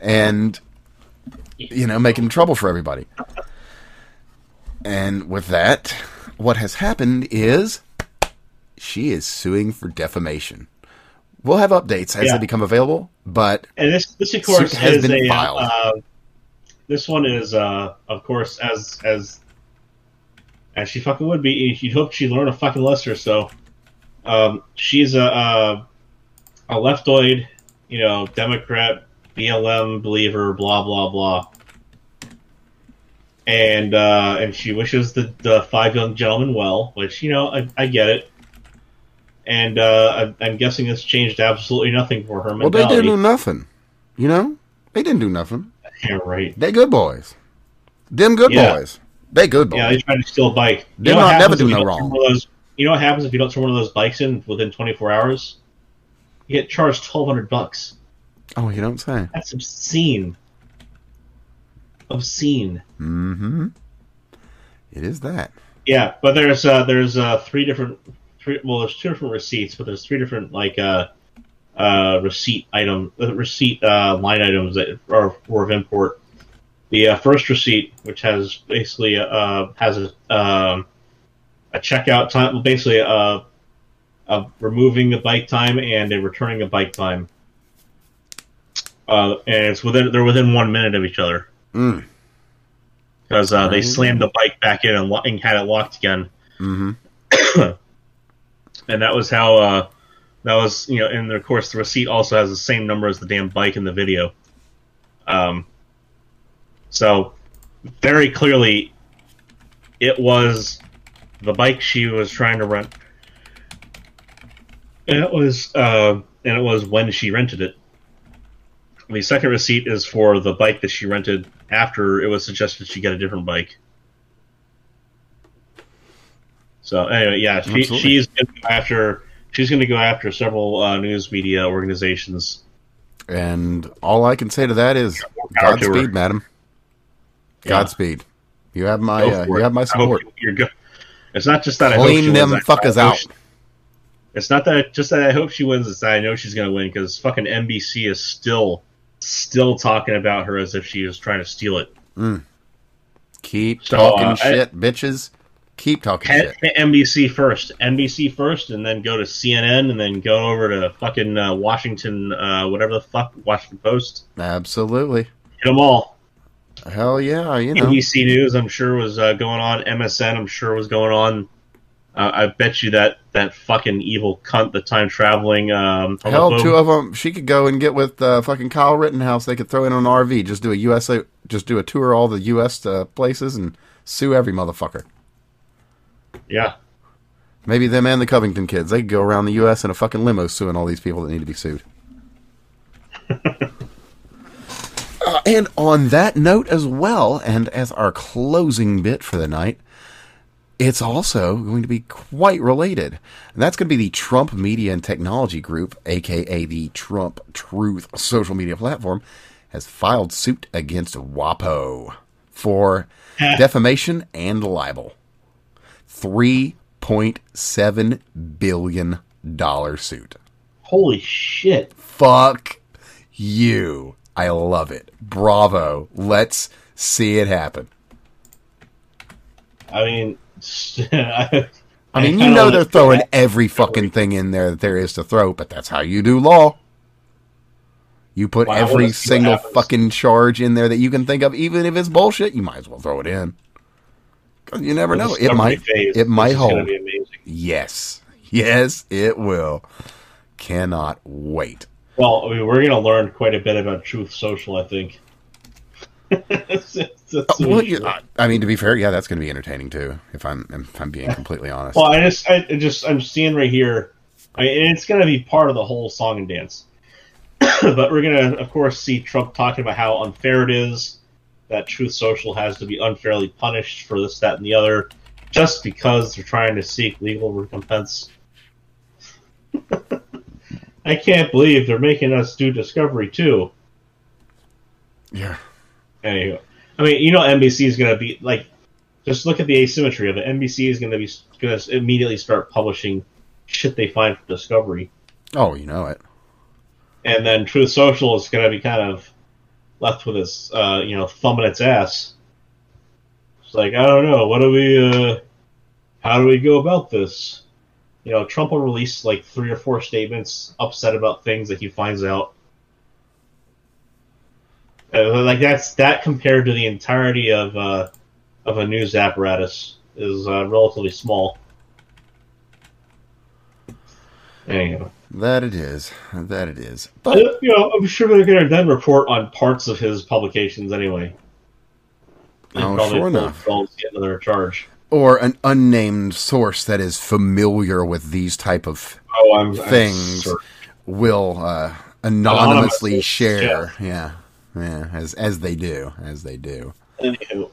And you know, making trouble for everybody. And with that, what has happened is she is suing for defamation. We'll have updates as Yeah. they become available, but And this, this of course, has is been a. filed. Uh, this one is, uh, of course, as as as she fucking would be. You'd hope she'd learn a fucking lesson so. Um, she's a a, a leftoid, you know, Democrat, BLM believer, blah blah blah. And uh, and she wishes the, the five young gentlemen well, which you know I, I get it. And uh, I'm guessing this changed absolutely nothing for her well, they didn't do nothing. You know, they didn't do nothing. Yeah, right. They good boys. Them good Yeah. boys. They good boys. Yeah, they tried to steal a bike. They what not never do you no wrong. turn one of Those, you know what happens if you don't turn one of those bikes in within 24 hours? You get charged 1,200 bucks. oh, you don't say. That's obscene. Obscene. Mm-hmm. It is that. Yeah, but there's uh, there's uh, three different three well there's two different receipts, but there's three different like uh, uh, receipt item uh, receipt uh, line items that are for of import. The uh, first receipt, which has basically uh, has a um, a checkout time, basically a, a removing a bike time and a returning a bike time, uh, and it's within they're within one minute of each other Mm. because uh, they slammed the bike back in and, lo- and had it locked again Mm-hmm. and that was how uh, that was you know and of course the receipt also has the same number as the damn bike in the video. Um, so very clearly it was the bike she was trying to rent. And it was uh, and it was when she rented it. The second receipt is for the bike that she rented after it was suggested she get a different bike so anyway, yeah, she, she's going to go after she's going to go after several uh, news media organizations. And all I can say to that is power to her. Godspeed, madam. Yeah. Godspeed. You have my uh, you have my support. you're good. It's not just that I hope Clean she them wins, fuckers I out. she- it's not that just that I hope she wins. It's that I know she's going to win because fucking NBC is still still talking about her as if she was trying to steal it. Keep So, talking uh, I- shit, bitches. Keep talking Head shit. to NBC first, NBC first, and then go to CNN, and then go over to fucking uh, Washington, uh, whatever the fuck, Washington Post. Absolutely. Hit them all. Hell yeah, you know. NBC News, I'm sure was uh, going on. MSN, I'm sure was going on. Uh, I bet you that that fucking evil cunt, the time traveling. Um, Hell, two of them. She could go and get with uh, fucking Kyle Rittenhouse. They could throw in an RV, just do a USA, just do a tour of all the U.S. Uh, places and sue every motherfucker. Yeah, Maybe them and the Covington kids. They could go around the U.S. in a fucking limo suing all these people that need to be sued. Uh, and on that note as well, and as our closing bit for the night, it's also going to be quite related. And that's going to be the Trump Media and Technology Group, aka the Trump Truth social media platform, has filed suit against WAPO for defamation and libel. $3.7 billion suit. Holy shit. Fuck you. I love it. Bravo. Let's see it happen. I mean, I, mean, you know they're throwing every fucking thing in there that there is to throw, but that's how you do law. You put Wow, every wanna see what single fucking charge in there that you can think of, even if it's bullshit. You might as well throw it in. You never know. It might. phase, It might this is gonna hold. be amazing. Yes. Yes, it will. Cannot wait. Well, I mean, we're going to learn quite a bit about Truth Social, I think. Uh, well, you- I- I mean, to be fair, yeah, that's going to be entertaining too. If I'm, if I'm being completely honest. Well, I just, I just, I'm seeing right here. I mean, it's going to be part of the whole song and dance. but we're going to, of course, see Trump talking about how unfair it is that Truth Social has to be unfairly punished for this, that, and the other, just because they're trying to seek legal recompense. I can't believe they're making us do Discovery too. yeah. Anyway, I mean, you know, NBC is going to be like, just look at the asymmetry of it. NBC is going to be going to immediately start publishing shit they find from Discovery, Oh, you know it. and then Truth Social is going to be kind of left with his uh, you know, thumb in its ass. It's like I don't know, what do we, uh, how do we go about this? You know, Trump will release like three or four statements upset about things that he finds out. Uh, like that's that compared to the entirety of uh, of a news apparatus is uh, relatively small. Anyhow, That it is. That it is. But you know, I'm sure they're going to then report on parts of his publications anyway. And Oh, sure enough. themselves, get another charge. or an unnamed source that is familiar with these type of Oh, I'm I'm things will uh, Anonymously, anonymously share. Yeah. yeah, as as they do, as they do. Anywho,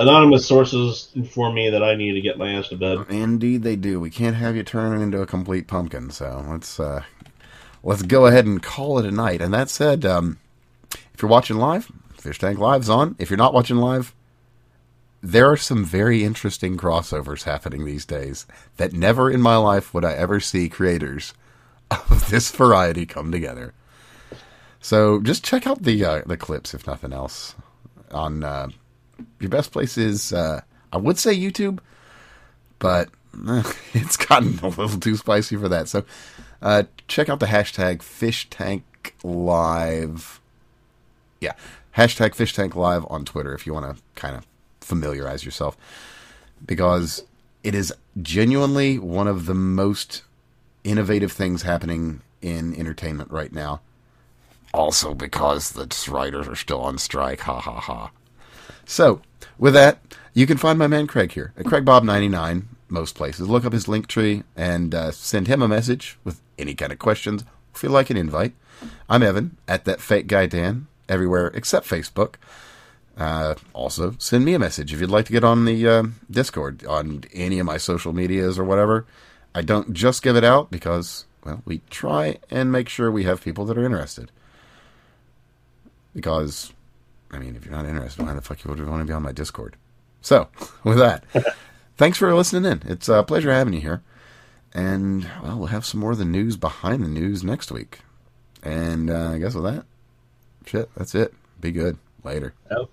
anonymous sources inform me that I need to get my ass to bed. Indeed, they do. We can't have you turn into a complete pumpkin. So let's uh, let's go ahead and call it a night. And that said, um, if you're watching live, Fish Tank Live's on. If you're not watching live, there are some very interesting crossovers happening these days that never in my life would I ever see creators of this variety come together. So just check out the uh, the clips, if nothing else. On uh, your best place is, uh, I would say YouTube, but eh, it's gotten a little too spicy for that. So uh, check out the hashtag Fish Tank Live. Yeah, hashtag Fish Tank Live on Twitter if you want to kind of familiarize yourself, because it is genuinely one of the most innovative things happening in entertainment right now. Also, because the writers are still on strike. Ha ha ha. So, with that, you can find my man Craig here at CraigBob99 most places. Look up his link tree and uh, send him a message with any kind of questions. Feel like an invite. I'm Evan at that fake guy Dan everywhere except Facebook. Uh, also, send me a message if you'd like to get on the uh, Discord on any of my social medias or whatever. I don't just give it out because, well, we try and make sure we have people that are interested. Because, I mean, if you're not interested, why the fuck you would want to be on my Discord? So, with that, thanks for listening in. It's a pleasure having you here. And, well, we'll have some more of the news behind the news next week. And uh, I guess with that, shit, that's it. Be good. Later. Yep.